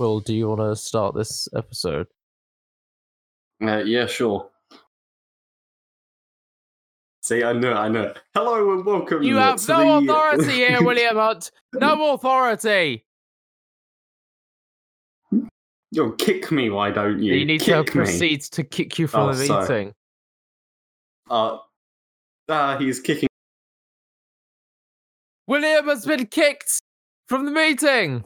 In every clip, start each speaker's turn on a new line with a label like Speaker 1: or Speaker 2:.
Speaker 1: Will, do you want to start this episode?
Speaker 2: Uh, yeah, sure. See, I know, I know. Hello and welcome.
Speaker 1: You have
Speaker 2: to
Speaker 1: no
Speaker 2: the-
Speaker 1: authority here, William Hunt. No authority.
Speaker 2: Yo, kick me, why don't you?
Speaker 1: You need to
Speaker 2: kick me.
Speaker 1: proceed to kick you from
Speaker 2: Oh,
Speaker 1: the
Speaker 2: sorry.
Speaker 1: meeting.
Speaker 2: Uh, ah, he's kicking.
Speaker 1: William has been kicked from the meeting.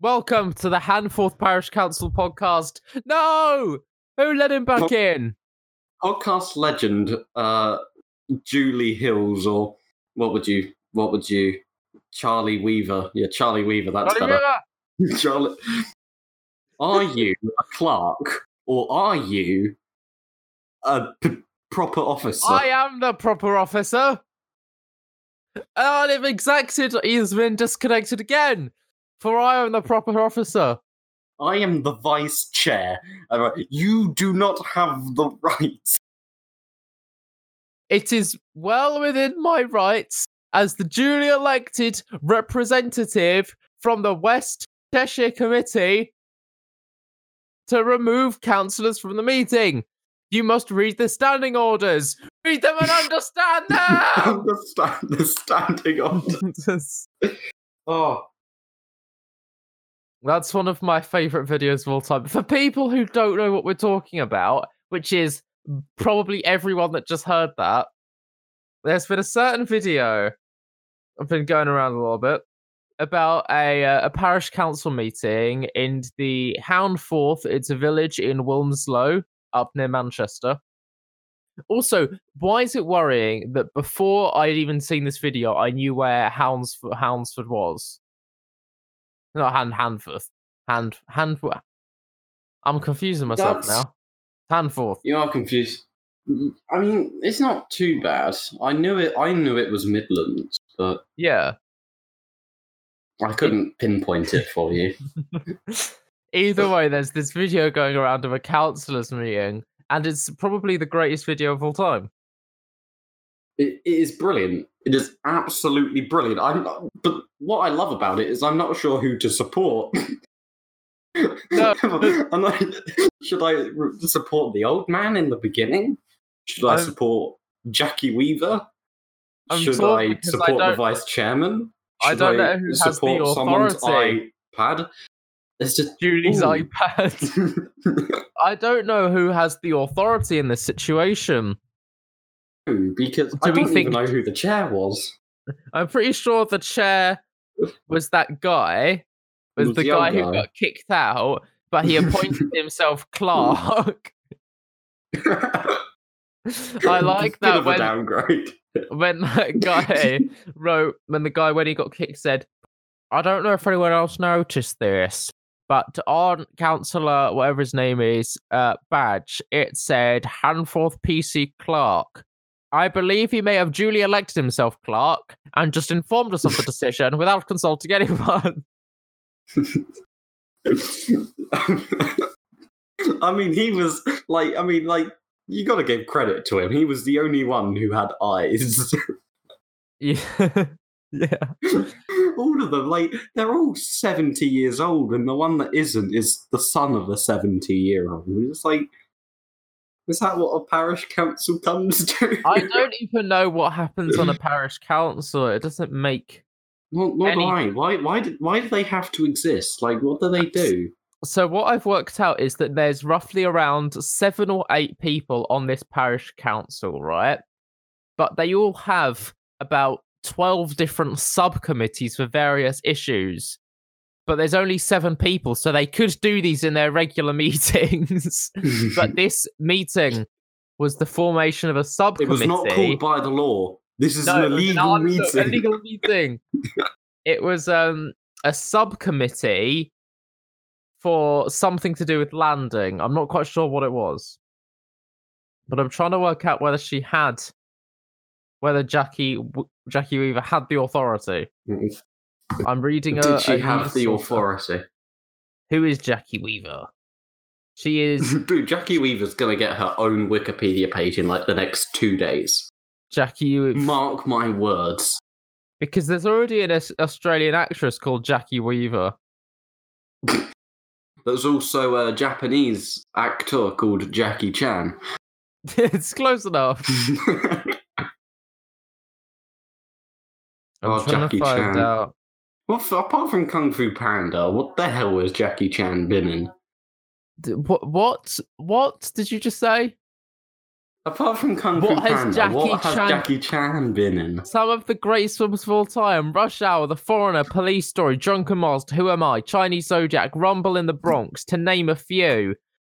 Speaker 1: Welcome to the Handforth Parish Council podcast. No! Who let him back in?
Speaker 2: podcast legend, uh, Julie Hills, or what would you, what would you, Charlie Weaver? Yeah, Charlie Weaver. That's
Speaker 1: Johnny
Speaker 2: better.
Speaker 1: River!
Speaker 2: Charlie, are you a clerk or are you a p- proper officer?
Speaker 1: I am the proper officer. And if exacted, he has been disconnected again. For I am the proper officer.
Speaker 2: I am the vice chair. Uh, You do not have the right.
Speaker 1: It is well within my rights as the duly elected representative from the West Cheshire Committee to remove councillors from the meeting. You must read the standing orders. Read them and understand them.
Speaker 2: Understand the standing orders. Oh,
Speaker 1: That's one of my favorite videos of all time. For people who don't know what we're talking about, which is probably everyone that just heard that, there's been a certain video I've been going around a little bit about a uh, a parish council meeting in the Houndforth. It's a village in Wilmslow, up near Manchester. Also, why is it worrying that before I'd even seen this video, I knew where Houndsford, Houndsford was? Not Hand Handforth. Hand Hand. I'm confusing myself
Speaker 2: That's-
Speaker 1: now. Handforth.
Speaker 2: you are confused. Mm, I mean, it's not too bad. I knew it. I knew it was Midlands, but
Speaker 1: Yeah.
Speaker 2: I couldn't pinpoint it for you.
Speaker 1: Either way, there's this video going around of a councillors meeting, and it's probably the greatest video of all time.
Speaker 2: It, it is brilliant. It is absolutely brilliant. I'm not, but what I love about it is I'm not sure who to support.
Speaker 1: No.
Speaker 2: I'm not, should I support the old man in the beginning? Should I
Speaker 1: I'm-
Speaker 2: support Jackie Weaver?
Speaker 1: I'm
Speaker 2: should I
Speaker 1: because I
Speaker 2: support the vice chairman?
Speaker 1: I don't know who has the
Speaker 2: support someone's
Speaker 1: authority.
Speaker 2: iPad? It's just
Speaker 1: Julie's
Speaker 2: Ooh.
Speaker 1: iPad. I don't know who has the authority in this situation.
Speaker 2: Because
Speaker 1: Do
Speaker 2: I don't even know who the chair was.
Speaker 1: I'm pretty sure the chair was that guy, was
Speaker 2: Was
Speaker 1: the
Speaker 2: the young
Speaker 1: guy who got kicked out, but he appointed himself clerk. I like that when
Speaker 2: downgrade.
Speaker 1: when that guy wrote when the guy when he got kicked said, I don't know if anyone else noticed this, but on councillor whatever his name is, uh badge, it said Handforth PC Clark. I believe he may have duly elected himself Clark and just informed us of the decision without consulting anyone.
Speaker 2: I mean, he was like, I mean, like, you got to give credit to him. He was the only one who had eyes.
Speaker 1: yeah. yeah.
Speaker 2: all of them, like, they're all 70 years old, and the one that isn't is the son of a 70 year old. It's like, is that what a parish council comes to?
Speaker 1: I don't even know what happens on a parish council. It doesn't make
Speaker 2: Not, not
Speaker 1: any-
Speaker 2: I. Why? Why did? Why do they have to exist? Like, what do they do?
Speaker 1: So what I've worked out is that there's roughly around seven or eight people on this parish council, right? But they all have about 12 different subcommittees for various issues. But there's only seven people, so they could do these in their regular meetings. but this meeting was the formation of a
Speaker 2: it
Speaker 1: subcommittee.
Speaker 2: was not called by the law. This is
Speaker 1: No,
Speaker 2: an
Speaker 1: it
Speaker 2: illegal
Speaker 1: an
Speaker 2: meeting.
Speaker 1: illegal meeting. it was um a subcommittee for something to do with landing. I'm not quite sure what it was, but I'm trying to work out whether she had, whether Jackie Jackie Weaver had the authority. I'm reading. a,
Speaker 2: Did she have the authority?
Speaker 1: Who is Jackie Weaver? She is
Speaker 2: Dude, Jackie Weaver's gonna get her own Wikipedia page in like the next two days.
Speaker 1: Jackie Weaver
Speaker 2: Mark my words.
Speaker 1: because there's already an Australian actress called Jackie Weaver.
Speaker 2: There's also a Japanese actor called Jackie Chan.
Speaker 1: it's close enough. I'm
Speaker 2: Oh,
Speaker 1: trying
Speaker 2: Jackie
Speaker 1: to find
Speaker 2: Chan.
Speaker 1: out.
Speaker 2: Well, apart from Kung Fu Panda, what the hell has Jackie Chan been in?
Speaker 1: D- What? What? What did you just say?
Speaker 2: Apart from Kung
Speaker 1: What
Speaker 2: Fu
Speaker 1: has
Speaker 2: Panda,
Speaker 1: Jackie
Speaker 2: what has
Speaker 1: Chan-
Speaker 2: Jackie Chan been in?
Speaker 1: Some of the greatest films of all time: Rush Hour, The Foreigner, Police Story, Drunken Master, Who Am I, Chinese Zodiac, Rumble in the Bronx, to name a few.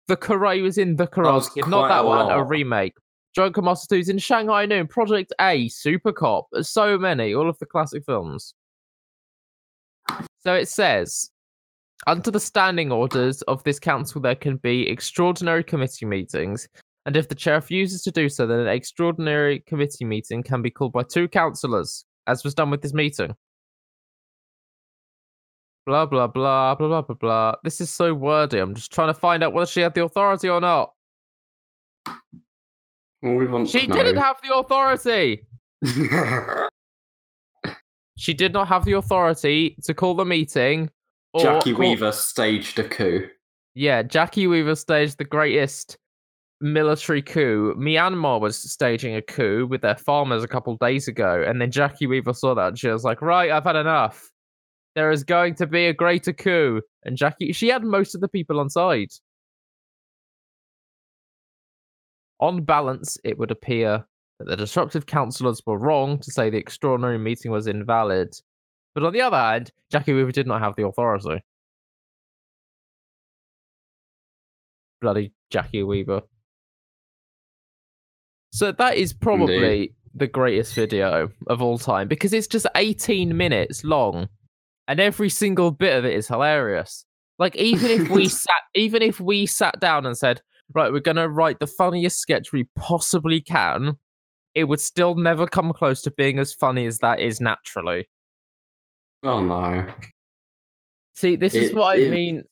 Speaker 1: The Karate was in The
Speaker 2: was
Speaker 1: Karate Kid, not that
Speaker 2: a
Speaker 1: one, a remake. Drunken Master 2's in Shanghai Noon, Project A, Super Cop, so many, all of the classic films. So it says, under the standing orders of this council, there can be extraordinary committee meetings, and if the chair refuses to do so, then an extraordinary committee meeting can be called by two councillors, as was done with this meeting. Blah blah blah blah blah blah blah. This is so wordy. I'm just trying to find out whether she had the authority or not.
Speaker 2: Well, we want
Speaker 1: She didn't have the authority. She did not have the authority to call the meeting. Or
Speaker 2: Jackie
Speaker 1: call-
Speaker 2: Weaver staged a coup.
Speaker 1: Yeah, Jackie Weaver staged the greatest military coup. Myanmar was staging a coup with their farmers a couple days ago, and then Jackie Weaver saw that and she was like, "Right, I've had enough. There is going to be a greater coup." And Jackie, she had most of the people on side. On balance, it would appear that the disruptive councillors were wrong to say the extraordinary meeting was invalid. But on the other hand, Jackie Weaver did not have the authority. Bloody Jackie Weaver. So that is probably the greatest video of all time because it's just 18 minutes long and every single bit of it is hilarious. Like even if we sat even if we sat down and said, right, we're gonna write the funniest sketch we possibly can, it would still never come close to being as funny as that is naturally.
Speaker 2: Oh no.
Speaker 1: See, this is
Speaker 2: It-
Speaker 1: what I mean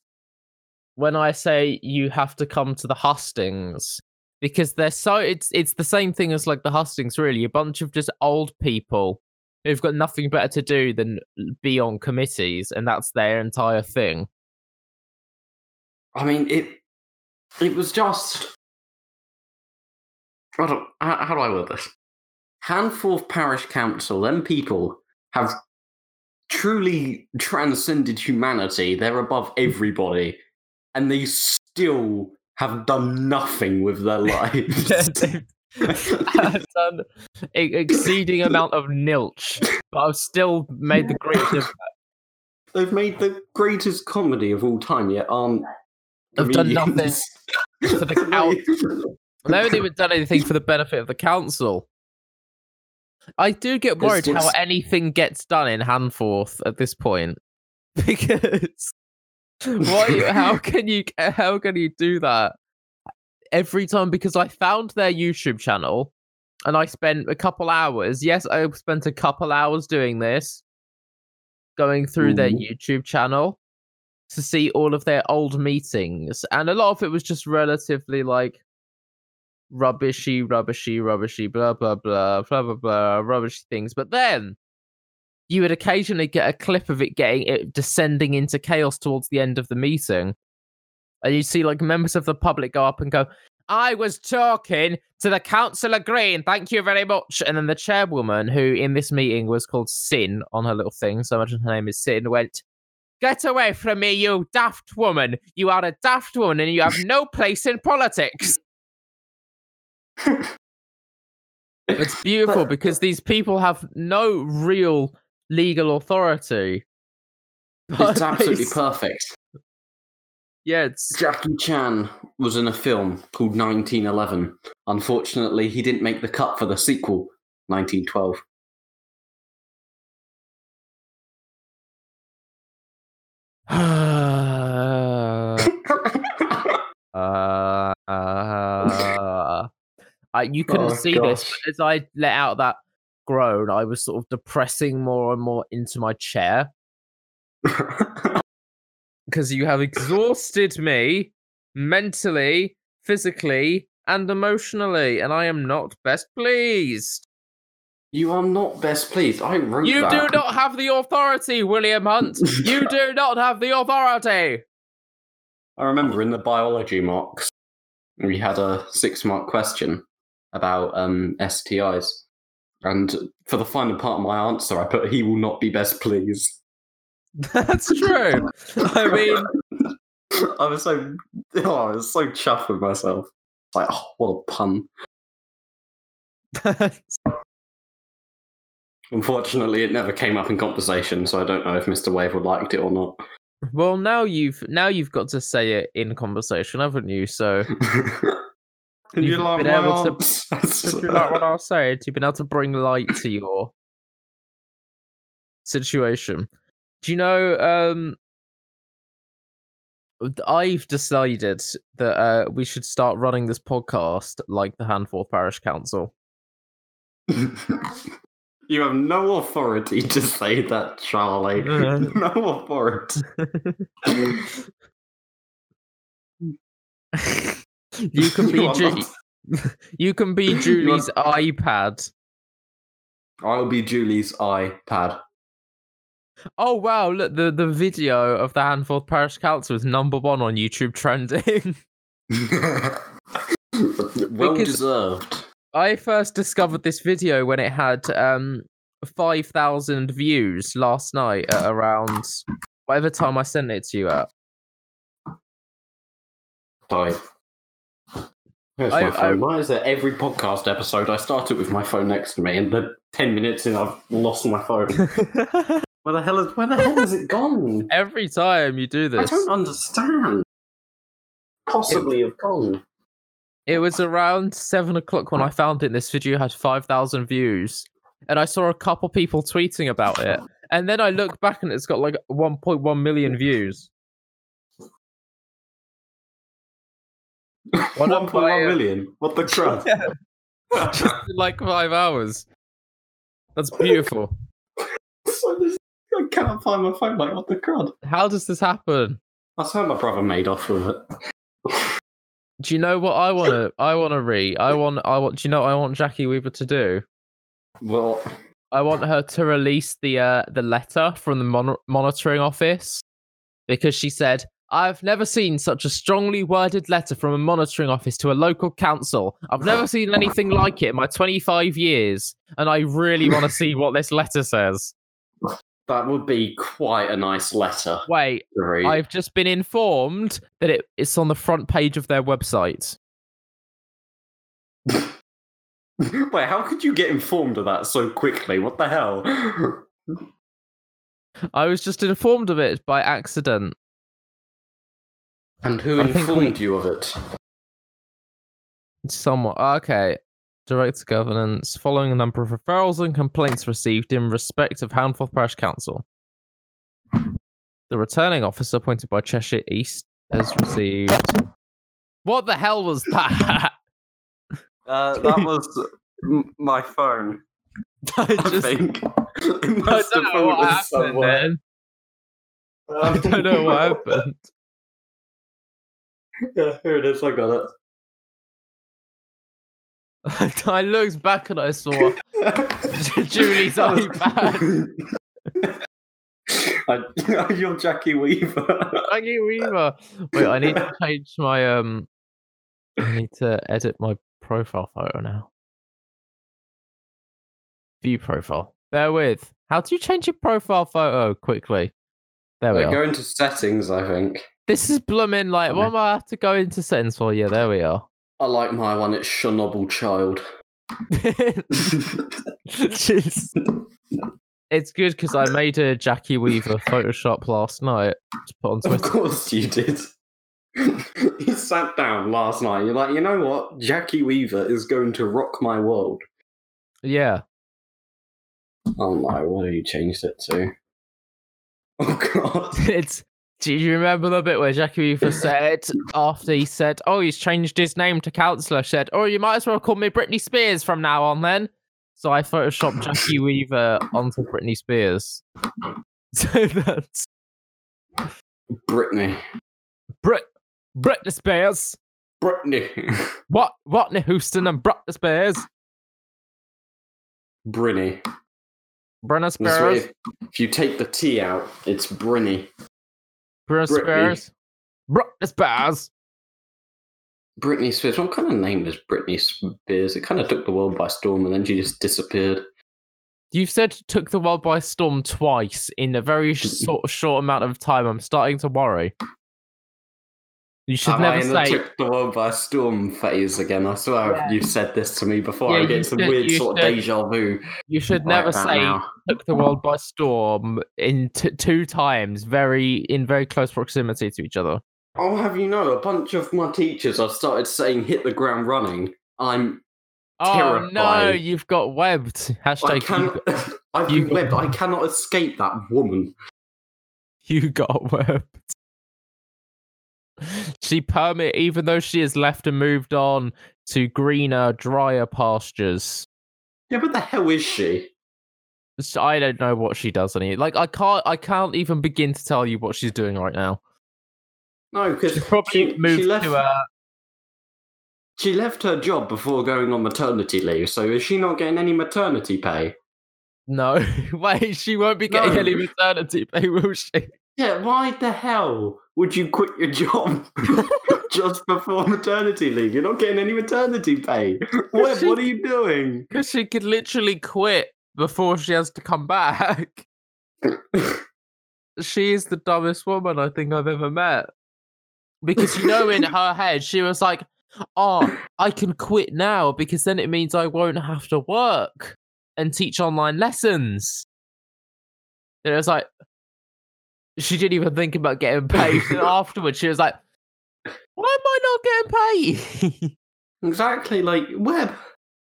Speaker 1: when I say you have to come to the hustings because they're so it's it's the same thing as like the hustings really a bunch of just old people who've got nothing better to do than be on committees and that's their entire thing.
Speaker 2: I mean, it. It was just. I don't, how, how do I word this? Handforth Parish Council, them people have truly transcended humanity. They're above everybody, and they still have done nothing with their lives.
Speaker 1: They've done e- exceeding amount of nilch, but I've still made the greatest impact.
Speaker 2: They've made the greatest comedy of all time, yet aren't.
Speaker 1: Have done nothing for the. They haven't even done anything for the benefit of the council. I do get worried how
Speaker 2: just-
Speaker 1: anything gets done in Handforth at this point because why? How can you? How can you do that every time? Because I found their YouTube channel and I spent a couple hours. Yes, I spent a couple hours doing this, going through their
Speaker 2: Mhm.
Speaker 1: YouTube channel to see all of their old meetings, and a lot of it was just relatively like rubbishy, rubbishy, rubbishy, blah blah blah, blah blah blah, rubbishy things. But then you would occasionally get a clip of it getting it descending into chaos towards the end of the meeting, and you see like members of the public go up and go. I was talking to the councillor Green. Thank you very much. And then the chairwoman, who in this meeting was called Sin on her little thing, so I imagine her name is Sin, went, Get away from me, you daft woman. You are a daft woman and you have no place in politics. It's beautiful
Speaker 2: But-
Speaker 1: because these people have no real legal authority. But
Speaker 2: It's absolutely
Speaker 1: they-
Speaker 2: perfect.
Speaker 1: Yeah, it's
Speaker 2: Jackie Chan was in a film called 1911. Unfortunately, he didn't make the cut for the sequel, 1912.
Speaker 1: uh, uh, I, you couldn't
Speaker 2: Oh,
Speaker 1: see this,
Speaker 2: gosh.
Speaker 1: but as I let out that groan, I was sort of depressing more and more into my chair because you have exhausted me mentally, physically, and emotionally, and I am not best pleased.
Speaker 2: you are not best pleased. I wrote
Speaker 1: You
Speaker 2: that.
Speaker 1: do not have the authority, William Hunt. You do not have the authority.
Speaker 2: I remember in the biology mocks, we had a six mark question about um, STIs. And for the final part of my answer, I put, he will not be best pleased.
Speaker 1: That's true. I mean,
Speaker 2: I was so, oh, I was so chuffed with myself. Like, oh, what a pun. Unfortunately, it never came up in conversation, so I don't know if Mr. Wave would liked it or not.
Speaker 1: well, now you've now you've got to say it in conversation, haven't you? So,
Speaker 2: You
Speaker 1: You've
Speaker 2: like
Speaker 1: been able to- did you like what I was saying? You've been able to bring light to your situation. Do you know? Um, I've decided that uh, we should start running this podcast like the Handforth Parish Council.
Speaker 2: you have no authority to say that, Charlie.
Speaker 1: Uh.
Speaker 2: no authority.
Speaker 1: you can be
Speaker 2: are
Speaker 1: Ju- you can be
Speaker 2: You
Speaker 1: Julie's iPad.
Speaker 2: I'll be Julie's iPad.
Speaker 1: Oh wow! Look, the the video of the Handforth Parish Council is number one on YouTube trending.
Speaker 2: well
Speaker 1: Because-
Speaker 2: deserved.
Speaker 1: I first discovered this video when it had um five thousand views last night at around whatever time I sent it to you at.
Speaker 2: Sorry. Where's
Speaker 1: I-
Speaker 2: my
Speaker 1: I-
Speaker 2: phone? Why is it every podcast episode I start it with my phone next to me, and the ten minutes in I've lost my phone? where the hell is where the hell has it gone?
Speaker 1: Every time you do this, I
Speaker 2: don't understand. Possibly have gone.
Speaker 1: it was around seven o'clock when I found it. This video had five thousand views, and I saw a couple people tweeting about it. And then I look back and it's got like 1.1 million views. One
Speaker 2: One point one
Speaker 1: uh,
Speaker 2: million. What the crap?
Speaker 1: Just in like five hours. That's beautiful.
Speaker 2: So I can't find my phone. Like, what the crud?
Speaker 1: How does this happen?
Speaker 2: That's how my brother made off with it.
Speaker 1: Do you know what I want to? I want to read. I want. I want. Do you know what I want Jackie Weaver to do?
Speaker 2: Well,
Speaker 1: I want her to release the uh, the letter from the mon- monitoring office because she said, "I've never seen such a strongly worded letter from a monitoring office to a local council. I've never seen anything like it in my 25 years, and I really want to see what this letter says."
Speaker 2: that would be quite a nice letter
Speaker 1: Wait. I've just been informed that it, it's on the front page of their website.
Speaker 2: Wait, how could you get informed of that so quickly? What the hell?
Speaker 1: I was just informed of it by accident.
Speaker 2: And who
Speaker 1: I think we-
Speaker 2: informed you of it?
Speaker 1: Somewhat. Okay. Direct governance. Following a number of referrals and complaints received in respect of Houndforth Parish Council. The returning officer appointed by Cheshire East has received. What the hell was that?
Speaker 2: Uh, that was m- my phone.
Speaker 1: I
Speaker 2: I
Speaker 1: just.
Speaker 2: think. It
Speaker 1: I
Speaker 2: must
Speaker 1: don't
Speaker 2: have
Speaker 1: know what
Speaker 2: fallen
Speaker 1: happened
Speaker 2: somewhere.
Speaker 1: then. I don't know what happened.
Speaker 2: Yeah, here it is. I got it.
Speaker 1: I looked back and I saw Julie's iPad.
Speaker 2: I, you're Jackie Weaver.
Speaker 1: Maggie Weaver. Wait, I need to change my um. I need to edit my profile photo now. View profile. Bear with. How do you change your profile photo quickly? There we
Speaker 2: Wait,
Speaker 1: are.
Speaker 2: go into settings, I think.
Speaker 1: This is blooming like. What am I have to go into settings for? Yeah, there we are.
Speaker 2: I like my one. It's Chernobyl Child.
Speaker 1: Jeez. It's good because I made a Jackie Weaver Photoshop last night to put on Twitter.
Speaker 2: Of
Speaker 1: Twitter.
Speaker 2: course you did. you sat down last night. You're like, you know what? Jackie Weaver is going to rock my world.
Speaker 1: Yeah.
Speaker 2: Oh no, what have you changed it to? Oh god.
Speaker 1: It's. Do you remember the bit where Jackie Weaver said after he said, "Oh, he's changed his name to councillor"? Said, "Oh, you might as well call me Britney Spears from now on." Then, so I photoshopped Jackie Weaver onto Britney Spears. So that's
Speaker 2: Britney.
Speaker 1: Brit Britney Spears.
Speaker 2: Britney.
Speaker 1: What Whitney Houston and Britney Spears.
Speaker 2: Brinny.
Speaker 1: Britney Spears.
Speaker 2: if, if you take the T out, it's Brinny.
Speaker 1: Britney. Spears. Britney Spears.
Speaker 2: Britney Spears. What kind of name is Britney Spears? It kind of took the world by storm, and then she just disappeared.
Speaker 1: You've said took the world by storm twice in a very sh- sort of short amount of time. I'm starting to worry. You should
Speaker 2: Am
Speaker 1: never
Speaker 2: I in the
Speaker 1: say.
Speaker 2: the world by storm phase again? I swear
Speaker 1: Yeah.
Speaker 2: you've said this to me before.
Speaker 1: Yeah,
Speaker 2: I'm
Speaker 1: you
Speaker 2: getting some
Speaker 1: should-
Speaker 2: weird
Speaker 1: you
Speaker 2: sort of
Speaker 1: should.
Speaker 2: deja vu.
Speaker 1: You should
Speaker 2: right
Speaker 1: never say
Speaker 2: now.
Speaker 1: took the world by storm in t- two times, very in very close proximity to each other.
Speaker 2: I'll have you know, a bunch of my teachers have started saying hit the ground running. I'm
Speaker 1: Oh no, you've got webbed.
Speaker 2: I
Speaker 1: Hashtag you,
Speaker 2: cannot I've
Speaker 1: you
Speaker 2: been
Speaker 1: got-
Speaker 2: webbed. I cannot escape that woman.
Speaker 1: you got webbed. She permit even though she has left and moved on to greener, drier pastures.
Speaker 2: Yeah, but the hell is she?
Speaker 1: I don't know what she does any like I can't I can't even begin to tell you what she's doing right now.
Speaker 2: No, because
Speaker 1: She probably
Speaker 2: she,
Speaker 1: moved
Speaker 2: she left
Speaker 1: to uh
Speaker 2: she left her job before going on maternity leave, so is she not getting any maternity pay?
Speaker 1: no wait, she won't be getting
Speaker 2: No.
Speaker 1: any maternity pay, will she?
Speaker 2: Yeah, why the hell would you quit your job just before maternity leave? You're not getting any maternity pay. Web,
Speaker 1: she-
Speaker 2: what are you doing?
Speaker 1: Because she could literally quit before she has to come back. she is the dumbest woman I think I've ever met. Because you know, in her head, she was like, "Oh, I can quit now because then it means I won't have to work and teach online lessons." And it was like, she didn't even think about getting paid. and afterwards, she was like, "Why am I not getting paid?"
Speaker 2: exactly, like Web.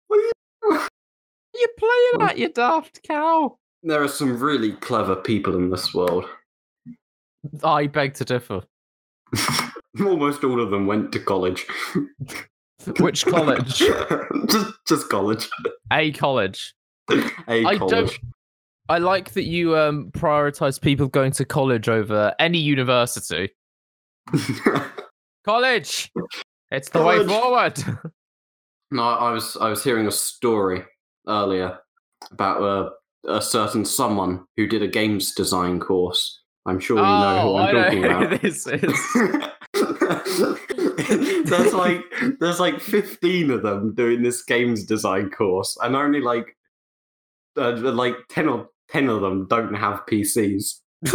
Speaker 2: What are you?
Speaker 1: You're playing at you daft cow.
Speaker 2: There are some really clever people in this world.
Speaker 1: I beg to differ.
Speaker 2: Almost all of them went to college.
Speaker 1: Which college?
Speaker 2: just, just college.
Speaker 1: A college.
Speaker 2: A
Speaker 1: I
Speaker 2: college.
Speaker 1: don't. I like that you um prioritize people going to college over any university. College. It's the way forward.
Speaker 2: no, I was I was hearing a story earlier about a, a certain someone who did a games design course. I'm sure you know who
Speaker 1: oh,
Speaker 2: I'm
Speaker 1: I know
Speaker 2: talking
Speaker 1: who
Speaker 2: about.
Speaker 1: this is.
Speaker 2: there's like there's like 15 of them doing this games design course and only like uh, like 10 or 10 of them don't have PCs.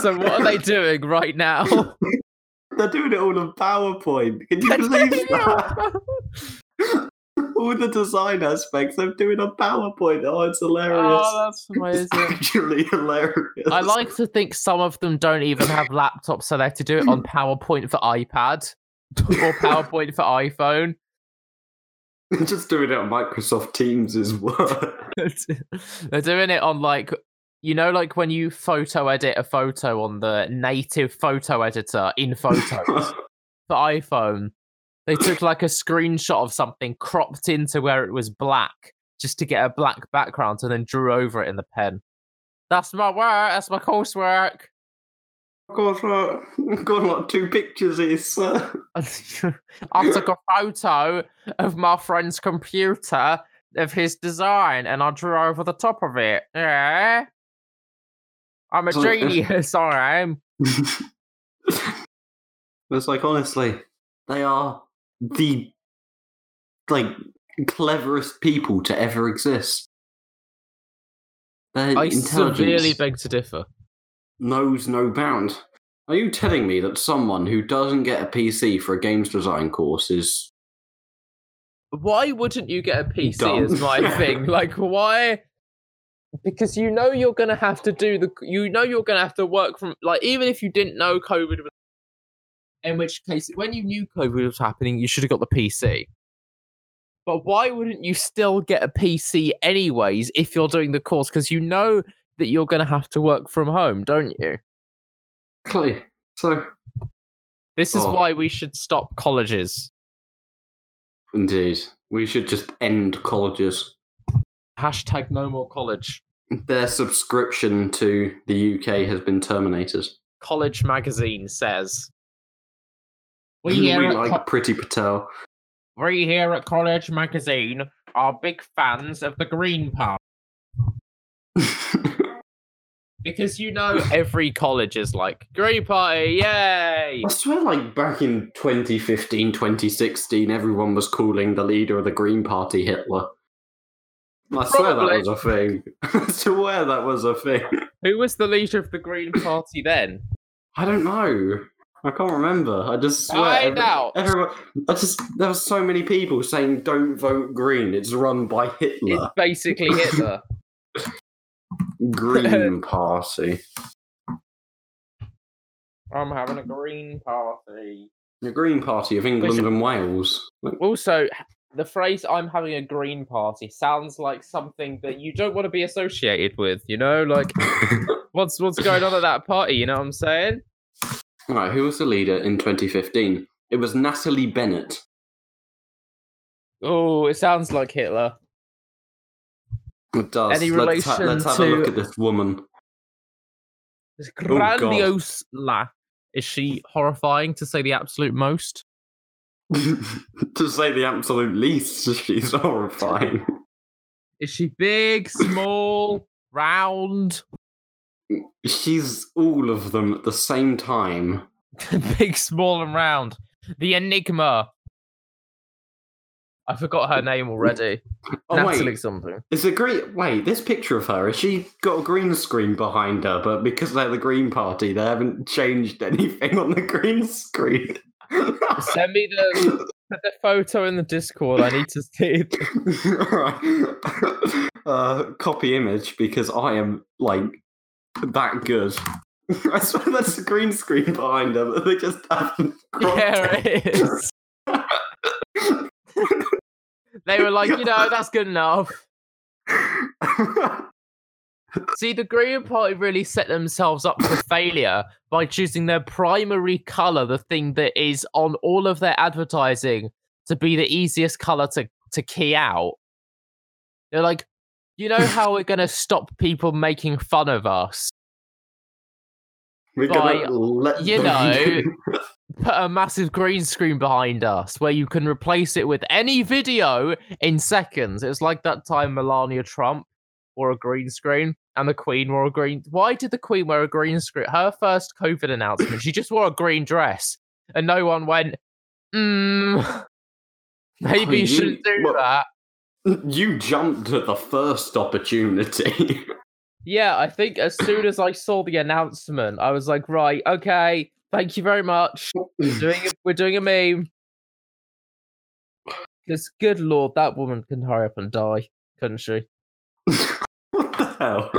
Speaker 1: so what are they doing right now?
Speaker 2: They're doing it all on PowerPoint. Can you believe that? all the design aspects they're doing on PowerPoint. Oh, it's hilarious.
Speaker 1: oh, that's
Speaker 2: it's
Speaker 1: amazing.
Speaker 2: actually hilarious.
Speaker 1: I like to think some of them don't even have laptops, so they have to do it on PowerPoint for iPad or PowerPoint for iPhone.
Speaker 2: just doing it on Microsoft Teams is work.
Speaker 1: They're doing it on like you know, like when you photo edit a photo on the native photo editor in Photos for iPhone. They took like a screenshot of something cropped into where it was black just to get a black background and then drew over it in the pen. That's my work. That's my coursework.
Speaker 2: Got, uh, got like two pictures here, sir.
Speaker 1: I took a photo of my friend's computer of his design and I drew over the top of it. Yeah. I'm a
Speaker 2: So, uh,
Speaker 1: genius, I am.
Speaker 2: it's like honestly, they are the like cleverest people to ever exist. Their
Speaker 1: I
Speaker 2: intelligence
Speaker 1: severely beg to differ.
Speaker 2: Knows no bound. Are you telling me that someone who doesn't get a PC for a games design course is
Speaker 1: Why wouldn't you get a PC
Speaker 2: Dumb.
Speaker 1: is my thing. Like why because you know you're gonna have to do the you know you're gonna have to work from like even if you didn't know COVID was in which case when you knew COVID was happening, you should have got the PC. But why wouldn't you still get a PC anyways if you're doing the course? Because you know that you're gonna have to work from home, don't you?
Speaker 2: Clay? So
Speaker 1: This is
Speaker 2: Oh.
Speaker 1: why we should stop colleges.
Speaker 2: indeed, we should just end colleges.
Speaker 1: Hashtag no more college.
Speaker 2: Their subscription to the UK has been terminated.
Speaker 1: College magazine says. We
Speaker 2: We
Speaker 1: here, at
Speaker 2: like
Speaker 1: Co-
Speaker 2: Priti Patel.
Speaker 1: we here at College Magazine are big fans of the Green Party. Because you know every college is like Green Party, yay!
Speaker 2: I swear, like back in 2015, 2016, everyone was calling the leader of the Green Party Hitler. I swear that was a thing. I swear that was a thing.
Speaker 1: Who was the leader of the Green Party then?
Speaker 2: I don't know. I can't remember. I just swear.
Speaker 1: Find out.
Speaker 2: Everyone, I just there were so many people saying don't vote Green. It's run by Hitler."
Speaker 1: It's
Speaker 2: Hitler.
Speaker 1: basically Hitler.
Speaker 2: Green Party.
Speaker 1: I'm having a Green Party.
Speaker 2: The Green Party of England
Speaker 1: Which-
Speaker 2: and Wales.
Speaker 1: Also, the phrase "I'm having a Green Party" sounds like something that you don't want to be associated with. You know, like what's what's going on at that party? You know what I'm saying?
Speaker 2: right, who was the leader in 2015? It was Natalie Bennett.
Speaker 1: Oh, it sounds like Hitler.
Speaker 2: It does.
Speaker 1: Any
Speaker 2: let's, ha-
Speaker 1: relation
Speaker 2: let's have a look
Speaker 1: to-
Speaker 2: at this woman.
Speaker 1: This
Speaker 2: Oh,
Speaker 1: grandiose laugh. Is she horrifying to say the absolute most?
Speaker 2: to say the absolute least, she's horrifying.
Speaker 1: Is she big, small, round?
Speaker 2: She's all of them at the same time.
Speaker 1: big, small, and round. The Enigma. I forgot her name already.
Speaker 2: Oh
Speaker 1: Natalie
Speaker 2: wait,
Speaker 1: something.
Speaker 2: it's a green. Wait, this picture of her. Has she got a green screen behind her? But because they're the Green Party, they haven't changed anything on the green screen.
Speaker 1: Send me the the photo in the Discord. I need to see. it.
Speaker 2: Alright. Uh, copy image because I am like that good. I swear that's the green screen behind her, but they just haven't.
Speaker 1: Yeah,
Speaker 2: it.
Speaker 1: it is. They were like, you know, that's good enough. See, the Green Party really set themselves up for failure by choosing their primary color, the thing that is on all of their advertising, to be the easiest color to, to key out. They're like, you know how we're going to stop people making fun of us?
Speaker 2: We're
Speaker 1: By,
Speaker 2: gonna let
Speaker 1: you know, Put a massive green screen behind us where you can replace it with any video in seconds. It's like that time Melania Trump wore a green screen and the Queen wore a green. Why did the Queen wear a green screen? Her first COVID announcement, she just wore a green dress, and no one went, mm, maybe
Speaker 2: Oh,
Speaker 1: you shouldn't do
Speaker 2: well-
Speaker 1: that.
Speaker 2: You jumped at the first opportunity.
Speaker 1: Yeah, I think as soon as I saw the announcement, I was like, right, okay, thank you very much. We're doing a, we're doing a meme. Because good lord, that woman can hurry up and die, couldn't she?
Speaker 2: what the hell?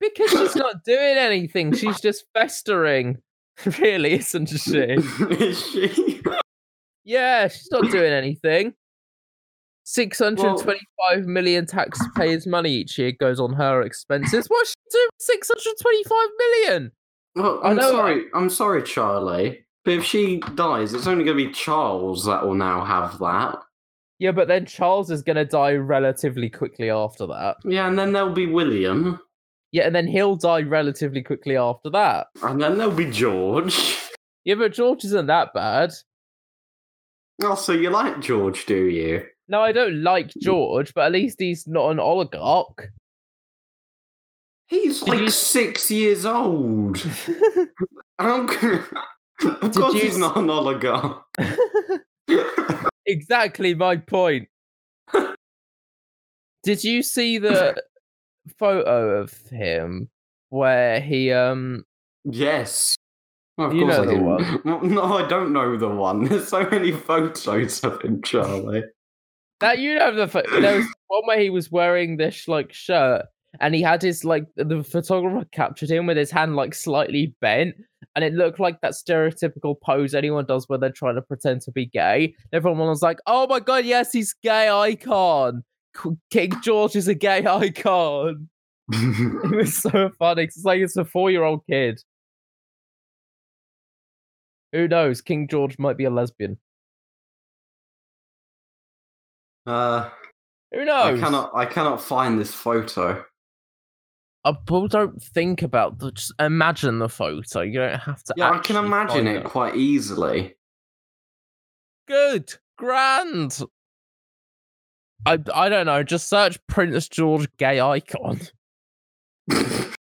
Speaker 1: Because she's not doing anything. She's just festering. Really, isn't she?
Speaker 2: Is she?
Speaker 1: Yeah, she's not doing anything. Six hundred twenty-five million taxpayers' money each year goes on her expenses. What's she doing? Six hundred twenty-five million.
Speaker 2: Well, I'm sorry. I'm sorry, Charlie. But if she dies, it's only going to be Charles that will now have that.
Speaker 1: Yeah, but then Charles is going to die relatively quickly after that.
Speaker 2: Yeah, and then there'll be William,
Speaker 1: Yeah, and then he'll die relatively quickly after that.
Speaker 2: and then there'll be George.
Speaker 1: Yeah, but George isn't that bad.
Speaker 2: Oh, so you like George, do you?
Speaker 1: No, I don't like George, but at least he's not an oligarch.
Speaker 2: He's
Speaker 1: Did
Speaker 2: like
Speaker 1: you-
Speaker 2: six years old. C- of course,
Speaker 1: you
Speaker 2: he's not an oligarch.
Speaker 1: exactly my point. Did you see the photo of him where he um
Speaker 2: yes. Of
Speaker 1: You
Speaker 2: course
Speaker 1: know
Speaker 2: I
Speaker 1: the
Speaker 2: do.
Speaker 1: one.
Speaker 2: Well, No, I don't know the one. There's so many photos of him, Charlie.
Speaker 1: that you know the pho- there was one where he was wearing this like shirt and he had his like the photographer captured him with his hand like slightly bent and it looked like that stereotypical pose anyone does when they're trying to pretend to be gay. Everyone was like, "Oh my god, yes, he's gay icon. King George is a gay icon." It was so funny. 'cause It's like it's a four-year-old kid. Who knows? King George might be a lesbian.
Speaker 2: uh,
Speaker 1: Who
Speaker 2: I
Speaker 1: knows?
Speaker 2: cannot. I cannot find this photo.
Speaker 1: Uh, people don't think about the. Just imagine the photo. You don't have to.
Speaker 2: Yeah, I can imagine
Speaker 1: find
Speaker 2: it quite easily.
Speaker 1: Good, grand. I I don't know. Just search Prince George gay icon.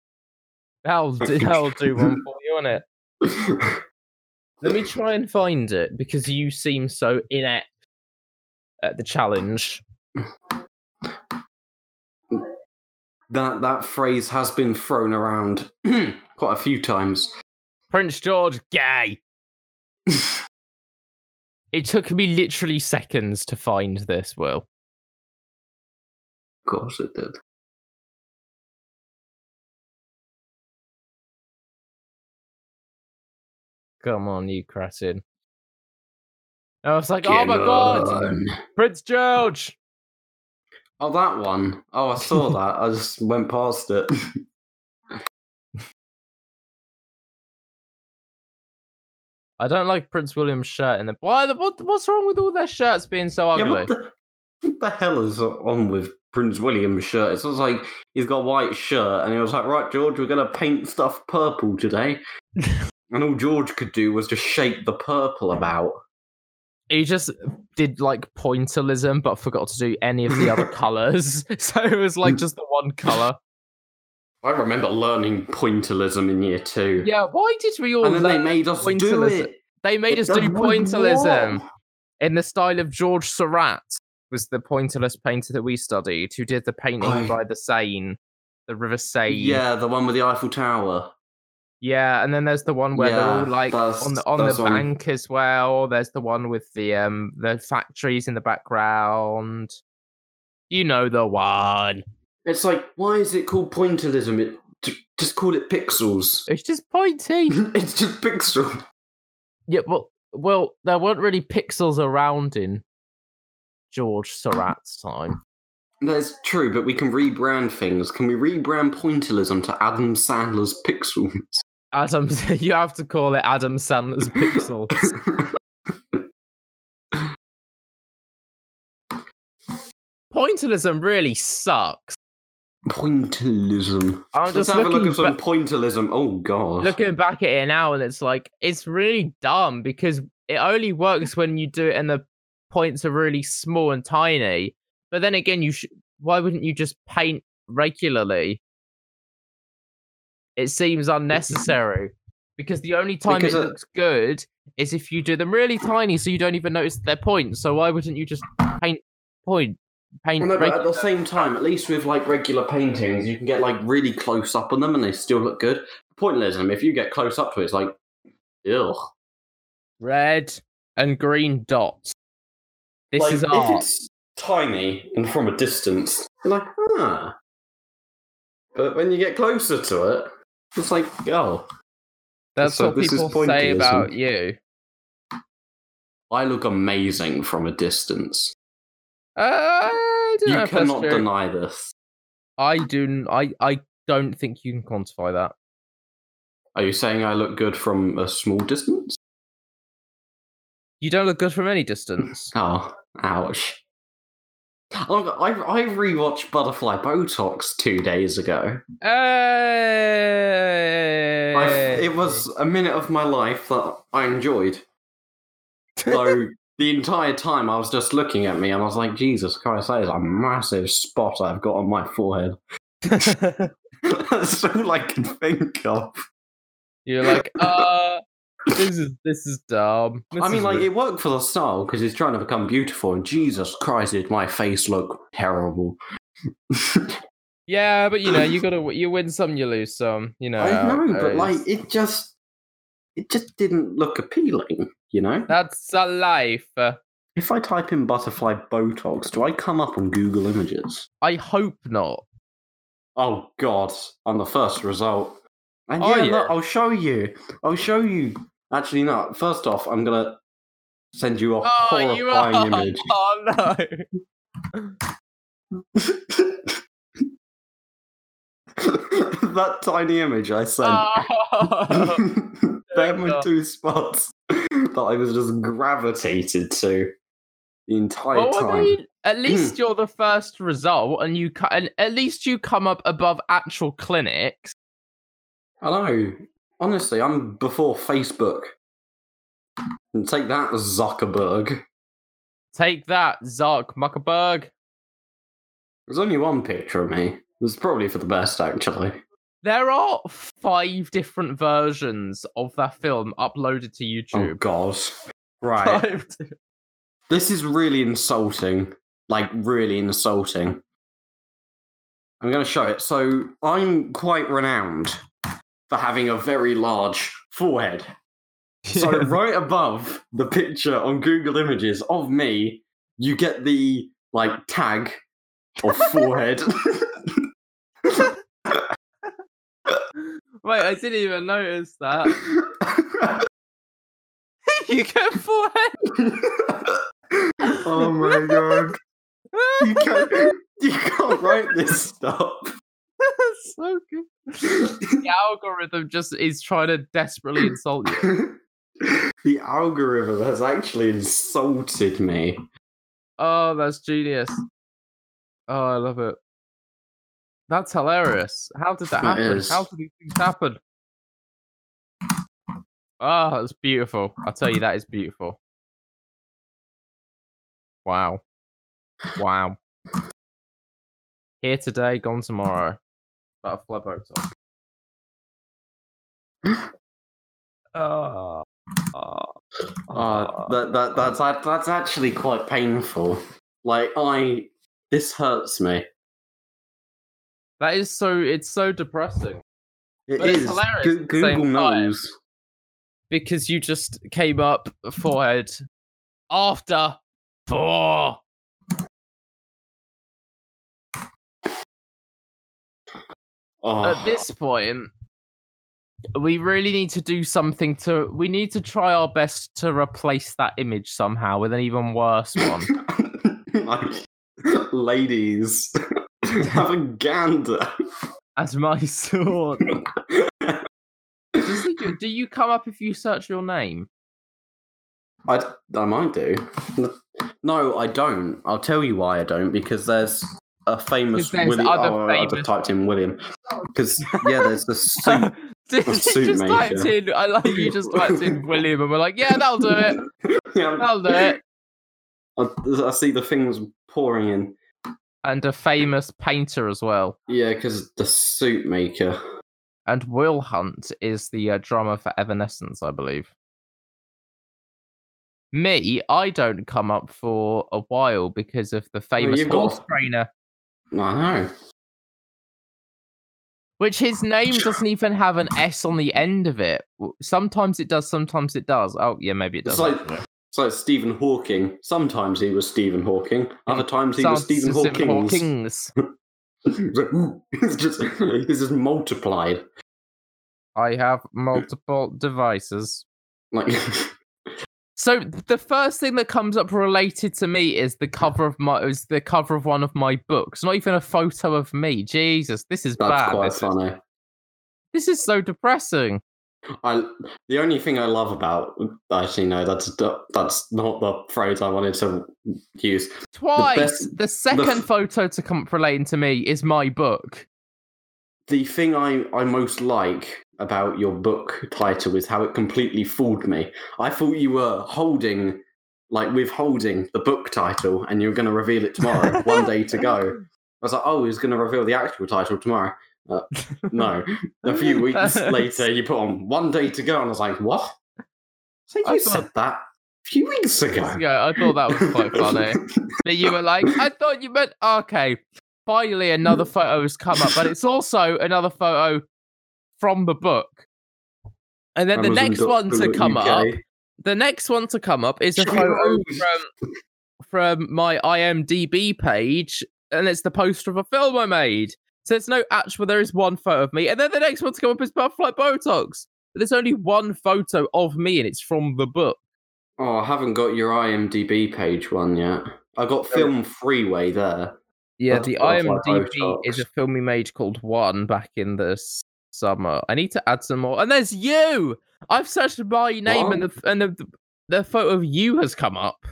Speaker 1: That'll do, that'll do one for you, on it? Let me try and find it because you seem so inept at the challenge.
Speaker 2: That that phrase has been thrown around quite a few times.
Speaker 1: Prince George, gay. It took me literally seconds to find this, Will.
Speaker 2: Of course it did.
Speaker 1: Come on, you cretin. I was like, oh my god, Prince George.
Speaker 2: Oh, that one. Oh, I saw that. I just went past it.
Speaker 1: I don't like Prince William's shirt. In the why? the- What, what's wrong with all their shirts being so
Speaker 2: yeah,
Speaker 1: ugly?
Speaker 2: what the, what the hell is on with Prince William's shirt? It's just like he's got a white shirt, and he was like, "Right, George, we're gonna paint stuff purple today." and all George could do was just shake the purple about.
Speaker 1: He just did like pointillism, but forgot to do any of the other colors. So it was like just the one color.
Speaker 2: I remember learning pointillism in year two.
Speaker 1: Yeah, why did we all?
Speaker 2: and then they made us do it.
Speaker 1: They made us do pointillism in the style of George Seurat, was the pointillist painter that we studied, who did the painting
Speaker 2: I-
Speaker 1: by the Seine, the River Seine.
Speaker 2: Yeah, the one with the Eiffel Tower.
Speaker 1: Yeah, and then there's the one where they're all like on the on the
Speaker 2: one.
Speaker 1: bank as well. There's the one with the um the factories in the background. You know the one.
Speaker 2: It's like, why is it called pointillism? It j- just call it pixels.
Speaker 1: It's just pointy.
Speaker 2: it's just pixel.
Speaker 1: yeah, well, well, there weren't really pixels around in George Seurat's time.
Speaker 2: That's true, but we can rebrand things. Can we rebrand pointillism to Adam Sandler's pixels?
Speaker 1: Adam, you have to call it Adam Sandler's pixels. Pointillism really sucks.
Speaker 2: pointillism.
Speaker 1: I'm
Speaker 2: Let's
Speaker 1: just
Speaker 2: have a look at some
Speaker 1: ba-
Speaker 2: pointillism. Oh god.
Speaker 1: looking back at it now and it's like it's really dumb because it only works when you do it and the points are really small and tiny but then again you should why wouldn't you just paint regularly it seems unnecessary because the only time
Speaker 2: Because
Speaker 1: it looks good is if you do them really tiny so you don't even notice their points so why wouldn't you just paint point paint
Speaker 2: Well, no, but at the same time, at least with like regular paintings, you can get like really close up on them and they still look good. Pointless. Pointillism, if you get close up to it, it's like, ugh.
Speaker 1: red and green dots this
Speaker 2: like,
Speaker 1: is
Speaker 2: if it's tiny and from a distance, you're like, ah. But when you get closer to it, it's like, oh,
Speaker 1: That's
Speaker 2: So
Speaker 1: what people say about you.
Speaker 2: I look amazing from a distance.
Speaker 1: Uh,
Speaker 2: You cannot deny this.
Speaker 1: I do. I I don't think you can quantify that.
Speaker 2: Are you saying I look good from a small distance?
Speaker 1: You don't look good from any distance.
Speaker 2: Oh, ouch. I, I rewatched Butterfly Botox two days ago.
Speaker 1: Hey!
Speaker 2: I, it was a minute of my life that I enjoyed. So the entire time I was just looking at me and I was like, Jesus Christ, that is a massive spot I've got on my forehead. That's all I can think of.
Speaker 1: You're like, uh, this is this is dumb. This
Speaker 2: I mean, like,
Speaker 1: ri-
Speaker 2: it worked for the style because he's trying to become beautiful, and Jesus Christ, did my face look terrible.
Speaker 1: yeah, but you know, you gotta you win some, you lose some. You know,
Speaker 2: I know, but like, it just, it just didn't look appealing, you know?
Speaker 1: that's a life. Uh,
Speaker 2: If I type in butterfly Botox, do I come up on Google Images?
Speaker 1: I hope not.
Speaker 2: Oh God, I'm the first result. And
Speaker 1: Oh,
Speaker 2: yeah,
Speaker 1: yeah.
Speaker 2: look, I'll show you. I'll show you. Actually, no. First off, I'm gonna send you a
Speaker 1: Oh, you are.
Speaker 2: horrifying image.
Speaker 1: Oh no.
Speaker 2: that tiny image I sent.
Speaker 1: Oh.
Speaker 2: They're
Speaker 1: my
Speaker 2: my two spots that I was just gravitated to the entire
Speaker 1: Well, I
Speaker 2: time.
Speaker 1: mean, at least you're the first result, and you co- and at least you come up above actual clinics.
Speaker 2: Know. Honestly, I'm before Facebook. And take that, Zuckerberg.
Speaker 1: Take that, Zark Muckerberg.
Speaker 2: There's only one picture of me. It was probably for the best, actually.
Speaker 1: There are five different versions of that film uploaded to YouTube.
Speaker 2: Oh
Speaker 1: YouTube.
Speaker 2: god. Right. This is really insulting. Like, really insulting. I'm going to show it. So, I'm quite renowned for having a very large forehead. So, right above the picture on Google Images of me, you get the, like, tag of forehead.
Speaker 1: Wait, I didn't even notice that. you get forehead.
Speaker 2: oh my god. You can't, you can't write this stuff.
Speaker 1: so good. The algorithm just is trying to desperately insult you.
Speaker 2: the algorithm has actually insulted me.
Speaker 1: Oh, that's genius. Oh, I love it. That's hilarious. How did that
Speaker 2: That
Speaker 1: happen?
Speaker 2: is.
Speaker 1: How did these things happen? Oh, that's beautiful. I'll tell you, that is beautiful. Wow. Wow. Here today, gone tomorrow. Butterfly Botox. Oh. Oh.
Speaker 2: Uh, that, that that's that's actually quite painful. Like I, this hurts me.
Speaker 1: That is so. It's so depressing
Speaker 2: It
Speaker 1: But it's hilarious
Speaker 2: Go-
Speaker 1: at the same
Speaker 2: Google
Speaker 1: time.
Speaker 2: knows.
Speaker 1: because you just came up forehead after four.
Speaker 2: Oh,
Speaker 1: At ah. this point, we really need to do something to. We need to try our best to replace that image somehow with an even worse one.
Speaker 2: like, ladies, have a gander.
Speaker 1: as my sword. Do- do you come up if you search your name?
Speaker 2: I, I might do. No, I don't. I'll tell you why I don't. Because there's a famous William.
Speaker 1: other
Speaker 2: Oh, I just typed in William. Because yeah, there's the suit.
Speaker 1: Did
Speaker 2: A
Speaker 1: you
Speaker 2: suit
Speaker 1: just
Speaker 2: maker.
Speaker 1: typed in? I like you just typed in William, and we're like, yeah, that'll do it.
Speaker 2: yeah,
Speaker 1: That'll do it.
Speaker 2: I, I see the things pouring in.
Speaker 1: And a famous painter as well.
Speaker 2: Yeah, because the suit maker.
Speaker 1: And Will Hunt is the uh, drummer for Evanescence, I believe. Me, I don't come up for a while because of the famous
Speaker 2: got-
Speaker 1: horse trainer,
Speaker 2: I know.
Speaker 1: which his name doesn't even have an S on the end of it. Sometimes it does, sometimes it does. Oh, yeah, maybe it
Speaker 2: It's
Speaker 1: does.
Speaker 2: like it's like Stephen Hawking. Sometimes he was Stephen Hawking. Other times he was
Speaker 1: Sounds
Speaker 2: Stephen Hawking's.
Speaker 1: Hawking's.
Speaker 2: it's just it's just multiplied.
Speaker 1: I have multiple devices.
Speaker 2: Like
Speaker 1: So the first thing that comes up related to me is the cover of my is the cover of one of my books. Not even a photo of me. Jesus, this is
Speaker 2: that's
Speaker 1: bad.
Speaker 2: quite
Speaker 1: This is,
Speaker 2: funny.
Speaker 1: this is so depressing.
Speaker 2: I the only thing I love about actually no that's that's not the phrase I wanted to use.
Speaker 1: Twice.
Speaker 2: best-
Speaker 1: the second
Speaker 2: f-
Speaker 1: photo to come up relating to me is my book.
Speaker 2: The thing I I most like about your book title is how it completely fooled me. I thought you were holding like withholding the book title and you were going to reveal it tomorrow. one day to go. I was like, oh, he's going to reveal the actual title tomorrow. Uh, no, a few weeks later, you put on one day to go, and I was like, what? So you
Speaker 1: I
Speaker 2: said
Speaker 1: thought-
Speaker 2: that a few weeks ago.
Speaker 1: Yeah, I thought that was quite funny. You were like, I thought you meant okay. Finally, another photo has come up, but it's also another photo from the book. And then the next one to come
Speaker 2: UK.
Speaker 1: up, the next one to come up is a photo from from my IMDb page, and it's the poster of a film I made. So it's no actual. There is one photo of me, and then the next one to come up is Butterfly Botox. But there's only one photo of me, and it's from the book.
Speaker 2: Oh, I haven't got your IMDb page one yet. I got oh. Film Freeway there.
Speaker 1: Yeah,
Speaker 2: That's
Speaker 1: the IMDb is a film we made called One back in the summer. I need to add some more. And there's you. I've searched my name, and the and the the photo of you has come up.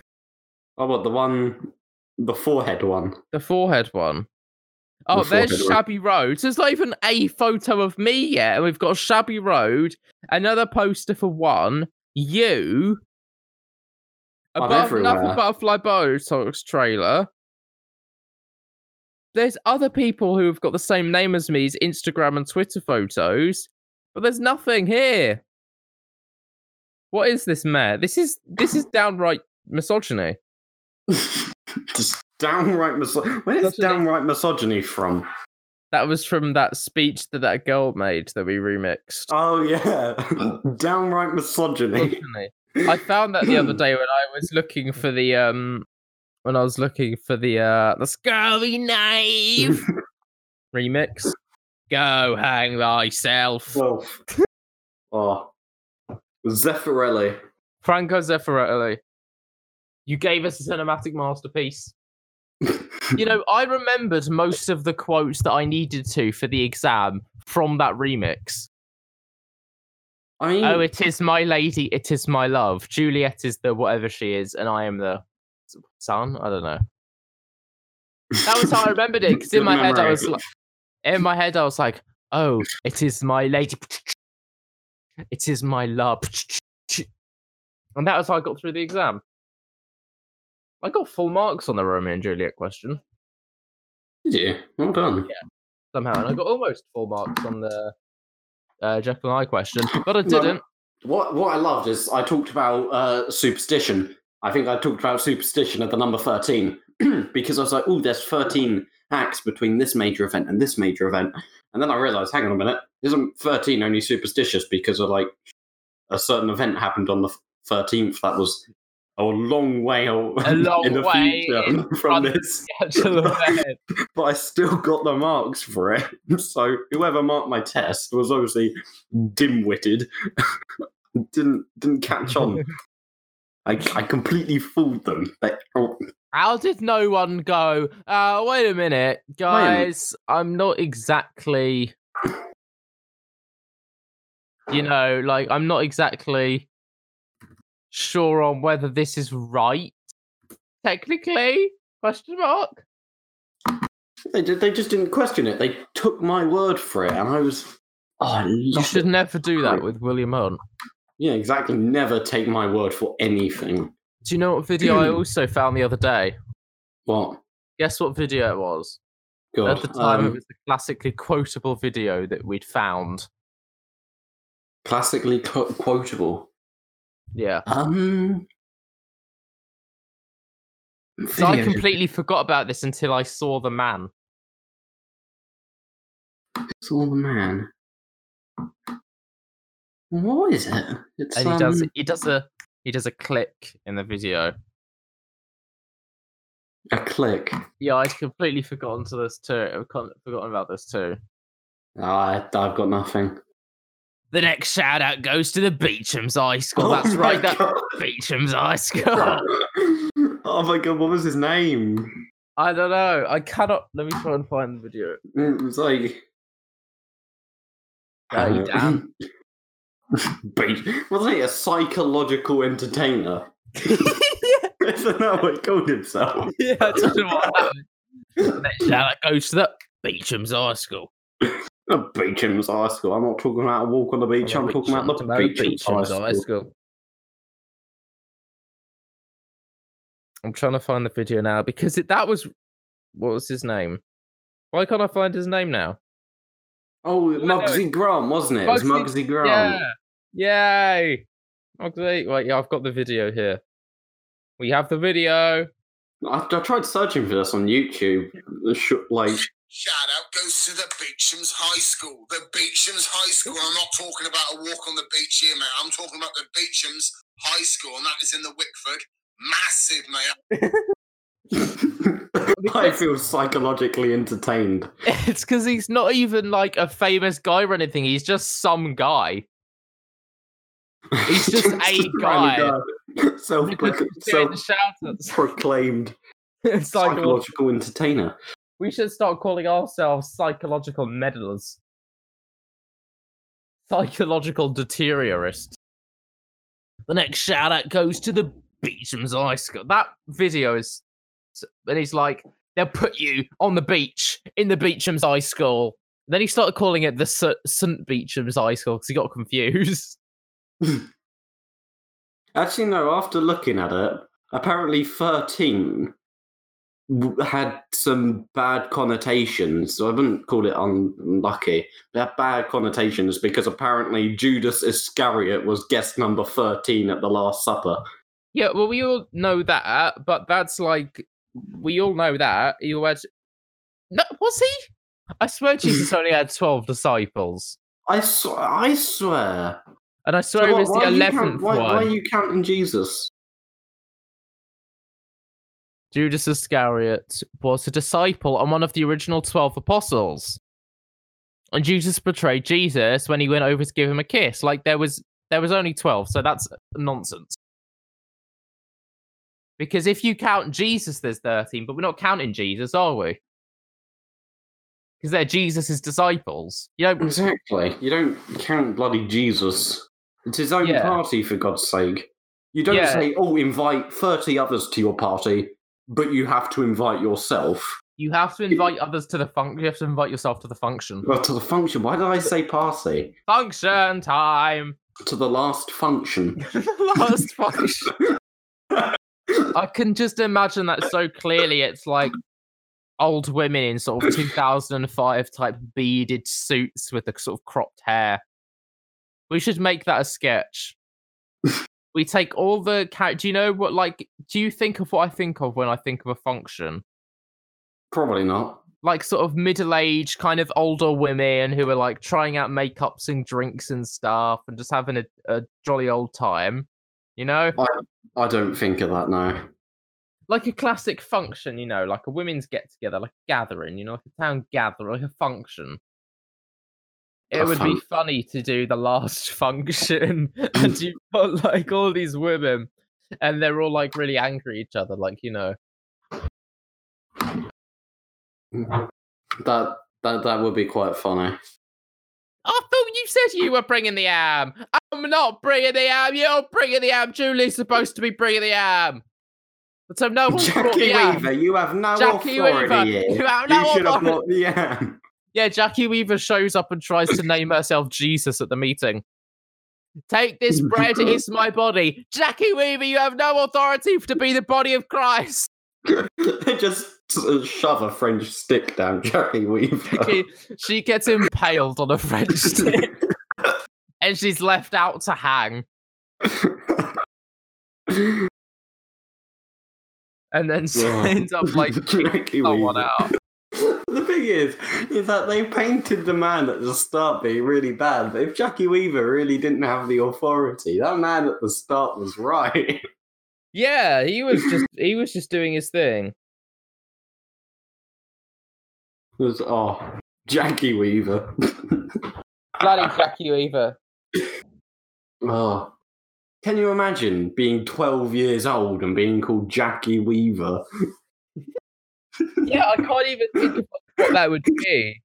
Speaker 2: Oh, what the one, the forehead one?
Speaker 1: The forehead one. Oh,
Speaker 2: The
Speaker 1: there's
Speaker 2: forehead one.
Speaker 1: Shabby Road. So there's not even a photo of me yet. And we've got Shabby Road, another poster for one, you, above another. Butterfly Botox trailer. There's other people who've got the same name as me's Instagram and Twitter photos, but there's nothing here. What is this, mayor? This is this is downright misogyny.
Speaker 2: Just downright misogyny. Where is downright misogyny from?
Speaker 1: That was from that speech that that girl made that we remixed.
Speaker 2: Oh yeah, downright misogyny.
Speaker 1: Misogyny. I found that the other day when I was looking for the um when I was looking for the uh the scurvy knave remix. Go hang thyself.
Speaker 2: well, oh, Zeffirelli.
Speaker 1: Franco Zeffirelli. You gave us a cinematic masterpiece. You know, I remembered most of the quotes that I needed to for the exam from that remix.
Speaker 2: I mean,
Speaker 1: Oh, it is my lady, it is my love. Juliet is the whatever she is, and I am the son. I don't know. That was how I remembered it. Because in
Speaker 2: Good
Speaker 1: my head, I was like, in my head, I was like, "Oh, it is my lady, it is my love," and that was how I got through the exam. I got full marks on the Romeo and Juliet question
Speaker 2: did you? Well done.
Speaker 1: somehow, and I got almost full marks on the uh, Jekyll and Hyde question, but I didn't.
Speaker 2: What what I loved is I talked about uh, superstition. I think I talked about superstition at the number thirteen because I was like, oh, there's thirteen acts between this major event and this major event, and then I realized, hang on a minute, isn't thirteen only superstitious because of like a certain event happened on the thirteenth that was a long way
Speaker 1: A long
Speaker 2: in the
Speaker 1: way
Speaker 2: future from this. But I still got the marks for it. So whoever marked my test was obviously dim-witted. didn't didn't catch on. I, I completely fooled them. Oh,
Speaker 1: How did no one go? Uh, wait a minute, guys. I'm not exactly. You know, like I'm not exactly sure on whether this is right. Technically, question mark.
Speaker 2: they did. They just didn't question it. They took my word for it, and I was. Oh, I
Speaker 1: You should
Speaker 2: it.
Speaker 1: never do that with William Hunt.
Speaker 2: Yeah, exactly. Never take my word for anything.
Speaker 1: Do you know what video I also found the other day?
Speaker 2: What?
Speaker 1: Guess what video it was?
Speaker 2: God.
Speaker 1: At the time,
Speaker 2: um,
Speaker 1: it was a classically quotable video that we'd found.
Speaker 2: classically qu- quotable.
Speaker 1: Yeah.
Speaker 2: Um.
Speaker 1: So I completely forgot about this until I saw the man.
Speaker 2: Saw the man. What is it? It's
Speaker 1: and he does
Speaker 2: um,
Speaker 1: he does a he does a click in the video.
Speaker 2: a click.
Speaker 1: Yeah, I'd completely forgotten to this too. I've forgotten about this too.
Speaker 2: Oh, I, I've got nothing.
Speaker 1: The next shout out goes to the Beauchamps High School.
Speaker 2: Oh
Speaker 1: That's right, that
Speaker 2: God.
Speaker 1: Beauchamps High School.
Speaker 2: oh my god, what was his name?
Speaker 1: I don't know. I cannot. Let me try and find the video.
Speaker 2: It was like.
Speaker 1: Oh, you
Speaker 2: Wasn't he a psychological entertainer? Isn't that what he called himself?
Speaker 1: yeah, I don't know what happened. Next shout out goes to the Beauchamps High School.
Speaker 2: The Beauchamps High School. I'm not talking about a walk on the beach. I'm talking about the Beauchamps, High School.
Speaker 1: I'm trying to find the video now because it, that was what was his name? Why can't I find his name now?
Speaker 2: Oh,
Speaker 1: no,
Speaker 2: Muggsy Grant, wasn't it? It was
Speaker 1: Muggsy-
Speaker 2: Muggsy Grant.
Speaker 1: Yeah. Yay. Okay. Wait, yeah, I've got the video here. We have the video.
Speaker 2: I, I tried searching for this on YouTube. The sh- Like,
Speaker 3: Shout out goes to the Beauchamps High School. The Beauchamps High School. I'm not talking about a walk on the beach here, mate. I'm talking about the Beauchamps High School, and that is in the Wickford. Massive, mate.
Speaker 2: I feel psychologically entertained.
Speaker 1: It's because he's not even like a famous guy or anything. He's just some guy. He's just a guy.
Speaker 2: Self
Speaker 1: Because he's doing the shout-outs.
Speaker 2: proclaimed psychological entertainer.
Speaker 1: we should start calling ourselves psychological meddlers. Psychological deteriorists. The next shout out goes to the Beauchamps High School. That video is, and he's like, they'll put you on the beach in the Beauchamps High School. Then he started calling it the St. Beauchamps High School because he got confused.
Speaker 2: Actually, no, after looking at it, apparently 13 had some bad connotations. So I wouldn't call it unlucky. They had bad connotations because apparently Judas Iscariot was guest number 13 at the Last Supper.
Speaker 1: Yeah, well, we all know that, but that's like we all know that he had. No, was he? I swear Jesus only had twelve disciples,
Speaker 2: I, sw- I swear.
Speaker 1: And I
Speaker 2: So
Speaker 1: swear it was the
Speaker 2: are you count-
Speaker 1: eleventh
Speaker 2: why,
Speaker 1: one.
Speaker 2: why are you counting Jesus?
Speaker 1: Judas Iscariot was a disciple and one of the original 12 apostles. And Judas betrayed Jesus when he went over to give him a kiss. Like there was there was only 12, so that's nonsense. Because if you count Jesus, there's 13, but we're not counting Jesus, are we? Because they're Jesus' disciples. You know,
Speaker 2: Exactly. You don't count bloody Jesus. It's his own
Speaker 1: Yeah.
Speaker 2: party, for God's sake. You don't
Speaker 1: Yeah.
Speaker 2: say, oh, invite 30 others to your party, but you have to invite yourself.
Speaker 1: you have to invite others to the function. You have to invite yourself to the function.
Speaker 2: Well, to the function. Why did I say party?
Speaker 1: Function time.
Speaker 2: To the last function.
Speaker 1: Last function. I can just imagine that so clearly. It's like old women in sort of 2005 type beaded suits with the sort of cropped hair. We should make that a sketch. we take all the car- Do you know what? Like, do you think of what I think of when I think of a function?
Speaker 2: Probably not.
Speaker 1: Like sort of middle-aged, kind of older women who are like trying out makeups and drinks and stuff, and just having a, a jolly old time. You know,
Speaker 2: I don't think of that now.
Speaker 1: like a classic function, you know, like a women's get together, like a gathering, you know, like a town gather, like a function. It would be funny to do the last function mm. and you put like all these women and they're all like really angry at each other, like, you know.
Speaker 2: That that that would be quite funny.
Speaker 1: I thought you said you were bringing the ham. I'm not bringing the ham. You're bringing the ham. Julie's supposed to be bringing the. But so no brought
Speaker 2: Jackie. Weaver, you have no
Speaker 1: Jackie
Speaker 2: authority
Speaker 1: Weaver,
Speaker 2: here.
Speaker 1: you have no You
Speaker 2: should have brought the yam.
Speaker 1: Yeah, Jackie Weaver shows up and tries to name herself Jesus at the meeting. Take this bread, it's my body. Jackie Weaver, you have no authority to be the body of Christ.
Speaker 2: they just uh, shove a French stick down Jackie Weaver.
Speaker 1: She, she gets impaled on a French stick and she's left out to hang. And then she
Speaker 2: Yeah.
Speaker 1: ends up like someone out.
Speaker 2: The thing is, is that they painted the man at the start being really bad. But if Jackie Weaver really didn't have the authority, that man at the start was right.
Speaker 1: Yeah, he was just he was just doing his thing.
Speaker 2: It was oh, Jackie Weaver.
Speaker 1: Bloody Jackie Weaver.
Speaker 2: oh. Can you imagine being 12 years old and being called Jackie Weaver?
Speaker 1: Yeah, I can't even think of what that would be.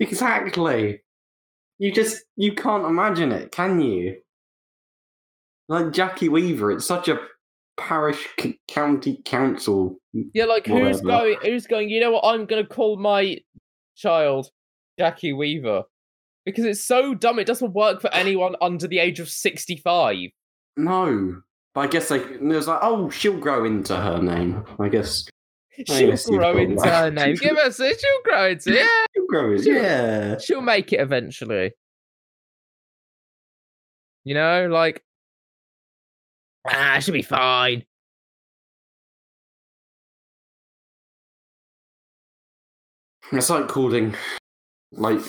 Speaker 2: Exactly. You just you can't imagine it, can you? Like Jackie Weaver, it's such a parish c- county council.
Speaker 1: Yeah, like who's going? Who's going? You know what? I'm gonna call my child Jackie Weaver because it's so dumb. It doesn't work for anyone under the age of sixty-five.
Speaker 2: No, but I guess like there's like oh she'll grow into her name. I guess
Speaker 1: She'll grow into her name. Give us it. She'll grow into it. Yeah,
Speaker 2: she'll grow in.
Speaker 1: She'll-
Speaker 2: Yeah.
Speaker 1: she'll make it eventually. You know, like ah, she'll be fine.
Speaker 2: It's like calling like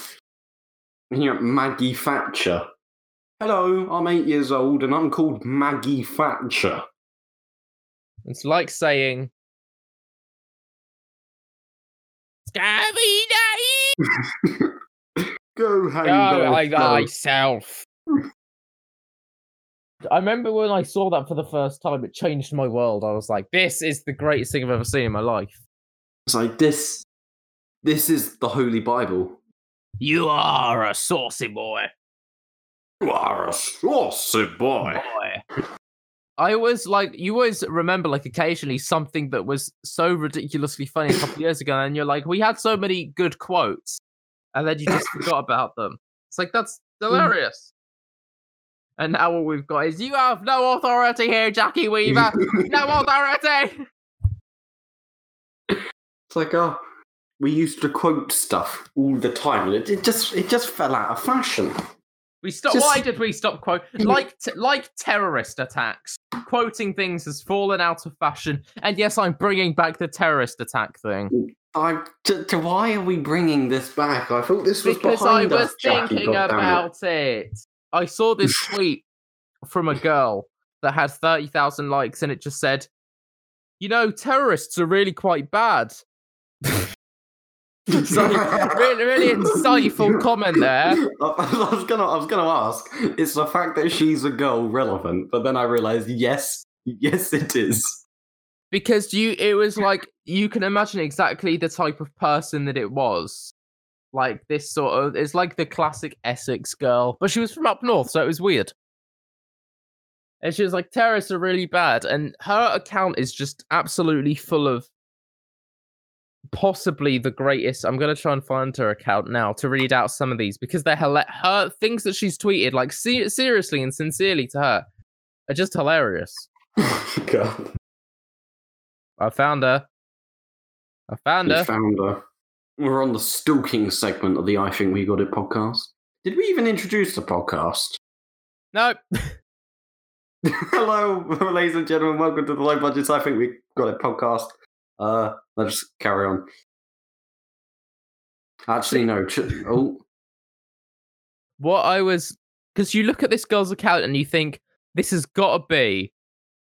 Speaker 2: you know Maggie Thatcher. Hello, I'm eight years old and I'm called Maggie Thatcher.
Speaker 1: It's like saying. Scabby Daddy!
Speaker 2: Go hang
Speaker 1: Go like
Speaker 2: thyself.
Speaker 1: thyself. I remember when I saw that for the first time, it changed my world. I was like, this is the greatest thing I've ever seen in my life.
Speaker 2: It's like this. This is the Holy Bible.
Speaker 1: You are a saucy boy.
Speaker 2: You are a saucy boy.
Speaker 1: I always like you always remember like occasionally something that was so ridiculously funny a couple years ago, and you're like, we had so many good quotes, and then you just forgot about them. It's like that's mm. hilarious. And now all we've got is you have no authority here, Jackie Weaver. no authority.
Speaker 2: It's like, oh, we used to quote stuff all the time, and it, it just it just fell out of fashion.
Speaker 1: We stop.
Speaker 2: Just-
Speaker 1: Why did we stop quote like t- like terrorist attacks? Quoting things has fallen out of fashion, and yes, I'm bringing back the terrorist attack thing
Speaker 2: I, t- t- why are we bringing this back? I thought this was
Speaker 1: because I was
Speaker 2: us.
Speaker 1: Thinking
Speaker 2: goddammit.
Speaker 1: about it. I saw this tweet from a girl that had thirty thousand likes, and it just said, "You know, terrorists are really quite bad." so really, really insightful comment there.
Speaker 2: I, was gonna, I was gonna ask. Is the fact that she's a girl relevant? But then I realized, yes, yes, it is.
Speaker 1: because you it was like you can imagine exactly the type of person that it was like this sort of it's like the classic essex girl but she was from up north so it was weird and she was like terrorists are really bad and her account is just absolutely full of possibly the greatest i'm going to try and find her account now to read out some of these because they're hila- her things that she's tweeted like se- seriously and sincerely to her are just hilarious
Speaker 2: God,
Speaker 1: i found her i found her
Speaker 2: found her. We're on the stalking segment of the I Think We Got It podcast. Did we even introduce the podcast?
Speaker 1: no
Speaker 2: Hello, ladies and gentlemen. Welcome to the Low Budgets I Think We Got It podcast. Uh, let's carry on. Actually, no. Oh,
Speaker 1: what I was because you look at this girl's account and you think this has got to be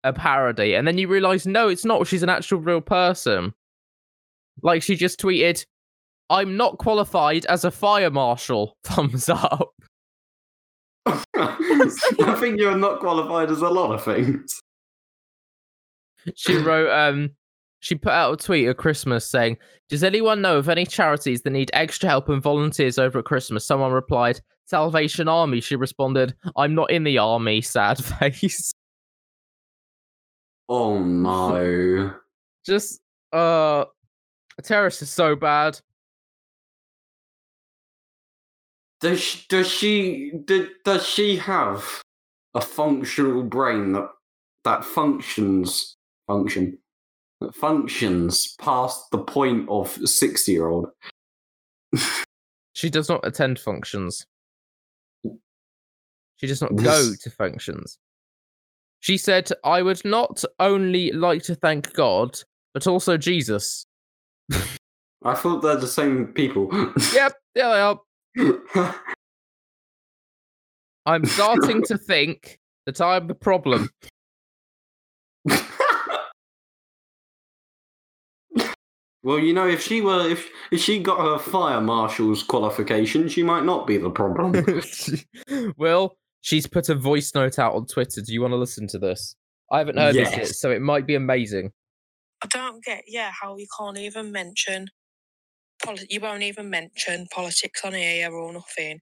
Speaker 1: a parody, and then you realize no, it's not. She's an actual real person. Like she just tweeted, "I'm not qualified as a fire marshal." Thumbs up.
Speaker 2: I think you're not qualified as a lot of things.
Speaker 1: She wrote, um, she put out a tweet at Christmas saying, "Does anyone know of any charities that need extra help and volunteers over at Christmas?" Someone replied, "Salvation Army." She responded, "I'm not in the army." Sad face.
Speaker 2: Oh no.
Speaker 1: just uh terrorist is so bad
Speaker 2: Does she, does she do, does she have a functional brain that that functions function functions past the point of sixty year old?
Speaker 1: she does not attend functions. She does not go to functions. She said i would not only like to thank god but also jesus.
Speaker 2: I thought they're the same people.
Speaker 1: yep there they are. I'm starting to think that i'm the problem
Speaker 2: well, you know, if she were if if she got her fire marshal's qualification, she might not be the problem.
Speaker 1: well she's put a voice note out on twitter. Do you want to listen to this? I haven't heard this yet so it might be amazing.
Speaker 4: I don't get, yeah, how you can't even mention, poli- you won't even mention politics on here or nothing.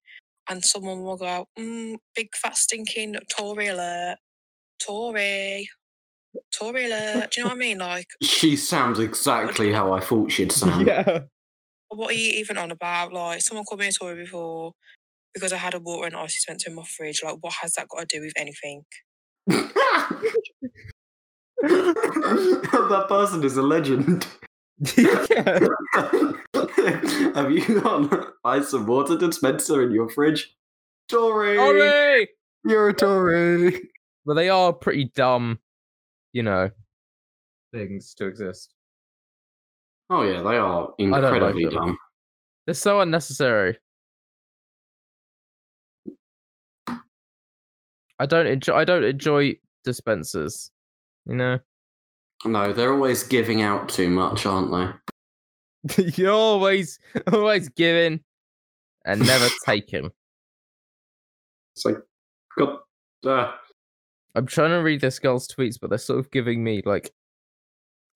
Speaker 4: And someone will go, mm, big fat stinking Tory alert, Tory, Tory alert. Do you know what I mean? Like,
Speaker 2: she sounds exactly how I thought she'd sound.
Speaker 1: yeah
Speaker 4: what are you even on about? Like, someone called me a Tory before because I had a water and ice dispenser in my fridge. Like, what has that got to do with anything?
Speaker 2: that person is a legend.
Speaker 1: yeah.
Speaker 2: Have you got ice and water dispenser in your fridge? Tory!
Speaker 1: Sorry!
Speaker 2: You're a Tory!
Speaker 1: But they are pretty dumb, you know, things to exist.
Speaker 2: Oh yeah, they are
Speaker 1: don't like
Speaker 2: incredibly dumb.
Speaker 1: They're so unnecessary. I don't enjoy. I don't enjoy dispensers. You know,
Speaker 2: No, they're always giving out too much, aren't they?
Speaker 1: you're always always giving and never taking.
Speaker 2: It's like, God, uh,
Speaker 1: I'm trying to read this girl's tweets, but they're sort of giving me like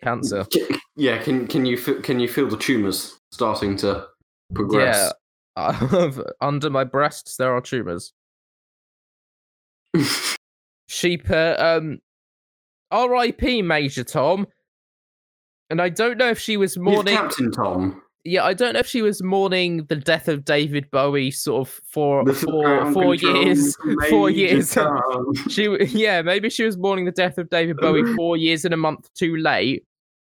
Speaker 1: cancer.
Speaker 2: yeah. Can can you can you feel the tumors starting to progress?
Speaker 1: Yeah, under my breasts there are tumors. Sheep, uh, um, R.I.P. Major Tom. And I don't know if she was mourning.
Speaker 2: Captain Tom.
Speaker 1: Yeah, I don't know if she was mourning the death of David Bowie, sort of for for four years. Four years. She, yeah, maybe she was mourning the death of David Bowie four years and a month too late,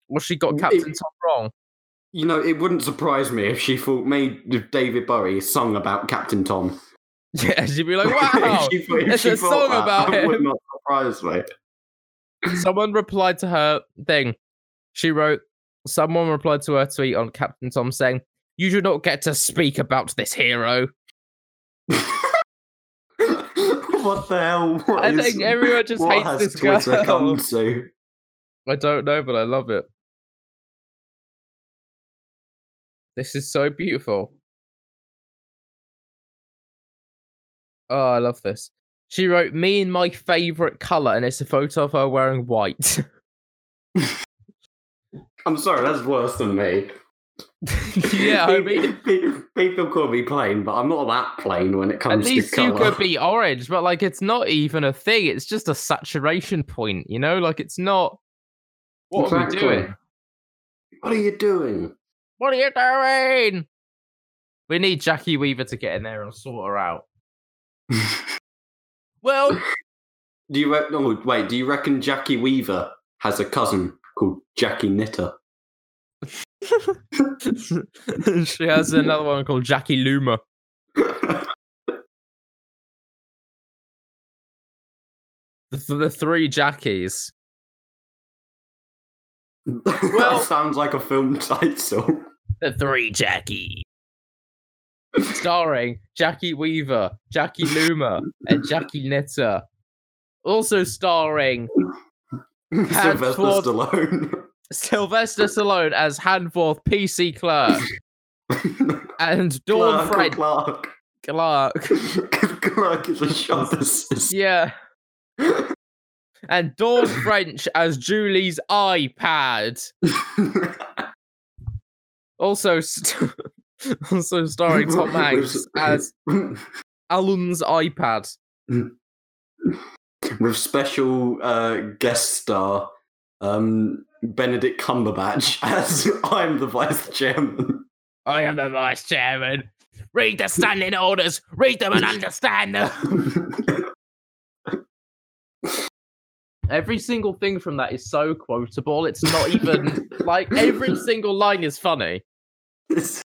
Speaker 1: or she got
Speaker 2: It-
Speaker 1: Captain Tom wrong.
Speaker 2: You know, it wouldn't surprise me if she thought made David Bowie sung about Captain Tom.
Speaker 1: Yeah, she'd be like, wow.
Speaker 2: she she
Speaker 1: a song
Speaker 2: that,
Speaker 1: about
Speaker 2: that would not surprise me.
Speaker 1: Someone replied to her thing. She wrote, someone replied to her tweet on Captain Tom saying, You do not get to speak about this hero.
Speaker 2: what the hell? What
Speaker 1: I
Speaker 2: is-
Speaker 1: think everyone just
Speaker 2: what
Speaker 1: hates
Speaker 2: has
Speaker 1: this
Speaker 2: Twitter
Speaker 1: girl.
Speaker 2: come to?
Speaker 1: I don't know, but I love it. This is so beautiful. Oh, I love this. She wrote me in my favorite color, and it's a photo of her wearing white.
Speaker 2: I'm sorry, that's worse than me.
Speaker 1: yeah, I mean,
Speaker 2: people call me plain, but I'm not that plain when it comes.
Speaker 1: at
Speaker 2: comes
Speaker 1: least
Speaker 2: to
Speaker 1: you could be orange, but like it's not even a thing. It's just a saturation point, you know? Like it's not. What are we doing?
Speaker 2: What are you doing?
Speaker 1: What are you doing? We need Jackie Weaver to get in there and sort her out. Well,
Speaker 2: Do you re- oh, wait? Do you reckon Jackie Weaver has a cousin Jackie Knitter?
Speaker 1: she has another one called Jackie Luma. The, the three Jackies.
Speaker 2: that sounds like a film title.
Speaker 1: The three Jackie. Starring Jackie Weaver, Jackie Luma, and Jackie Knitter. Also starring
Speaker 2: Sylvester
Speaker 1: Ford-
Speaker 2: Stallone.
Speaker 1: Sylvester Stallone as Handforth PC Clerk and Dawn
Speaker 2: Clark,
Speaker 1: French
Speaker 2: Clark.
Speaker 1: Clark.
Speaker 2: Clark is a shop assistant.
Speaker 1: Yeah. And Dawn French as Julie's iPad. Also, st- also starring Tom Hanks as Alan's iPad.
Speaker 2: with special uh, guest star um, Benedict Cumberbatch as I'm the vice chairman.
Speaker 1: I am the vice chairman. Read the standing orders. Read them and understand them. Every single thing from that is so quotable. It's not even like every single line is funny.
Speaker 2: it's,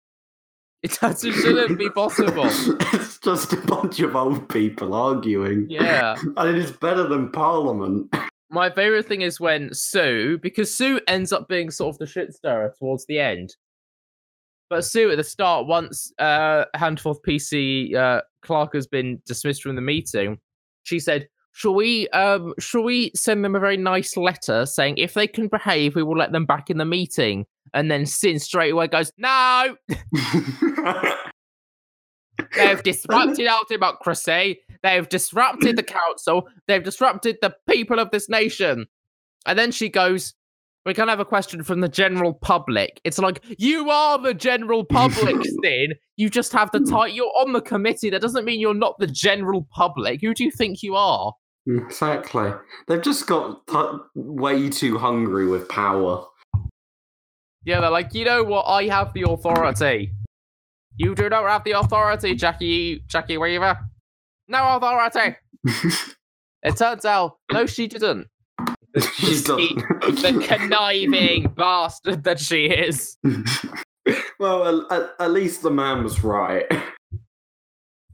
Speaker 1: It doesn't shouldn't be possible.
Speaker 2: it's just a bunch of old people arguing.
Speaker 1: Yeah.
Speaker 2: And it is better than Parliament.
Speaker 1: My favorite thing is when Sue, because Sue ends up being sort of the shit stirrer towards the end. But Sue at the start, once uh Handforth PC uh Clark has been dismissed from the meeting, she said, Shall we um shall we send them a very nice letter saying if they can behave, we will let them back in the meeting? And then Sin straight away goes, No, they've disrupted our democracy, they've disrupted the council, they've disrupted the people of this nation. And then she goes, We can have a question from the general public. It's like, you are the general public, Sin. You just have the title. You're on the committee. That doesn't mean you're not the general public. Who do you think you are?
Speaker 2: exactly. They've just got t- way too hungry with power.
Speaker 1: Yeah, they're like, you know what? I have the authority. You do not have the authority, Jackie Jackie Weaver. No authority. It turns out, no, she didn't.
Speaker 2: She
Speaker 1: She- the conniving bastard that she is.
Speaker 2: well, at, at least the man was right.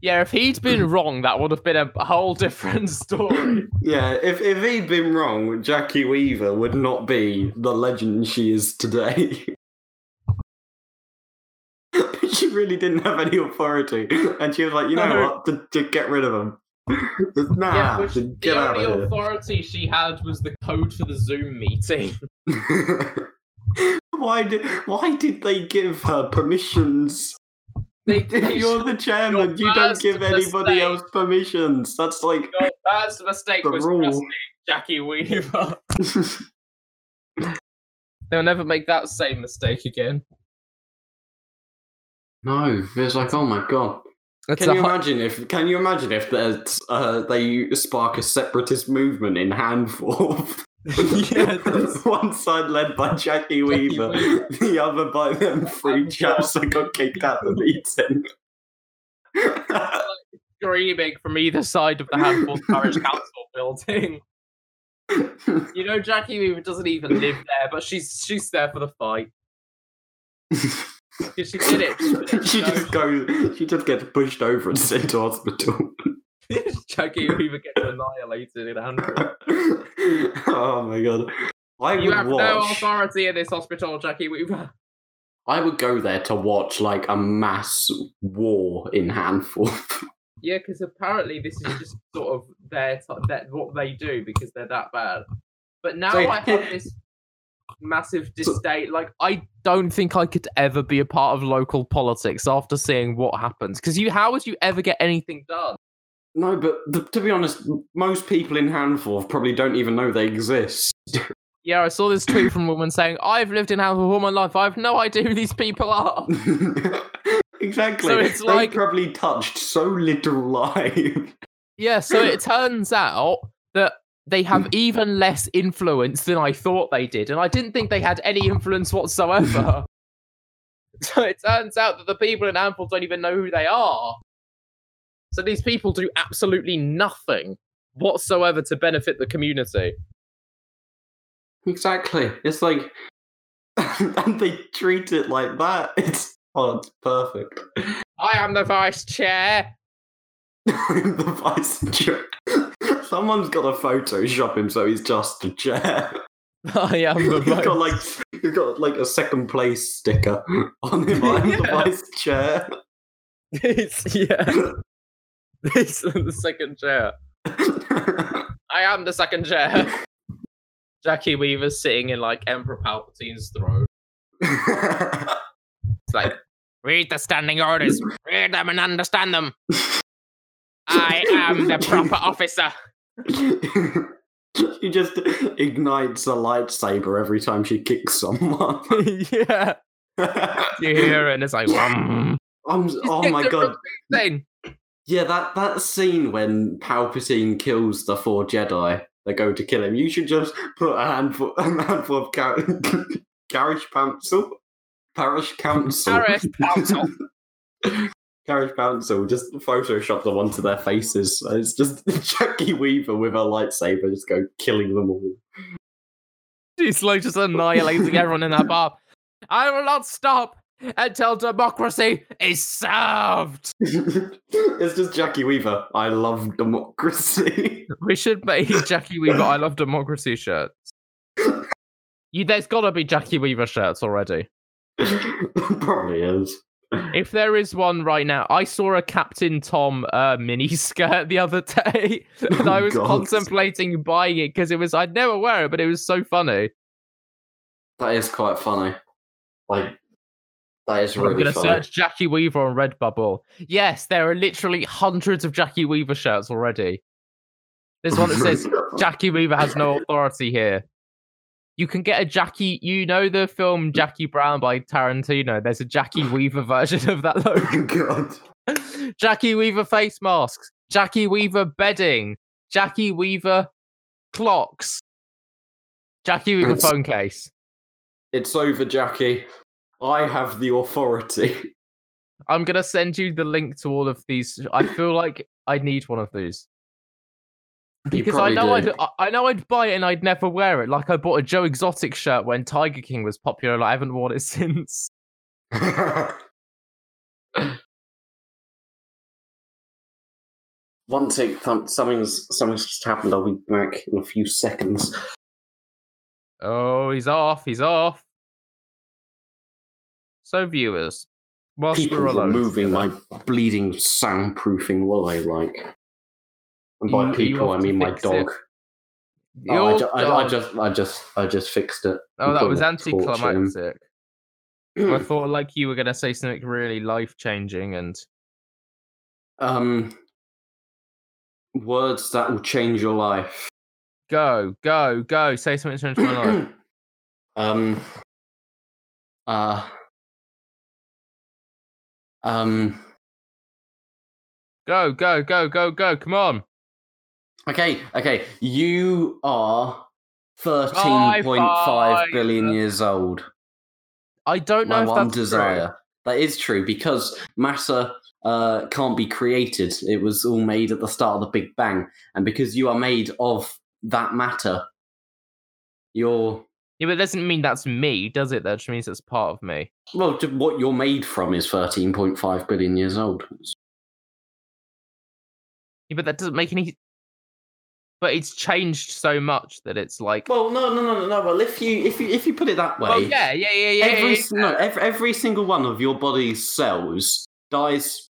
Speaker 1: Yeah, if he'd been wrong, that would have been a whole different story.
Speaker 2: Yeah, if, if he'd been wrong, Jackie Weaver would not be the legend she is today. Really didn't have any authority, and she was like, you know
Speaker 1: No.
Speaker 2: what, to, to get rid of him. nah,
Speaker 1: yeah, which the
Speaker 2: out
Speaker 1: only
Speaker 2: of here.
Speaker 1: authority she had was the code for the Zoom meeting.
Speaker 2: why did why did they give her permissions?
Speaker 1: They.
Speaker 2: You're the chairman. You don't give anybody
Speaker 1: mistake.
Speaker 2: else permissions. That's like
Speaker 1: Your first mistake
Speaker 2: The
Speaker 1: was
Speaker 2: rule.
Speaker 1: Jackie Weaver. They'll never make that same mistake again.
Speaker 2: No. It's like oh my god.
Speaker 1: It's
Speaker 2: Can
Speaker 1: a
Speaker 2: you
Speaker 1: hu-
Speaker 2: imagine if? Can you imagine if there's, uh, they spark a separatist movement in Handforth?
Speaker 1: Yeah, that's-
Speaker 2: One side led by Jackie Weaver,
Speaker 1: Weaver.
Speaker 2: the other by them three chaps that got kicked out of the meeting.
Speaker 1: screaming from either side of the Handforth Parish Council building. You know, Jackie Weaver doesn't even live there, but she's she's there for the fight. Because she did it.
Speaker 2: she just goes. She just gets pushed over and sent to hospital.
Speaker 1: Jackie Weaver gets annihilated in Andrew.
Speaker 2: oh my god! I
Speaker 1: You have no authority in this hospital, Jackie Weaver.
Speaker 2: I would go there to watch like a mass war in Handforth.
Speaker 1: Yeah, because apparently this is just sort of their t- that what they do because they're that bad. But now
Speaker 2: So-
Speaker 1: I have this massive disdain. Like I don't think I could ever be a part of local politics after seeing what happens. Because you, how would you ever get anything done?
Speaker 2: no, but th- to be honest, most people in Handforth probably don't even know they exist.
Speaker 1: Yeah, I saw this tweet from a woman saying, "I've lived in Hamilton all my life. I have no idea who these people are."
Speaker 2: exactly.
Speaker 1: So it's
Speaker 2: they
Speaker 1: like-
Speaker 2: probably touched so little life.
Speaker 1: Yeah, so it turns out that they have hmm. even less influence than I thought they did, and I didn't think they had any influence whatsoever. so it turns out that the people in Ample don't even know who they are. So these people do absolutely nothing whatsoever to benefit the community.
Speaker 2: Exactly. It's like, and they treat it like that. It's oh, it's perfect.
Speaker 1: I am the vice chair.
Speaker 2: I'm the vice chair. Someone's got to Photoshop him so he's just a chair.
Speaker 1: I am the
Speaker 2: he's got like he's got like a second place sticker on him. I'm the vice chair.
Speaker 1: It's, yeah, it's the second chair. I am the second chair. Jackie Weaver's sitting in like Emperor Palpatine's throne. It's like, read the standing orders, read them and understand them. I am the proper officer.
Speaker 2: She just ignites a lightsaber every time she kicks someone.
Speaker 1: yeah, you hear it and it's like, "Wham."
Speaker 2: I'm, oh my god. Yeah, that, that scene when Palpatine kills the four Jedi that go to kill him, you should just put a handful, a handful of car- Parish Council. Parish Council.
Speaker 1: Parish Council.
Speaker 2: Parish Council, just Photoshop them onto their faces. It's just Jackie Weaver with a lightsaber just go killing them all.
Speaker 1: She's like just annihilating everyone in that bar. I will not stop until democracy is served.
Speaker 2: it's just Jackie Weaver. I love democracy.
Speaker 1: We should make Jackie Weaver I Love Democracy shirts. You, there's got to be Jackie Weaver shirts already.
Speaker 2: Probably is.
Speaker 1: If there is one right now, I saw a Captain Tom uh, mini skirt the other day, and I
Speaker 2: Oh,
Speaker 1: was
Speaker 2: God.
Speaker 1: contemplating buying it because it was I'd never wear it, but it was so funny.
Speaker 2: That is quite funny. Like, that is really.
Speaker 1: I'm gonna
Speaker 2: funny.
Speaker 1: search Jackie Weaver on Redbubble. Yes, there are literally hundreds of Jackie Weaver shirts already. There's one that says Jackie Weaver has no authority here. You can get a Jackie, you know the film Jackie Brown by Tarantino. There's a Jackie Weaver version of that oh logo.
Speaker 2: Oh, God.
Speaker 1: Jackie Weaver face masks, Jackie Weaver bedding, Jackie Weaver clocks, Jackie Weaver
Speaker 2: It's-
Speaker 1: phone case.
Speaker 2: It's over, Jackie. I have the authority.
Speaker 1: I'm gonna send you the link to all of these. I feel like I need one of these. Because I know
Speaker 2: do.
Speaker 1: I'd I- know I'd buy it and I'd never wear it. Like I bought a Joe Exotic shirt when Tiger King was popular. and I haven't worn it since.
Speaker 2: One thing, th- something's something's just happened. I'll be back in a few seconds.
Speaker 1: Oh, he's off. He's off. So viewers, whilst
Speaker 2: People
Speaker 1: we're alone,
Speaker 2: removing my bleeding soundproofing will I like. And by
Speaker 1: You- you
Speaker 2: people, I mean my dog. Oh, I, ju- I, I just, I just, I just fixed it.
Speaker 1: Oh, that was anticlimactic. I thought like you were gonna say something really life changing, and
Speaker 2: um, words that will change your life.
Speaker 1: go, go, go. Say something to change my life.
Speaker 2: um, uh, um.
Speaker 1: Go, go, go, go, go. Come on.
Speaker 2: Okay, okay. You are thirteen point five billion years old.
Speaker 1: I don't know
Speaker 2: My
Speaker 1: if
Speaker 2: one
Speaker 1: that's true.
Speaker 2: desire. That is true because matter uh, can't be created. It was all made at the start of the Big Bang, and because you are made of that matter, you're
Speaker 1: Yeah, but it doesn't mean that's me, does it? That just means it's part of me.
Speaker 2: Well, what you're made from is 13.5 billion years old.
Speaker 1: Yeah, but that doesn't make any. But it's changed so much that it's like.
Speaker 2: Well, no, no, no, no, no. Well, if you if you if you put it that way,
Speaker 1: Well, yeah, yeah, yeah, yeah.
Speaker 2: every
Speaker 1: yeah,
Speaker 2: s- no, every, every single one of your body's cells dies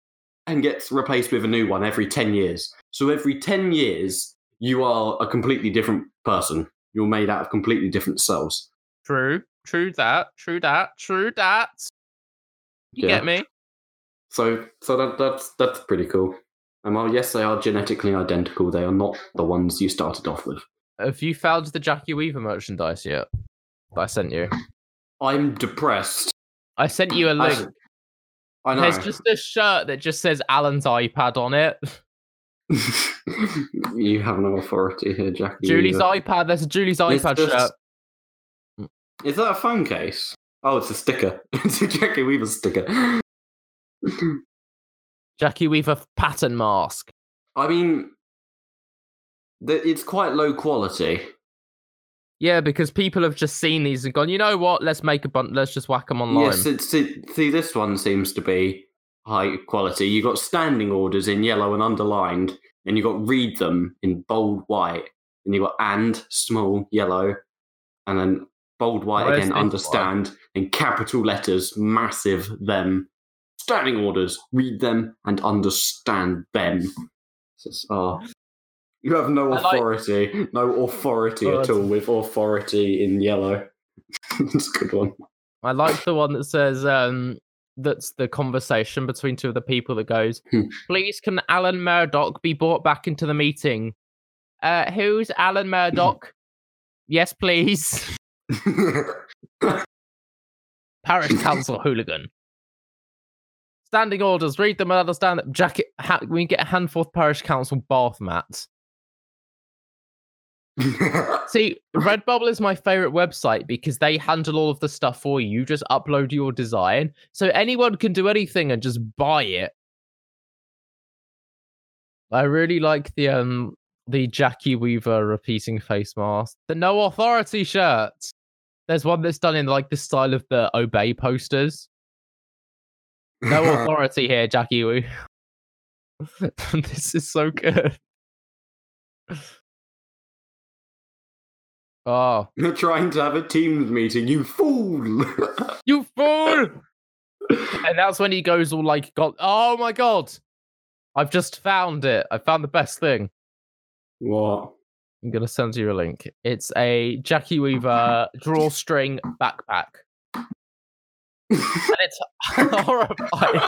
Speaker 2: and gets replaced with a new one every 10 years. So every 10 years, you are a completely different person. You're made out of completely different cells.
Speaker 1: True, true that, true that, true that. You
Speaker 2: Yeah.
Speaker 1: get me?
Speaker 2: So so that that's that's pretty cool. Um, and while yes, they are genetically identical, they are not the ones you started off with.
Speaker 1: Have you found the Jackie Weaver merchandise yet? That I sent you.
Speaker 2: I'm depressed.
Speaker 1: I sent you a link.
Speaker 2: I know.
Speaker 1: There's just a shirt that just says Alan's iPad on it.
Speaker 2: you have no authority here, Jackie.
Speaker 1: Julie's
Speaker 2: Weaver.
Speaker 1: iPad. There's a Julie's
Speaker 2: It's
Speaker 1: iPad
Speaker 2: just-
Speaker 1: shirt.
Speaker 2: Is that a phone case? Oh, it's a sticker. it's a Jackie Weaver sticker.
Speaker 1: Jackie Weaver pattern mask.
Speaker 2: I mean, it's quite low quality.
Speaker 1: Yeah, because people have just seen these and gone, you know what? Let's make a bunch. Let's just whack them online.
Speaker 2: Yes, it's, it, see, this one seems to be high quality. You got standing orders in yellow and underlined, and you got read them in bold white, and you got and small yellow, and then bold white
Speaker 1: Where's
Speaker 2: again, understand, in capital letters, massive them. Standing orders, read them and understand them. Just, oh. You have no
Speaker 1: I like-
Speaker 2: authority, no authority
Speaker 1: Oh,
Speaker 2: at all with authority in yellow. It's a good one.
Speaker 1: I like the one that says, um, that's the conversation between two of the people that goes,
Speaker 2: Hmm.
Speaker 1: please can Alan Murdoch be brought back into the meeting? Uh, who's Alan Murdoch? yes, please. Parish Council hooligan. Standing orders, read them and understand that jacket. Ha- we get a Handforth Parish Council bath mats. See, Redbubble is my favorite website because they handle all of the stuff for you. You just upload your design, so anyone can do anything and just buy it. I really like the um the Jackie Weaver repeating face mask, the no authority shirt. There's one that's done in like the style of the obey posters. No authority here, Jackie Weaver. this is so good. Oh,
Speaker 2: You're trying to have a Teams meeting, you fool!
Speaker 1: you fool! and that's when he goes all like, "God, oh my god, I've just found it! I found the best thing."
Speaker 2: what?
Speaker 1: I'm gonna send you a link. It's a Jackie Weaver drawstring backpack, and it's horrifying.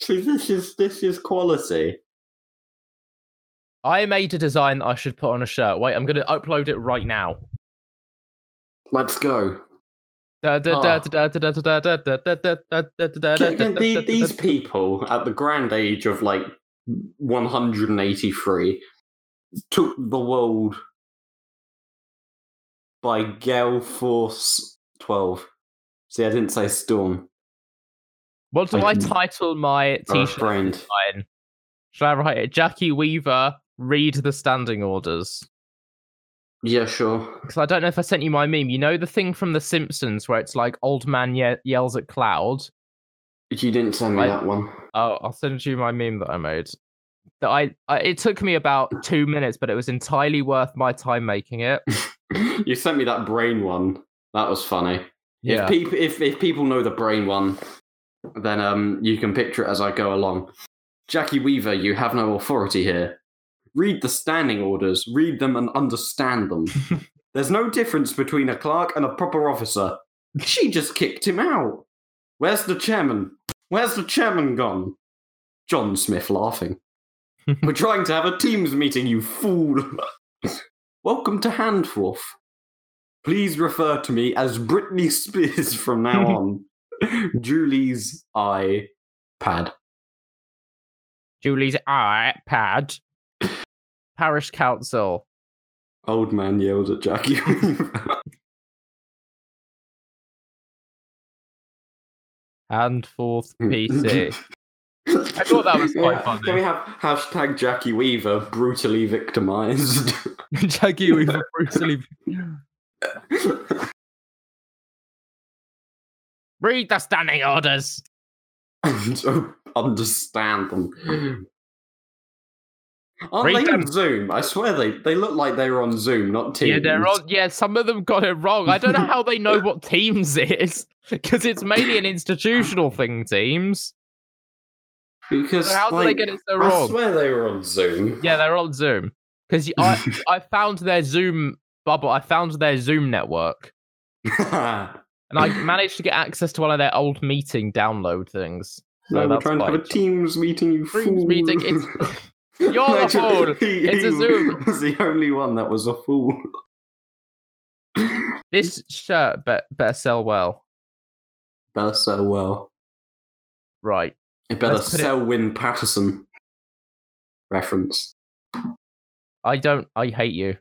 Speaker 2: See, this is this is quality.
Speaker 1: I made a design that I should put on a shirt. Wait, I'm going to upload it right now.
Speaker 2: Let's go. These people at the grand age of like 183 took the world by gale force 12. See, I didn't say storm.
Speaker 1: What do
Speaker 2: I
Speaker 1: I title my
Speaker 2: uh,
Speaker 1: t-shirt? Should I write it? Jackie Weaver, read the standing orders.
Speaker 2: Yeah, sure.
Speaker 1: Because I don't know if I sent you my meme. You know the thing from The Simpsons where it's like old man ye- yells at cloud.
Speaker 2: You didn't send me
Speaker 1: I-
Speaker 2: that one.
Speaker 1: Oh, I'll send you my meme that I made. That I, I it took me about two minutes, but it was entirely worth my time making it.
Speaker 2: you sent me that brain one. That was funny.
Speaker 1: Yeah.
Speaker 2: If people if, if people know the brain one, then um you can picture it as I go along. Jackie Weaver, you have no authority here. Read the standing orders, read them and understand them. There's no difference between a clerk and a proper officer. She just kicked him out. Where's the chairman? Where's the chairman gone? John Smith laughing. We're trying to have a Teams meeting, you fool. Welcome to Handforth. Please refer to me as Britney Spears from now on. Julie's iPad.
Speaker 1: Julie's iPad. Parish Council.
Speaker 2: Old man yelled at Jackie.
Speaker 1: And fourth PC. I thought that was quite funny.
Speaker 2: Can we have hashtag Jackie Weaver brutally victimized?
Speaker 1: Jackie Weaver brutally. Read the standing orders.
Speaker 2: and understand them. Hmm. Aren't
Speaker 1: Read
Speaker 2: they
Speaker 1: them.
Speaker 2: on Zoom? I swear they, they look like they were on Zoom, not Teams.
Speaker 1: Yeah, they're on. Yeah, some of them got it wrong. I don't know how they know what Teams is because it's mainly an institutional thing. Teams.
Speaker 2: Because
Speaker 1: So how do they get it so wrong?
Speaker 2: I swear they were on Zoom.
Speaker 1: Yeah, they're on Zoom because I I found their Zoom bubble. I found their Zoom network, and I managed to get access to one of their old meeting download things. So
Speaker 2: no, we're trying to have a Teams meeting, you
Speaker 1: Teams
Speaker 2: fool.
Speaker 1: meeting, it's- You're
Speaker 2: Imagine
Speaker 1: fool.
Speaker 2: he-
Speaker 1: It's a Zoom.
Speaker 2: was the only one that was a fool.
Speaker 1: This shirt bet better sell well,
Speaker 2: better sell well.
Speaker 1: right?
Speaker 2: It better
Speaker 1: Let's it-
Speaker 2: sell Win Patterson. Reference.
Speaker 1: I don't. I hate you.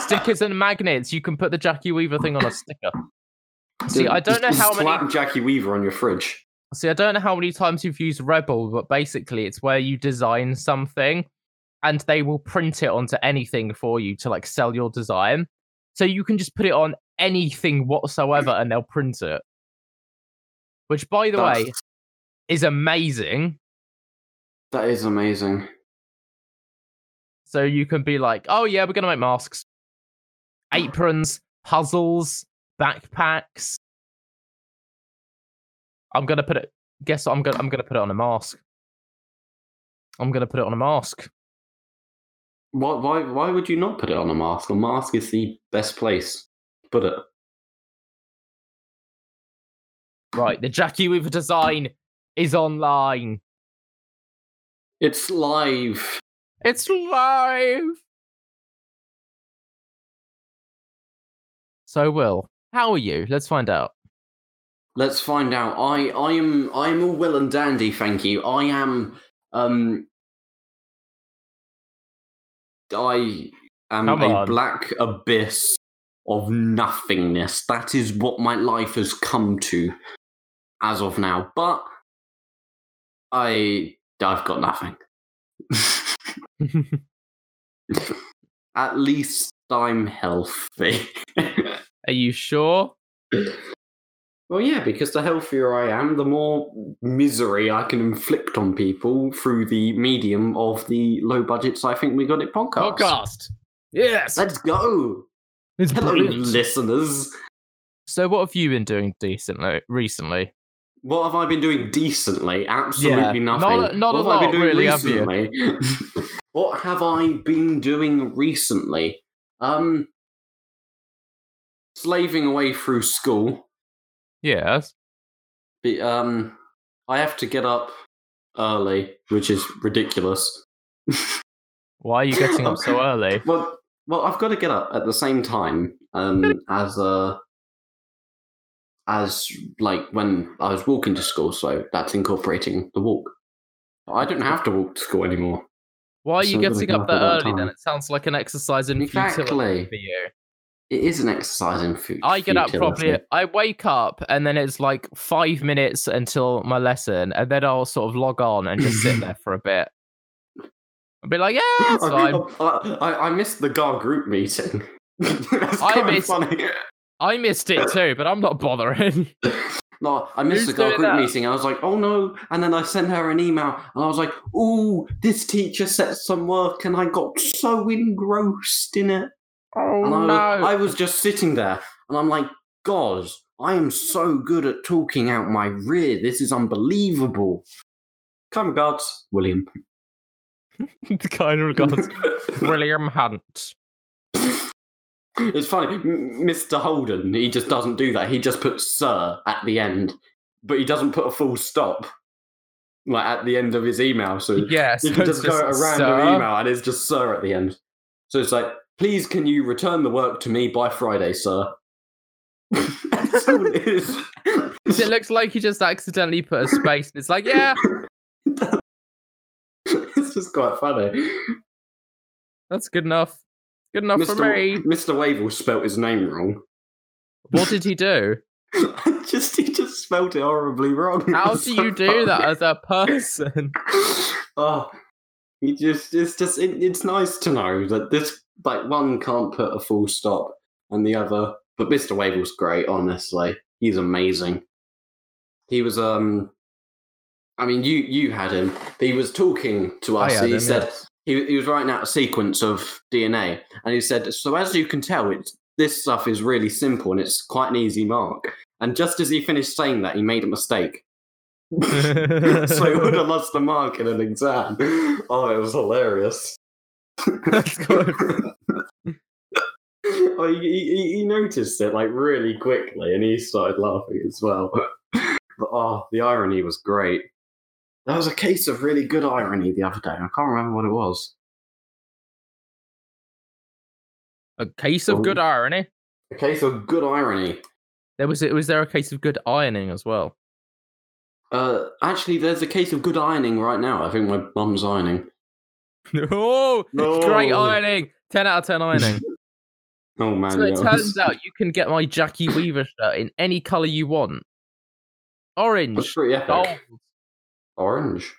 Speaker 1: Stickers and magnets. You can put the Jackie Weaver thing on a sticker. See,
Speaker 2: Dude,
Speaker 1: I don't know how many.
Speaker 2: Slap Jackie Weaver on your fridge.
Speaker 1: See, I don't know how many times you've used Rebel, but basically, it's where you design something, and they will print it onto anything for you to like sell your design. So you can just put it on anything whatsoever, and they'll print it. Which, by the way, is amazing.
Speaker 2: that is amazing.
Speaker 1: So you can be like, oh yeah, we're gonna make masks, aprons, puzzles, backpacks. I'm gonna put it. Guess what? I'm gonna I'm gonna put it on a mask. I'm gonna put it on a mask.
Speaker 2: Why, why, why would you not put it on a mask? A mask is the best place to put it.
Speaker 1: Right, the Jackie Weaver design is online.
Speaker 2: It's live.
Speaker 1: It's live. So, Will, how are you? Let's find out.
Speaker 2: Let's find out. I, I am, I am all well and dandy. Thank you. I am, um, I am
Speaker 1: Come
Speaker 2: a
Speaker 1: on.
Speaker 2: black abyss of nothingness. That is what my life has come to as of now. But I, I've got nothing. At least I'm healthy.
Speaker 1: are you sure?
Speaker 2: well, yeah, because the healthier I am, the more misery I can inflict on people through the medium of the low budgets I think we got it podcast.
Speaker 1: Podcast. Yes.
Speaker 2: Let's go.
Speaker 1: It's
Speaker 2: Hello,
Speaker 1: brilliant.
Speaker 2: listeners.
Speaker 1: So, what have you been doing decently recently?
Speaker 2: What have I been doing decently? Absolutely
Speaker 1: Yeah,
Speaker 2: nothing.
Speaker 1: not a- not a
Speaker 2: what have I been
Speaker 1: lot,
Speaker 2: doing
Speaker 1: really, have you?
Speaker 2: recently? what have I been doing recently? Um, slaving away through school.
Speaker 1: Yes.
Speaker 2: Be- um, I have to get up early, which is ridiculous.
Speaker 1: Why are you getting up so early?
Speaker 2: Well, well, I've got to get up at the same time um, as uh, as like when I was walking to school, so that's incorporating the walk. I don't have to walk to school anymore.
Speaker 1: Why are you
Speaker 2: So I'm
Speaker 1: getting up
Speaker 2: up
Speaker 1: that
Speaker 2: at that
Speaker 1: early then? It sounds like an exercise in futility for you.
Speaker 2: It is an exercise in food.
Speaker 1: I get up properly. I wake up and then it's like five minutes until my lesson, and then I'll sort of log on and just sit there for a bit. I'll be like, yeah, it's
Speaker 2: I,
Speaker 1: fine.
Speaker 2: I, I missed the GAR group meeting. That's
Speaker 1: I missed-
Speaker 2: funny.
Speaker 1: I missed it too, but I'm not bothering.
Speaker 2: No, I missed
Speaker 1: Who's
Speaker 2: the girl group
Speaker 1: that?
Speaker 2: meeting. I was like, oh no. And then I sent her an email and I was like, oh, this teacher set some work and I got so engrossed in it.
Speaker 1: Oh
Speaker 2: And I,
Speaker 1: no!
Speaker 2: I was just sitting there and I'm like, God, I am so good at talking out my rear. This is unbelievable. Kind regards, William.
Speaker 1: kind regards, William Hunt.
Speaker 2: It's funny, Mr. Holden, he just doesn't do that. He just puts sir at the end, but he doesn't put a full stop like at the end of his email. So
Speaker 1: Yes,
Speaker 2: you can
Speaker 1: it's
Speaker 2: just go a random
Speaker 1: sir.
Speaker 2: email and it's just sir at the end. So it's like, please can you return the work to me by Friday, sir? That's all it is.
Speaker 1: It looks like he just accidentally put a space. It's like, yeah,
Speaker 2: it's just quite funny.
Speaker 1: that's good enough. Good enough for
Speaker 2: Mr.
Speaker 1: me.
Speaker 2: Mr. Wavell spelt his name wrong.
Speaker 1: What did he do?
Speaker 2: just he just spelled it horribly wrong.
Speaker 1: How do you do that as a person?
Speaker 2: oh, you just it's just it, it's nice to know that this like one can't put a full stop and the other. But Mr. Wavell's great, honestly. He's amazing. He was um. I mean, you you had him. He was talking to us. he
Speaker 1: him,
Speaker 2: said
Speaker 1: yes.
Speaker 2: He, he was writing out a sequence of DNA, and he said, "So as you can tell, it's this stuff is really simple and it's quite an easy mark." And just as he finished saying that, he made a mistake. so he would have lost the mark in an exam. Oh, it was hilarious.
Speaker 1: That's good.
Speaker 2: oh, he, he, he noticed it like really quickly, and he started laughing as well. But oh, the irony was great. There was a case of really good irony the other day. I can't remember what it was.
Speaker 1: a case of good
Speaker 2: Oh.
Speaker 1: irony.
Speaker 2: A case of good irony.
Speaker 1: There was was there a case of good ironing as well?
Speaker 2: Uh, actually, there's a case of good ironing right now. I think my mum's ironing.
Speaker 1: oh, great ironing. Ten out of ten ironing.
Speaker 2: Oh man,
Speaker 1: so it turns out you can get my Jackie Weaver shirt in any color you want. Orange, gold,
Speaker 2: Orange.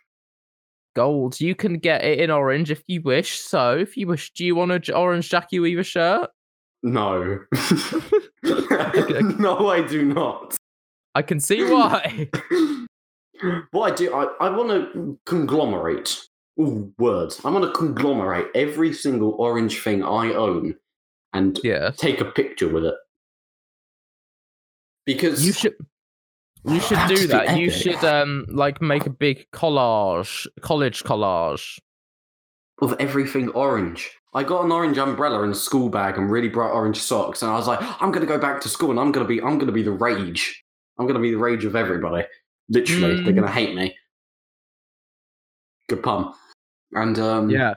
Speaker 1: gold. You can get it in orange if you wish. So, if you wish, do you want an orange Jackie Weaver shirt?
Speaker 2: No. no, I do not.
Speaker 1: I can see why.
Speaker 2: what I do, I, I want to conglomerate. Ooh, words. I want to conglomerate every single orange thing I own and
Speaker 1: yeah,
Speaker 2: take a picture with it. Because
Speaker 1: you should. You should do that. You should um like make a big collage, college collage.
Speaker 2: of everything orange. I got an orange umbrella and a school bag and really bright orange socks, and I was like, I'm gonna go back to school and I'm gonna be I'm gonna be the rage. I'm gonna be the rage of everybody. Literally, they're
Speaker 1: Mm.
Speaker 2: gonna hate me. Good pun. And um
Speaker 1: Yeah,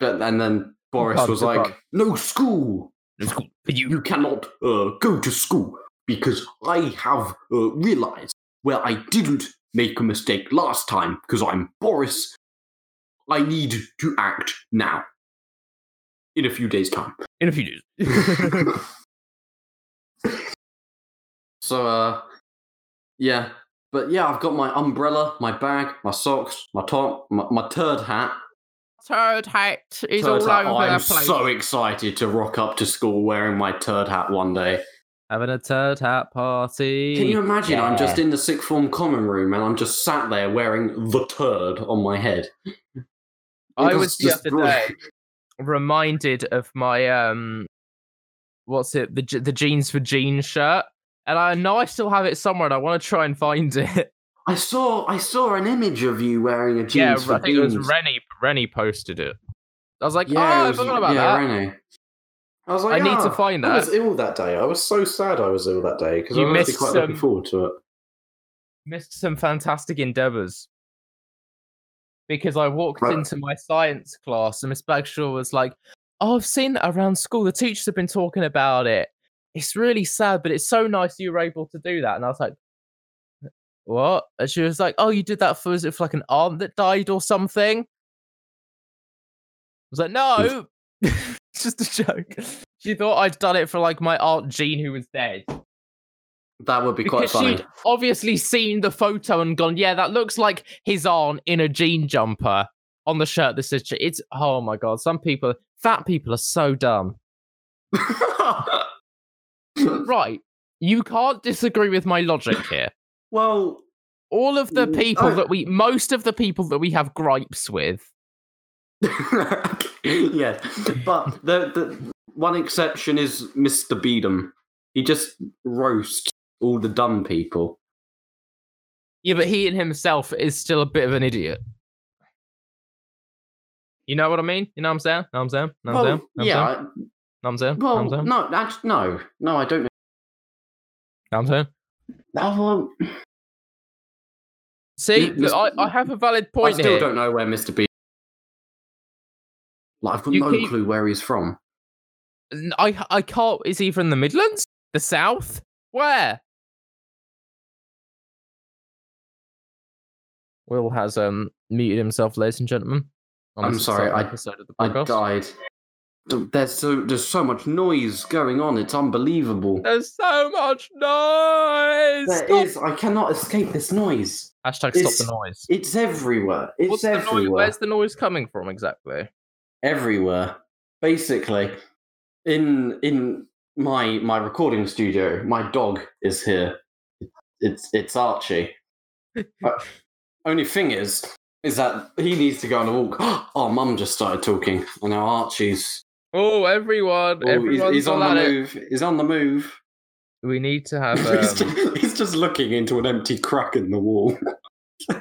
Speaker 2: but and then Boris
Speaker 1: pun,
Speaker 2: was like,
Speaker 1: pun.
Speaker 2: No school.
Speaker 1: it's cool for you.
Speaker 2: You cannot uh, go to school because I have uh, realized where I didn't make a mistake last time because I'm Boris. I need to act now. In a few days' time.
Speaker 1: In a few days.
Speaker 2: so, uh, yeah. But yeah, I've got my umbrella, my bag, my socks, my top, my, my turd hat.
Speaker 1: Turd hat is
Speaker 2: Turd
Speaker 1: all
Speaker 2: hat.
Speaker 1: over
Speaker 2: I'm
Speaker 1: the place.
Speaker 2: so excited to rock up to school wearing my turd hat one day.
Speaker 1: Having a turd hat party.
Speaker 2: Can you imagine? I'm just in the sixth form common room and I'm just sat there wearing the turd on my head.
Speaker 1: I was the
Speaker 2: just
Speaker 1: other day reminded of my um, what's it? The the jeans for jeans shirt, and I know I still have it somewhere, and I want to try and find it.
Speaker 2: I saw I saw an image of you wearing a jeans
Speaker 1: yeah,
Speaker 2: for
Speaker 1: I think it was
Speaker 2: jeans.
Speaker 1: Rennie. Rennie posted it. I was like,
Speaker 2: Yeah,
Speaker 1: oh,
Speaker 2: it
Speaker 1: I forgot about
Speaker 2: yeah,
Speaker 1: that.
Speaker 2: Rennie. I was like,
Speaker 1: I need to
Speaker 2: find
Speaker 1: find
Speaker 2: I was ill that day. I was so sad I was ill that day because I was
Speaker 1: missed
Speaker 2: quite looking forward to it.
Speaker 1: Missed some fantastic endeavors. Because I walked
Speaker 2: Right.
Speaker 1: into my science class and Miss Bagshaw was like, Oh, I've seen it around school. The teachers have been talking about it. It's really sad, but it's so nice you were able to do that. And I was like, What? And she was like, Oh, you did that for was it for like an aunt that died or something? I was like, No, it's just a joke. She thought I'd done it for like my aunt Jean who was dead.
Speaker 2: That would be quite
Speaker 1: Because
Speaker 2: funny.
Speaker 1: she'd obviously seen the photo and gone, yeah, that looks like his aunt in a jean jumper on the shirt that says, Ch- it's, oh my God, some people, fat people are so dumb. Right. You can't disagree with my logic here.
Speaker 2: well,
Speaker 1: All of the
Speaker 2: Mm,
Speaker 1: people
Speaker 2: oh.
Speaker 1: that we, most of the people that we have gripes with,
Speaker 2: yes, but the the one exception is Mr. Beedham. He just roasts all the dumb people.
Speaker 1: yeah, but he in himself is still a bit of an idiot. You know what I mean? You know what I'm saying? Know what I'm saying? Know what I'm saying? Know what I'm saying?
Speaker 2: yeah.
Speaker 1: Know I'm saying? Know what
Speaker 2: Well,
Speaker 1: I'm saying?
Speaker 2: no, that's, no, no, I don't.
Speaker 1: Know what I'm saying?
Speaker 2: Oh, well,
Speaker 1: See,
Speaker 2: Yeah,
Speaker 1: I, I have a valid point I
Speaker 2: still
Speaker 1: here.
Speaker 2: don't know where Mr. Beedham. Like, I've got
Speaker 1: You
Speaker 2: no
Speaker 1: keep-
Speaker 2: clue where he's from.
Speaker 1: I I can't. Is he from the Midlands? The South? Where? Will has um muted himself, ladies and gentlemen.
Speaker 2: I'm sorry, I-
Speaker 1: episode of the
Speaker 2: I died. there's so there's so much noise going on. It's unbelievable.
Speaker 1: There's so much noise.
Speaker 2: There
Speaker 1: Stop.
Speaker 2: is. I cannot escape this noise.
Speaker 1: Hashtag
Speaker 2: It's-
Speaker 1: stop the noise.
Speaker 2: It's everywhere. It's
Speaker 1: What's the noise?
Speaker 2: everywhere.
Speaker 1: Where's the noise coming from exactly?
Speaker 2: Everywhere. Basically, in in my my recording studio, my dog is here. It's it's Archie. Only thing is, is that he needs to go on a walk. Oh, Mum just started talking, and now Archie's.
Speaker 1: Oh, everyone!
Speaker 2: Oh, he's,
Speaker 1: everyone's
Speaker 2: he's on the
Speaker 1: at it.
Speaker 2: move. He's on the move.
Speaker 1: We need to have
Speaker 2: he's,
Speaker 1: um,
Speaker 2: just, he's just looking into an empty crack in the wall.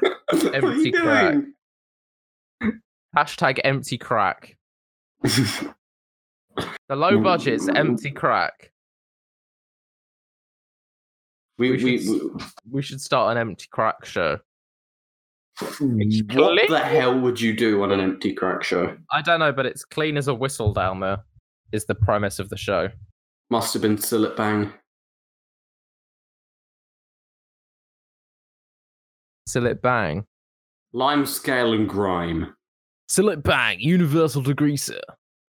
Speaker 1: Empty crack.
Speaker 2: doing?
Speaker 1: Hashtag empty crack. The
Speaker 2: Mm.
Speaker 1: low budget's empty crack.
Speaker 2: we,
Speaker 1: We
Speaker 2: we,
Speaker 1: should
Speaker 2: we,
Speaker 1: We should start an empty crack show.
Speaker 2: what the hell would you do on an empty crack show?
Speaker 1: I don't know, but it's clean as a whistle down there. Is the premise of the show?
Speaker 2: Must have been Cillit Bang.
Speaker 1: Cillit Bang.
Speaker 2: Lime scale and grime.
Speaker 1: Cillit Bang. Universal degreaser.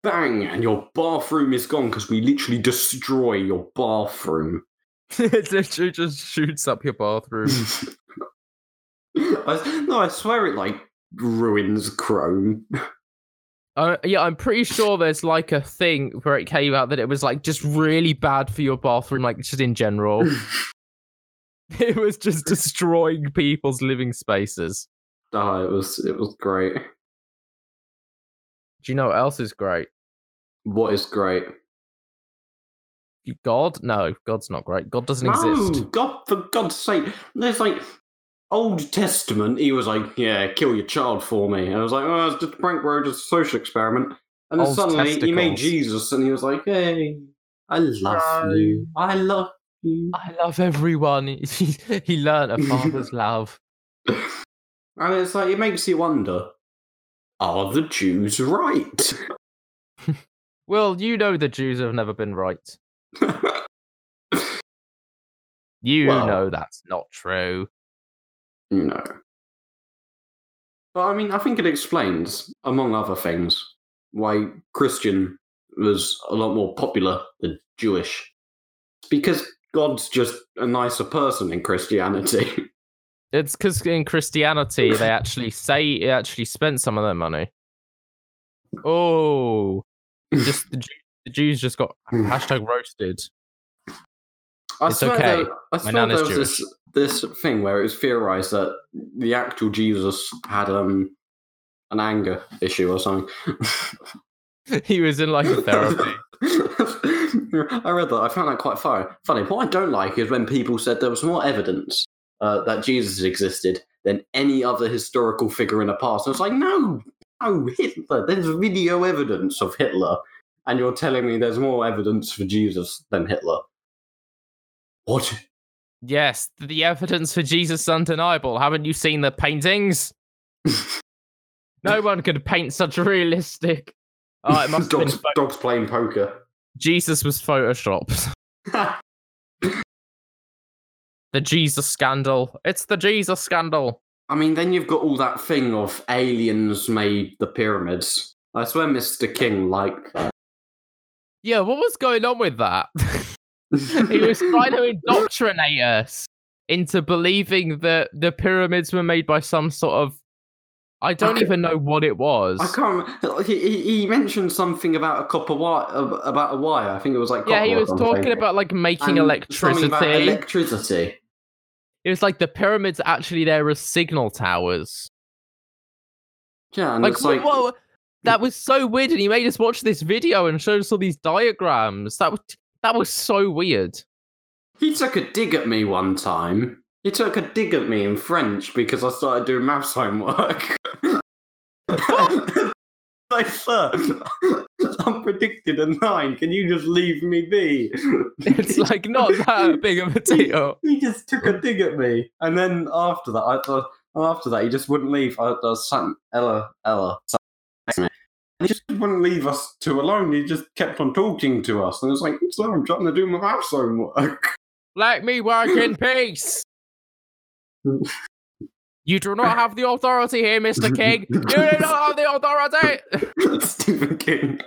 Speaker 2: Bang! And your bathroom is gone because we literally destroy your bathroom.
Speaker 1: it literally just shoots up your bathroom.
Speaker 2: I, no, I swear it like ruins Chrome.
Speaker 1: Uh, yeah, I'm pretty sure there's like a thing where it came out that it was like just really bad for your bathroom, like just in general. it was just destroying people's living spaces.
Speaker 2: oh, it was it was great.
Speaker 1: Do you know what else is great?
Speaker 2: What is great?
Speaker 1: God? No, God's not great. God doesn't
Speaker 2: no,
Speaker 1: exist.
Speaker 2: God, for God's sake! There's like Old Testament. He was like, "Yeah, kill your child for me." And I was like, "Oh, it's just a prank, bro. Just a social experiment." And then
Speaker 1: Old
Speaker 2: suddenly he made. Jesus, and he was like, "Hey, I love
Speaker 1: No.
Speaker 2: you. I love you."
Speaker 1: I love everyone. He, he learned a father's love.
Speaker 2: And it's like it makes you wonder: Are the Jews right?
Speaker 1: Well, you know the Jews have never been right. You
Speaker 2: Well-
Speaker 1: know that's not true.
Speaker 2: No. But I mean, I think it explains, among other things, why Christian was a lot more popular than Jewish. It's because God's just a nicer person in Christianity.
Speaker 1: It's because in Christianity they actually say it actually spent some of their money. Oh, just the, Jew- the Jews just got hashtag roasted.
Speaker 2: I
Speaker 1: It's
Speaker 2: swear,
Speaker 1: okay.
Speaker 2: there, I swear
Speaker 1: nana's
Speaker 2: there was this, this thing where it was theorized that the actual Jesus had um an anger issue or something.
Speaker 1: he was in like a therapy.
Speaker 2: I read that. I found that quite funny. Funny. What I don't like is when people said there was more evidence uh, that Jesus existed than any other historical figure in the past. And it's like, no, no, Hitler. There's video evidence of Hitler, and you're telling me there's more evidence for Jesus than Hitler. What?
Speaker 1: Yes, the evidence for Jesus is undeniable. Haven't you seen the paintings? No one could paint such realistic. Oh, it must have been
Speaker 2: dogs playing poker.
Speaker 1: Jesus was photoshopped. The Jesus scandal. It's the Jesus scandal.
Speaker 2: I mean, then you've got all that thing of aliens made the pyramids. I swear Mr. King liked that.
Speaker 1: Yeah, what was going on with that? he was trying to indoctrinate us into believing that the pyramids were made by some sort of. I don't
Speaker 2: Okay.
Speaker 1: even know what it was.
Speaker 2: I can't. He, he, mentioned something about a copper wire. About a wire. I think it was like.
Speaker 1: Yeah, he was talking about like making
Speaker 2: And
Speaker 1: electricity.
Speaker 2: electricity.
Speaker 1: It was like the pyramids actually there as signal towers.
Speaker 2: Yeah, and
Speaker 1: Like,
Speaker 2: it's like.
Speaker 1: whoa, that was so weird, and he made us watch this video and showed us all these diagrams. That was that was so weird.
Speaker 2: He took a dig at me one time. He took a dig at me in French because I started doing maths homework. like, sir, I'm predicted a nine. Can you just leave me be?
Speaker 1: It's like not that big of a deal.
Speaker 2: he just took a dig at me, and then after that, I thought. After that, he just wouldn't leave. I, I was sat, Ella, Ella, sat next to me. And he just wouldn't leave us two alone. He just kept on talking to us, and it was like, "Sir, I'm trying to do my maths homework."
Speaker 1: Let me work in peace. You do not have the authority here, Mr. King. You do not have the authority.
Speaker 2: Stephen King.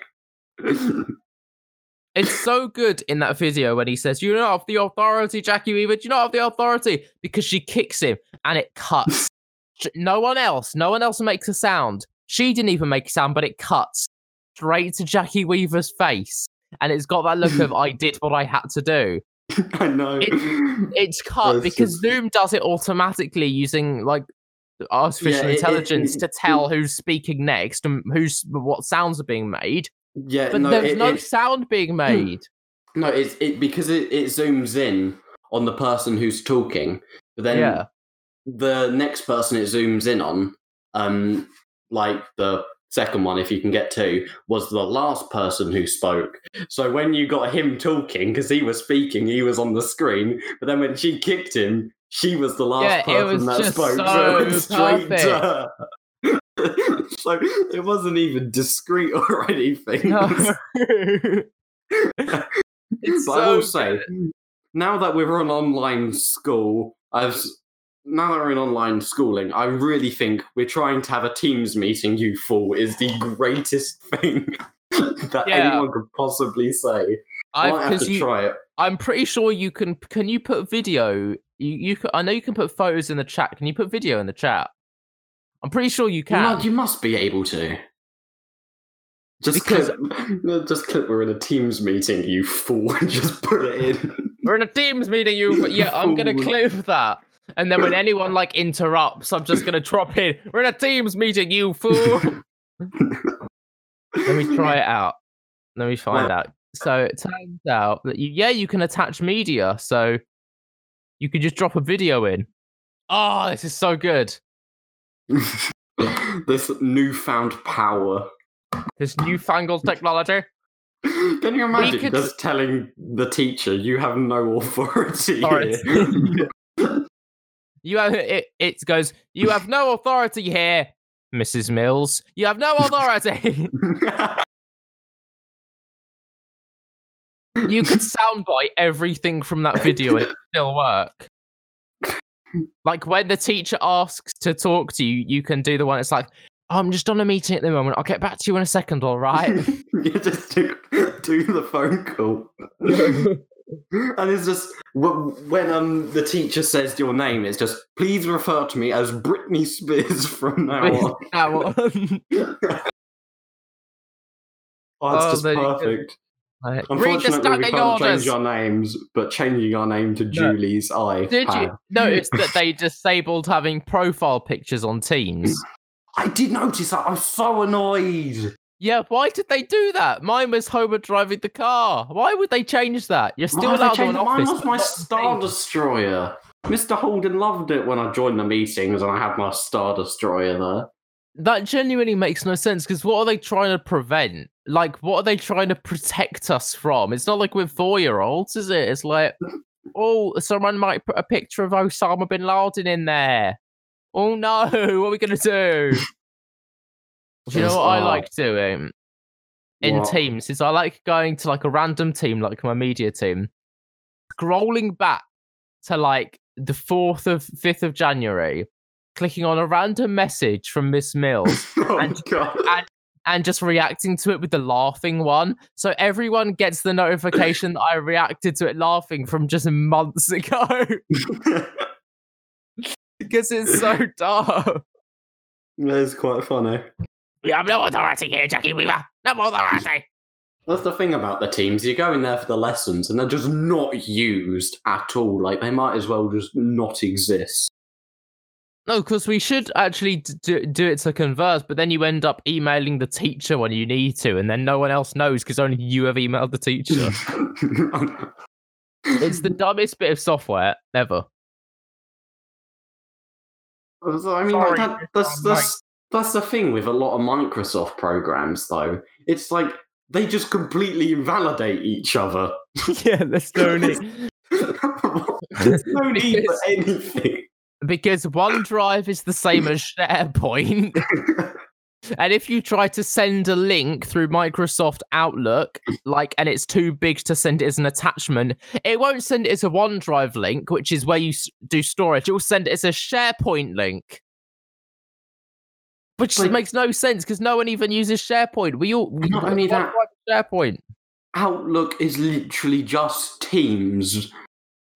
Speaker 1: It's so good in that video when he says, "You don't have the authority, Jackie Weaver. Do you not have the authority?" Because she kicks him and it cuts. No one else, no one else makes a sound. She didn't even make a sound, but it cuts straight to Jackie Weaver's face, and it's got that look of "I did what I had to do."
Speaker 2: I know.
Speaker 1: It's cut
Speaker 2: That's
Speaker 1: because
Speaker 2: just-
Speaker 1: Zoom does it automatically using like artificial
Speaker 2: Yeah, it- it-
Speaker 1: intelligence to tell who's speaking next and who's what sounds are being made.
Speaker 2: yeah,
Speaker 1: But
Speaker 2: no,
Speaker 1: there's no sound being made.
Speaker 2: No, it's it because it, it zooms in on the person who's talking, but then
Speaker 1: Yeah.
Speaker 2: the next person it zooms in on, um, like the second one, if you can get to, was the last person who spoke. So when you got him talking, because he was speaking, he was on the screen, but then when she kicked him, she was the last
Speaker 1: Yeah,
Speaker 2: person that spoke.
Speaker 1: so
Speaker 2: it went straight
Speaker 1: perfect.
Speaker 2: to her. so it wasn't even discreet or anything.
Speaker 1: No.
Speaker 2: but
Speaker 1: it's
Speaker 2: I
Speaker 1: so
Speaker 2: will say, now that we're on online school, I've now that we're in online schooling, I really think we're trying to have a Teams meeting. You fool is the greatest thing that
Speaker 1: Yeah.
Speaker 2: anyone could possibly say. I might have to
Speaker 1: you,
Speaker 2: try it.
Speaker 1: I'm pretty sure you can. Can you put video? You you. Can, I know you can put photos in the chat. Can you put video in the chat? I'm pretty sure you can.
Speaker 2: No, you must be able to. Just
Speaker 1: Because-
Speaker 2: clip, just clip. We're in a Teams meeting. You fool, and just put it in.
Speaker 1: We're in a Teams meeting. You. Yeah, I'm gonna clip that. And then when anyone like interrupts, I'm just gonna drop in. We're in a Teams meeting. You fool. Let me try it out. Let me find out. So it turns out that you, yeah, you can attach media. So you could just drop a video in. Oh, this is so good.
Speaker 2: this newfound power.
Speaker 1: This newfangled technology.
Speaker 2: Can you imagine
Speaker 1: could-
Speaker 2: just telling the teacher you have no authority?
Speaker 1: Authority.
Speaker 2: here?
Speaker 1: You have it. It goes. You have no authority here, Mrs. Mills. You have no authority. you could soundbite everything from that video and it still work. Like when the teacher asks to talk to you, you can do the one. It's like, "Oh, I'm just on a meeting at the moment. I'll get back to you in a second. All right.
Speaker 2: you just do, do the phone call. and it's just when um the teacher says your name, it's just please refer to me as Britney Spears from now on.
Speaker 1: That one.
Speaker 2: Oh, it's
Speaker 1: Oh,
Speaker 2: just
Speaker 1: there you go.
Speaker 2: perfect.
Speaker 1: The
Speaker 2: Unfortunately, we can't
Speaker 1: orders.
Speaker 2: change our names, but changing our name to
Speaker 1: No.
Speaker 2: Julie's eye.
Speaker 1: Did you notice that they disabled having profile pictures on Teams?
Speaker 2: I did notice that. I'm so annoyed.
Speaker 1: Yeah, why did they do that? Mine was Homer driving the car. Why would they change that? You're still
Speaker 2: Why have they
Speaker 1: allowed to?
Speaker 2: Mine
Speaker 1: office.
Speaker 2: was my Star. Destroyer. Mr. Holden loved it when I joined the meetings and I had my Star Destroyer there.
Speaker 1: That genuinely makes no sense because what are they trying to prevent? Like, what are they trying to protect us from? It's not like we're four year olds, is it? It's like, oh, someone might put a picture of Osama bin Laden in there. Oh no, what are we going to do? Do you know what I like doing in
Speaker 2: What?
Speaker 1: teams? Is I like going to like a random team, like my media team, scrolling back to like the 4th of 5th of January, clicking on a random message from Miss Mills
Speaker 2: Oh,
Speaker 1: And-
Speaker 2: God.
Speaker 1: and just reacting to it with the laughing one. So everyone gets the notification that I reacted to it laughing from just months ago because it's so dumb.
Speaker 2: that is quite funny.
Speaker 1: You have no authority here, Jackie Weaver. No authority.
Speaker 2: That's the thing about the teams. You go in there for the lessons and they're just not used at all. Like, they might as well just not exist.
Speaker 1: No, because we should actually do, do it to converse, but then you end up emailing the teacher when you need to, and then no one else knows because only you have emailed the teacher. it's the dumbest bit of software ever.
Speaker 2: I mean, like,
Speaker 1: Sorry,
Speaker 2: that, that's,
Speaker 1: um,
Speaker 2: that's, that's the thing with a lot of Microsoft programs, though. It's like they just completely invalidate each other.
Speaker 1: yeah, there's no need.
Speaker 2: There's no need for
Speaker 1: Because-
Speaker 2: anything.
Speaker 1: because OneDrive is the same as SharePoint. And if you try to send a link through Microsoft Outlook, like, and it's too big to send it as an attachment, it won't send it as a OneDrive link, which is where you do storage. It will send it as a SharePoint link, which
Speaker 2: Like-
Speaker 1: makes no sense because no one even uses SharePoint. We all we,
Speaker 2: Not only that-
Speaker 1: SharePoint.
Speaker 2: Outlook is literally just Teams,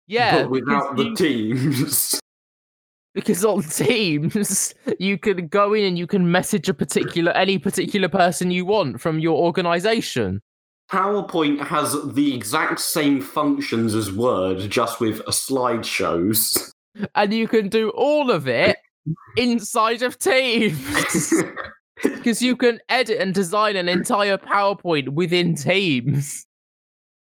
Speaker 1: Yeah,
Speaker 2: but without the
Speaker 1: you-
Speaker 2: Teams.
Speaker 1: because on Teams you can go in and you can message a particular any particular person you want from your organization.
Speaker 2: PowerPoint has the exact same functions as Word, just with slideshows.
Speaker 1: and you can do all of it inside of Teams because you can edit and design an entire PowerPoint within Teams.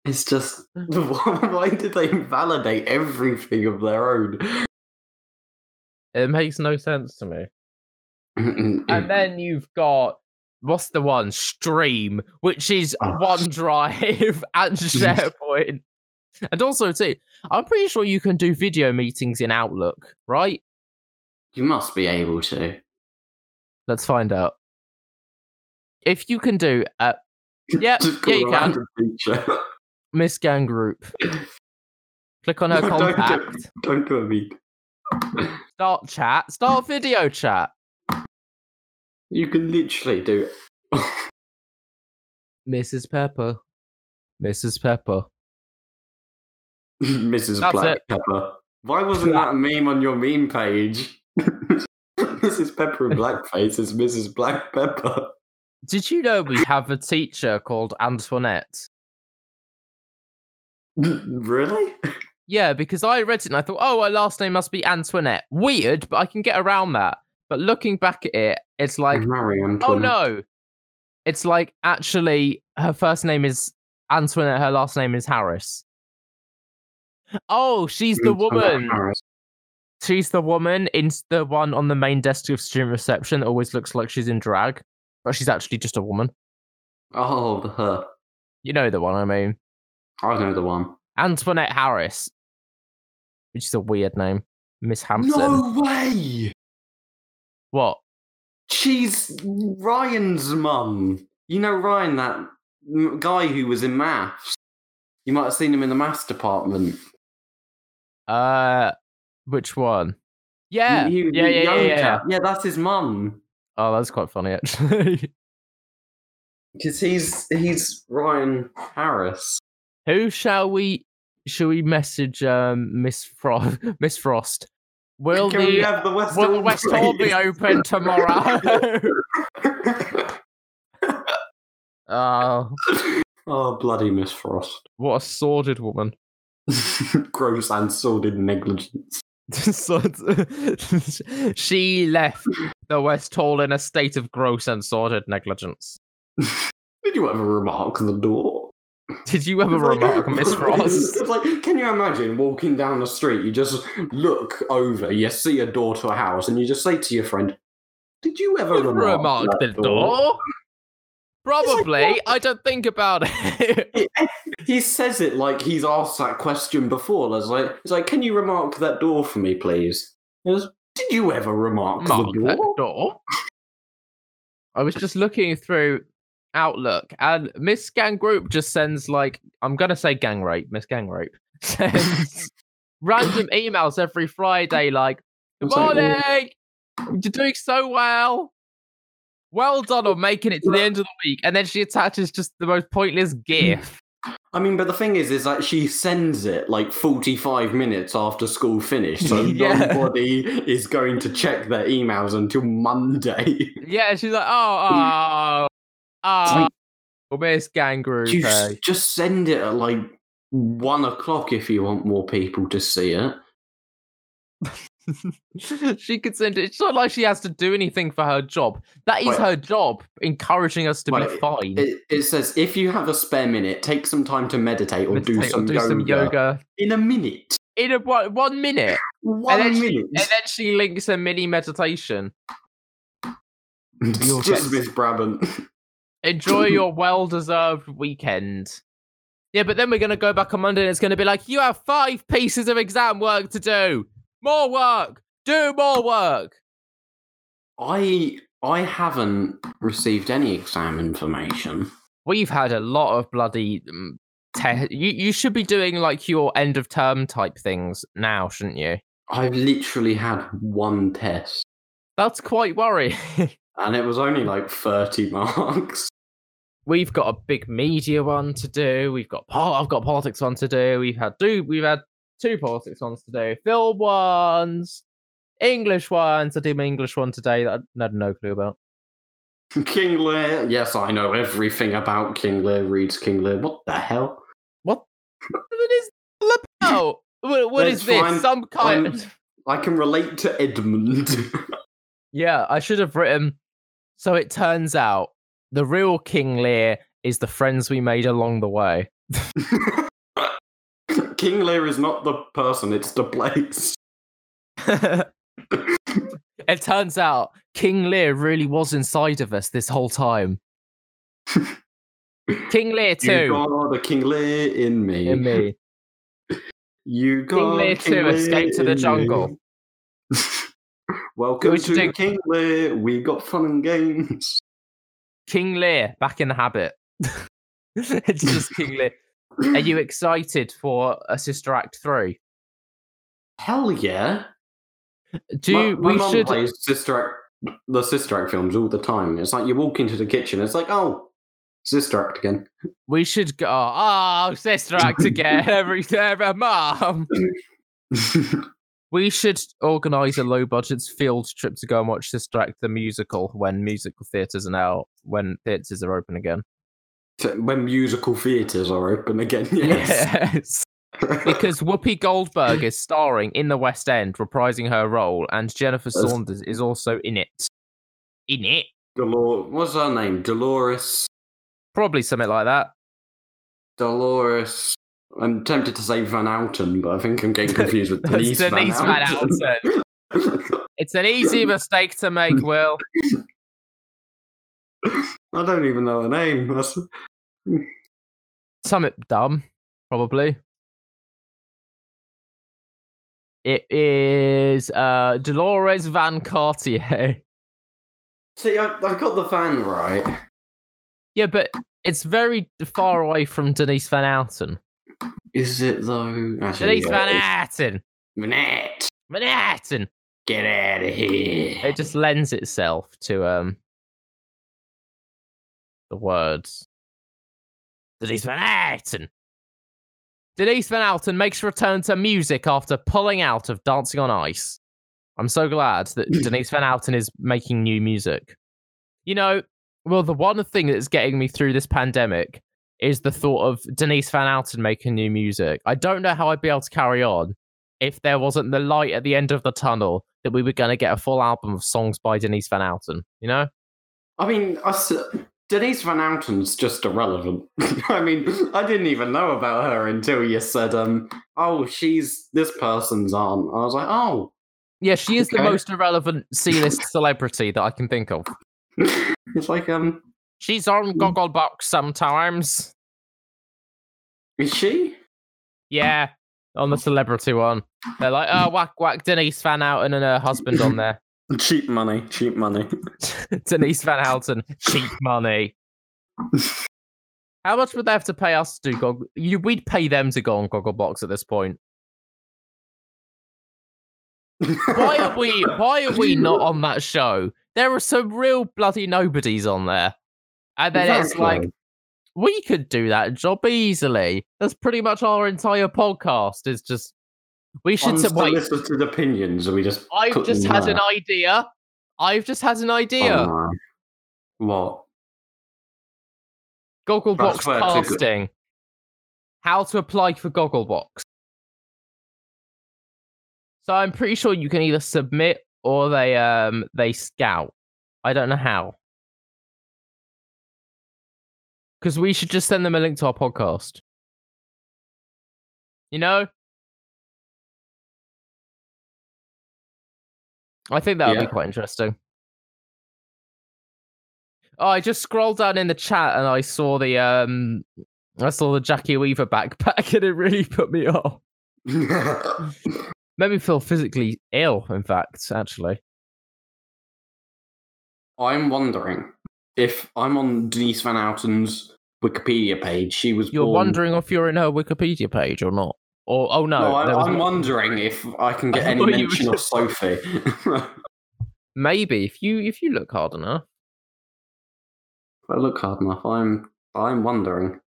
Speaker 2: It's just why did they invalidate everything of their own?
Speaker 1: It makes no sense to me. And then you've got what's the one Stream, which is
Speaker 2: Oh.
Speaker 1: OneDrive and SharePoint. And also, too, I'm pretty sure you can do video meetings in Outlook, right?
Speaker 2: You must be able to.
Speaker 1: Let's find out. If you can do, uh, yeah,
Speaker 2: Just
Speaker 1: yeah, you can. Miss Gang Group. Click on her
Speaker 2: No, don't do-
Speaker 1: contact.
Speaker 2: Don't do a meet.
Speaker 1: Start chat. Start video chat.
Speaker 2: You can literally do. It.
Speaker 1: Mrs. Pepper. Mrs. Pepper.
Speaker 2: Mrs.
Speaker 1: That's
Speaker 2: Black
Speaker 1: it.
Speaker 2: Pepper. Why wasn't that a meme on your meme page? Mrs. Pepper in blackface is Mrs. Black Pepper.
Speaker 1: Did you know we have a teacher called Antoinette?
Speaker 2: really?
Speaker 1: Yeah, because I read it and I thought, oh, her last name must be Antoinette. Weird, but I can get around that. But looking back at it, it's like, oh no. It's like actually her first name is Antoinette, her last name is Harris. Oh, she's the woman. She's the woman in the one on the main desk of student reception that always looks like she's in drag, but she's actually just a woman.
Speaker 2: Oh, the her.
Speaker 1: You know the one I mean.
Speaker 2: I know the one.
Speaker 1: Antoinette Harris, which is a weird name. Miss Hampson.
Speaker 2: No way!
Speaker 1: What?
Speaker 2: She's Ryan's mum. You know Ryan, that guy who was in maths. You might have seen him in the maths department.
Speaker 1: Uh, which one? Yeah,
Speaker 2: He- he was
Speaker 1: yeah, yeah, yeah, yeah.
Speaker 2: Yeah, that's his mum.
Speaker 1: Oh, that's quite funny actually.
Speaker 2: Because he's he's Ryan Harris.
Speaker 1: Who shall we? Shall we message um Miss Frost? Miss Frost. Will
Speaker 2: Can we
Speaker 1: the
Speaker 2: have the West
Speaker 1: will the
Speaker 2: Hall,
Speaker 1: West Hall be open tomorrow? Oh,
Speaker 2: oh, bloody Miss Frost.
Speaker 1: what a sordid woman.
Speaker 2: Gross and sordid negligence.
Speaker 1: She left the West Hall in a state of gross and sordid negligence.
Speaker 2: Did you ever remark the door?
Speaker 1: Did you ever
Speaker 2: It's like-
Speaker 1: remark, Miss Frost?
Speaker 2: It's like, can you imagine walking down the street? You just look over, you see a door to a house, and you just say to your friend, "Did you ever remark,
Speaker 1: remark the door? Probably.
Speaker 2: what?
Speaker 1: I don't think about it.
Speaker 2: He says it like he's asked that question before. It's like, it's like, can you remark that door for me, please? He goes, Did you ever remark
Speaker 1: Mark
Speaker 2: the
Speaker 1: that
Speaker 2: door?
Speaker 1: door. I was just looking through Outlook, and Miss Gang Group just sends like I'm gonna say gang rape. Miss Gang Rape sends random emails every Friday, like "Good
Speaker 2: It's like, oh.
Speaker 1: morning, you're doing so well. Well done on making it to the end of the week." And then she attaches just the most pointless GIF.
Speaker 2: I mean, but the thing is, is that she sends it like 45 minutes after school finished, so
Speaker 1: Yeah.
Speaker 2: nobody is going to check their emails until Monday.
Speaker 1: yeah, she's like, "Oh, oh, oh." Well, Miss Gang Group.
Speaker 2: You
Speaker 1: eh?
Speaker 2: just send it at like one o'clock if you want more people to see it.
Speaker 1: she could send it. It's not like she has to do anything for her job. That is
Speaker 2: Wait.
Speaker 1: her job, encouraging us to be
Speaker 2: Wait,
Speaker 1: fine.
Speaker 2: It, it says if you have a spare minute, take some time to meditate or do,
Speaker 1: Meditate or
Speaker 2: some,
Speaker 1: do
Speaker 2: yoga
Speaker 1: some yoga
Speaker 2: in a minute.
Speaker 1: in a one, one minute,
Speaker 2: One
Speaker 1: she-
Speaker 2: minute.
Speaker 1: and then she links a mini meditation.
Speaker 2: just Miss Brabant.
Speaker 1: Enjoy your well-deserved weekend. Yeah, but then we're gonna go back on Monday, and it's gonna be like, you have five pieces of exam work to do. More work. Do more work.
Speaker 2: I I haven't received any exam information.
Speaker 1: We've had a lot of bloody. Um, te- you you should be doing like your end of term type things now, shouldn't you?
Speaker 2: I've literally had one test,
Speaker 1: That's quite worrying.
Speaker 2: and it was only like thirty marks.
Speaker 1: we've got a big media one to do. We've got pol- I've got politics one to do. We've had do we've had two politics ones to do. Film ones, English ones. I did my English one today that I had no clue about.
Speaker 2: King Lear. Yes, I know everything about King Lear. Reads King Lear. What the hell?
Speaker 1: What? what is all about? What, what is this?
Speaker 2: fine.
Speaker 1: Some kind.
Speaker 2: I'm- I can relate to Edmund.
Speaker 1: Yeah, I should have written. So it turns out the real King Lear is the friends we made along the way.
Speaker 2: King Lear is not the person; it's the place.
Speaker 1: it turns out King Lear really was inside of us this whole time. King Lear too.
Speaker 2: You got a King Lear in me.
Speaker 1: In me.
Speaker 2: You got
Speaker 1: Lear
Speaker 2: a King
Speaker 1: too,
Speaker 2: Lear
Speaker 1: escape to the jungle.
Speaker 2: Welcome
Speaker 1: We
Speaker 2: to
Speaker 1: do-
Speaker 2: King Lear. We got fun and games.
Speaker 1: King Lear back in the habit. it's just King Lear. Are you excited for a Sister Act three?
Speaker 2: Hell yeah!
Speaker 1: Do
Speaker 2: My-
Speaker 1: you,
Speaker 2: my
Speaker 1: we should
Speaker 2: plays Sister Act, the Sister Act films all the time. It's like you walk into the kitchen. It's like, oh, Sister Act again.
Speaker 1: we should go oh Sister Act again every every mom. We should organise a low budget field trip to go and watch Sister Act the musical when musical theatres are now when theatres are open again.
Speaker 2: When musical theatres are open again, yes.
Speaker 1: Yes. because Whoopi Goldberg is starring in the West End, reprising her role, and Jennifer
Speaker 2: That's-
Speaker 1: Saunders is also in it. In it?
Speaker 2: Dolor- what's her name? Dolores.
Speaker 1: Probably something like that.
Speaker 2: Dolores. I'm tempted to say Van Outen, but I think I'm getting confused with Denise,
Speaker 1: Denise
Speaker 2: Van
Speaker 1: Van.
Speaker 2: Houten.
Speaker 1: It's an easy mistake to make, Will.
Speaker 2: I don't even know her name. That's...
Speaker 1: Something dumb, probably. It is uh, Dolores Van Cartier.
Speaker 2: See, I, I got the van right.
Speaker 1: Yeah, but it's very far away from Denise Van Outen.
Speaker 2: Is it though? Actually,
Speaker 1: Denise
Speaker 2: yeah,
Speaker 1: Van Outen.
Speaker 2: Manette,
Speaker 1: Van Outen.
Speaker 2: get out of here.
Speaker 1: It just lends itself to um the words. Denise Van Outen. Denise Van Outen makes return to music after pulling out of Dancing on Ice. I'm so glad that Denise Van Outen is making new music. You know, well, the one thing that's getting me through this pandemic is the thought of Denise Van Outen making new music. I don't know how I'd be able to carry on if there wasn't the light at the end of the tunnel that we were going to get a full album of songs by Denise Van Outen. You know?
Speaker 2: I mean, I Denise Van Outen's just irrelevant. I mean, I didn't even know about her until you said, um, oh, she's this person's aunt. I was like, oh.
Speaker 1: Yeah, she is the most irrelevant C-list celebrity that I can think of.
Speaker 2: it's like, um,
Speaker 1: She's on Gogglebox sometimes.
Speaker 2: is she?
Speaker 1: Yeah, on the celebrity one. They're like, oh, whack whack Denise Van Outen and her husband on there.
Speaker 2: Cheap money, cheap money.
Speaker 1: Denise Van Outen, cheap money. How much would they have to pay us to do Goggle? You, we'd pay them to go on Gogglebox at this point. Why are we? Why are we not on that show? There are some real bloody nobodies on there, and then it's like we could do that job easily. That's pretty much our entire podcast. Is just we should say, wait.
Speaker 2: Unsolicited opinions, and we just.
Speaker 1: I've just had an idea. I've just had an idea.
Speaker 2: Oh. What?
Speaker 1: Gogglebox
Speaker 2: That's where to go.
Speaker 1: casting. How to apply for Gogglebox. So I'm pretty sure you can either submit or they um they scout. I don't know how. Because we should just send them a link to our podcast. You know? I think that would
Speaker 2: Yeah.
Speaker 1: be quite interesting. Oh, I just scrolled down in the chat and I saw the um I saw the Jackie Weaver backpack and it really put me off. Made me feel physically ill, in fact, actually.
Speaker 2: I'm wondering if I'm on Denise Van Outen's Wikipedia page. She was.
Speaker 1: You're
Speaker 2: born...
Speaker 1: wondering if you're in her Wikipedia page or not. Or oh no,
Speaker 2: No, I, I'm wondering if I can get
Speaker 1: I
Speaker 2: any
Speaker 1: thought you were
Speaker 2: mention of Sophie.
Speaker 1: maybe if you if you look hard enough.
Speaker 2: If I look hard enough, I'm I'm wondering.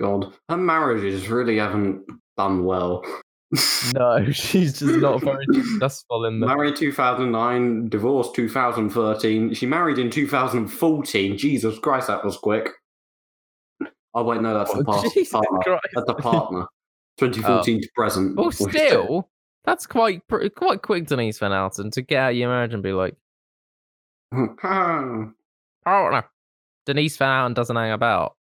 Speaker 2: God, her marriages really haven't done well.
Speaker 1: No, she's just not very successful in the.
Speaker 2: Married 2009, divorced 2013. She married in 2014. Jesus Christ, that was quick. Oh wait, no, that's the
Speaker 1: Oh,
Speaker 2: past
Speaker 1: Jesus
Speaker 2: partner.
Speaker 1: Christ.
Speaker 2: That's the partner. 2014 to present.
Speaker 1: Well, still, that's quite quite quick, Denise Van Alten, to get out your marriage and be like, partner. Denise Van Alten doesn't hang about.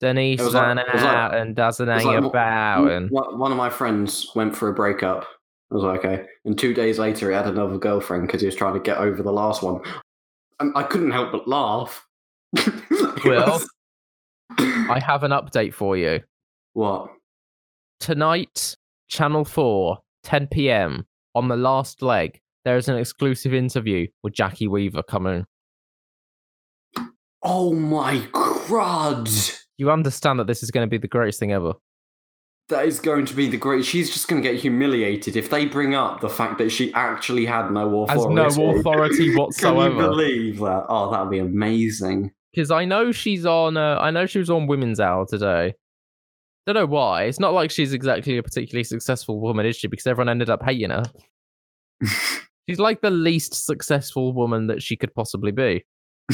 Speaker 1: Denise
Speaker 2: like-
Speaker 1: Van
Speaker 2: like-
Speaker 1: Alten doesn't hang
Speaker 2: like-
Speaker 1: about. And
Speaker 2: One one of my friends went for a breakup. I was like, okay. And two days later, he had another girlfriend because he was trying to get over the last one. And I couldn't help but laugh.
Speaker 1: Well,
Speaker 2: was-
Speaker 1: I have an update for you.
Speaker 2: what?
Speaker 1: Tonight, Channel 4, 10 p.m. on the last leg, there is an exclusive interview with Jackie Weaver coming.
Speaker 2: Oh my crud!
Speaker 1: You understand that this is going to be the greatest thing ever.
Speaker 2: That is going to be the great. She's just going to get humiliated if they bring up the fact that she actually had no
Speaker 1: Has
Speaker 2: authority.
Speaker 1: no authority
Speaker 2: Can you believe that? Oh, that would be amazing.
Speaker 1: Because I know she's on. Uh, I know she was on Women's Hour today. Don't know why. It's not like she's exactly a particularly successful woman, is she? Because everyone ended up hating her. She's like the least successful woman that she could possibly be.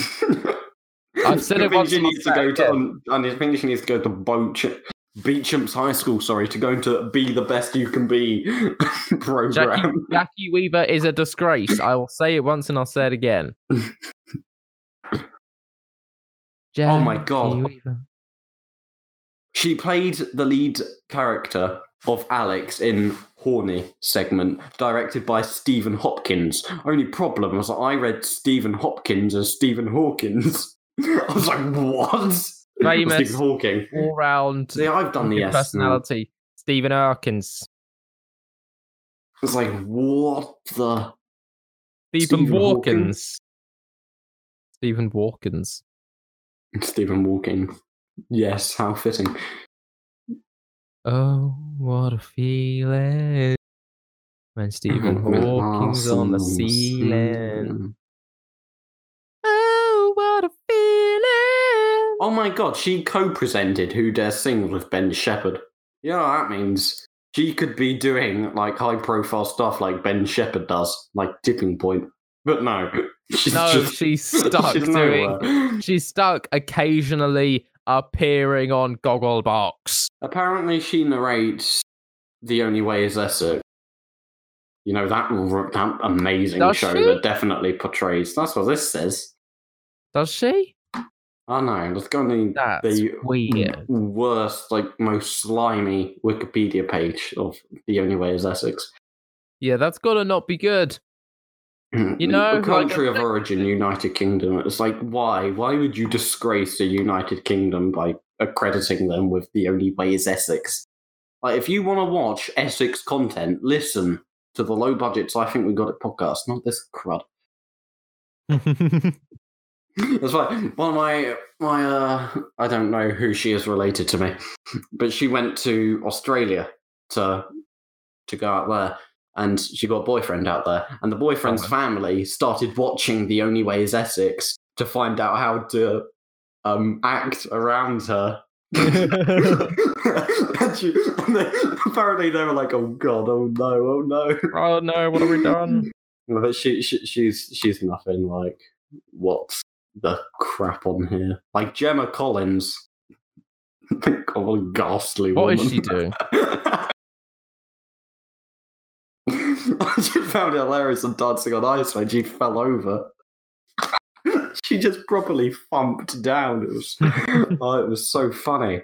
Speaker 1: I've said
Speaker 2: I
Speaker 1: it
Speaker 2: think
Speaker 1: once
Speaker 2: She needs to go to. Um, I think she needs to go to Boach, Beauchamps High School. Sorry, to go to be the best you can be
Speaker 1: Jackie,
Speaker 2: program.
Speaker 1: Jackie Weaver is a disgrace. I will say it once and I'll say it again.
Speaker 2: Oh my God. She played the lead character of Alex in Horny segment, directed by Stephen Hopkins. Only problem was that I read Stephen Hopkins as Stephen Hawkins. I was like, what?
Speaker 1: Famous.
Speaker 2: Stephen Hawking.
Speaker 1: All round
Speaker 2: See, I've done the S. now.
Speaker 1: personality. Stephen I
Speaker 2: was like, what the?
Speaker 1: Stephen. Walkins. Stephen Walkins.
Speaker 2: Stephen Walking. Yes, how fitting.
Speaker 1: Oh, what a feeling when Stephen Hawking's on the ceiling. Oh, what a feeling!
Speaker 2: Oh my god, she co-presented Who Dares Sing with Ben Shephard. Yeah, that means she could be doing like high-profile stuff like Ben Shephard does, like Tipping Point. But no, she's
Speaker 1: No,
Speaker 2: just,
Speaker 1: she's stuck
Speaker 2: she's
Speaker 1: doing.
Speaker 2: nowhere.
Speaker 1: She's stuck occasionally appearing on Gogglebox.
Speaker 2: Apparently, she narrates "The Only Way Is Essex." You know that that amazing
Speaker 1: Does
Speaker 2: show
Speaker 1: she?
Speaker 2: that definitely portrays. That's what this says.
Speaker 1: Does she?
Speaker 2: Oh no, that's going to be
Speaker 1: That's
Speaker 2: the
Speaker 1: weird.
Speaker 2: worst, like most slimy Wikipedia page of "The Only Way Is Essex."
Speaker 1: Yeah, that's gotta not be good. You know,
Speaker 2: a
Speaker 1: like,
Speaker 2: country of origin, United Kingdom. It's like, why? Why would you disgrace the United Kingdom by accrediting them with the only way is Essex? Like, if you want to watch Essex content, listen to the low budgets. I think we got it podcast, not this crud. That's right. One of my my uh, I don't know who she is related to me, but she went to Australia to to go out there, and she got a boyfriend out there, and the boyfriend's
Speaker 1: Oh.
Speaker 2: family started watching The Only Way Is Essex to find out how to um act around her. and she, and they, apparently they were like, "Oh God, oh no, oh no."
Speaker 1: oh no, what have we done?
Speaker 2: But she, she she's she's nothing like what's the crap on here? Like Gemma Collins. A ghastly
Speaker 1: What is
Speaker 2: woman.
Speaker 1: she doing?
Speaker 2: I just found it hilarious on Dancing on Ice when she fell over. she just properly thumped down. It was oh, it was so funny.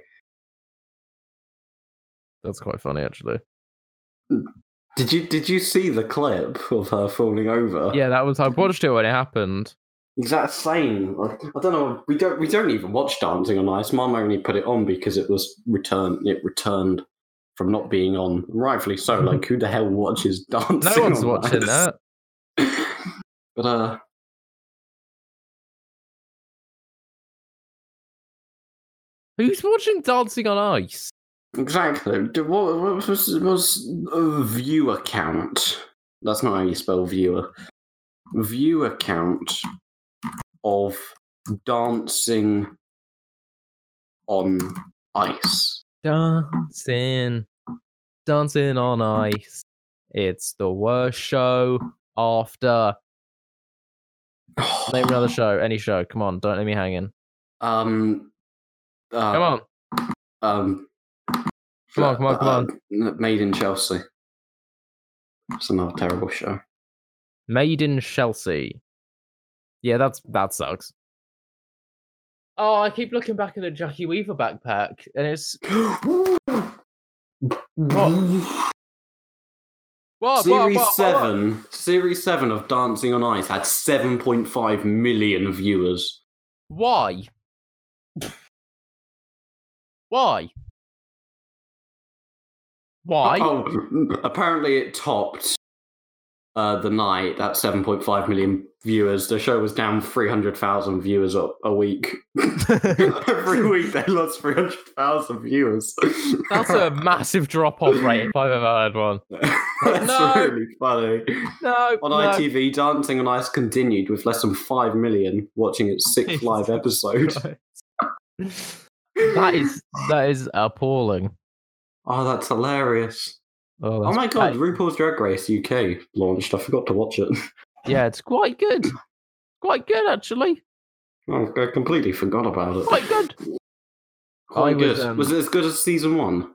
Speaker 1: That's quite funny, actually.
Speaker 2: Did you did you see the clip of her falling over?
Speaker 1: Yeah, that was. I watched it when it happened.
Speaker 2: Exact same. I I don't know. We don't. We don't even watch Dancing on Ice. Mum only put it on because it was returned. It returned from not being on. Rightfully so. Like, who the hell watches Dancing?
Speaker 1: No one's
Speaker 2: on
Speaker 1: watching that.
Speaker 2: But uh,
Speaker 1: Who's watching Dancing on Ice?
Speaker 2: exactly. What, what was was a view account? That's not how you spell viewer. View account of dancing on ice.
Speaker 1: Dancing, dancing on ice. It's the worst show after. Name another show, any show. Come on, don't let me hang in.
Speaker 2: Um. Uh,
Speaker 1: Come on,
Speaker 2: Um.
Speaker 1: Come on, come on, come on.
Speaker 2: uh, Made in Chelsea. It's another terrible show.
Speaker 1: Made in Chelsea. Yeah, that's that sucks. Oh, I keep looking back at the Jackie Weaver backpack, and it's what, what,
Speaker 2: Series
Speaker 1: what, what, what?
Speaker 2: seven, series seven of Dancing on Ice had seven point five million viewers.
Speaker 1: Why? Why? Why?
Speaker 2: Oh, apparently it topped uh, the night at seven point five million viewers. The show was down three hundred thousand viewers a, a week. Every week they lost three hundred thousand viewers.
Speaker 1: That's a massive drop off rate if I've ever heard one.
Speaker 2: That's
Speaker 1: No.
Speaker 2: really funny.
Speaker 1: No,
Speaker 2: On
Speaker 1: no.
Speaker 2: ITV, Dancing on Ice continued with less than 5 million watching its sixth live episode.
Speaker 1: that is that is appalling.
Speaker 2: Oh, that's hilarious.
Speaker 1: Oh,
Speaker 2: Oh my god,
Speaker 1: bad.
Speaker 2: RuPaul's Drag Race UK launched. I forgot to watch it.
Speaker 1: Yeah, it's quite good. Quite good actually.
Speaker 2: Oh, I completely forgot about it.
Speaker 1: Quite good.
Speaker 2: Quite
Speaker 1: I
Speaker 2: good.
Speaker 1: was, um,
Speaker 2: Was it as good as season one?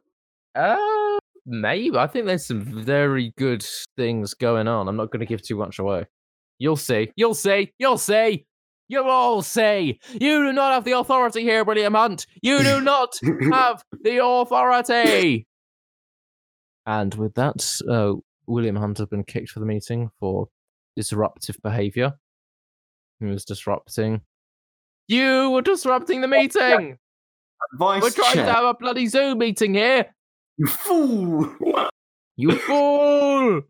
Speaker 1: Uh maybe. I think there's some very good things going on. I'm not gonna give too much away. You'll see. You'll see. You'll see. You'll all see. You do not have the authority here, William Hunt. You do not have the authority. And with that, uh, William Hunt has been kicked for the meeting for disruptive behaviour. He was disrupting. You were disrupting the meeting.
Speaker 2: Vice
Speaker 1: We're trying
Speaker 2: chair.
Speaker 1: to have a bloody Zoom meeting here.
Speaker 2: You fool!
Speaker 1: You fool!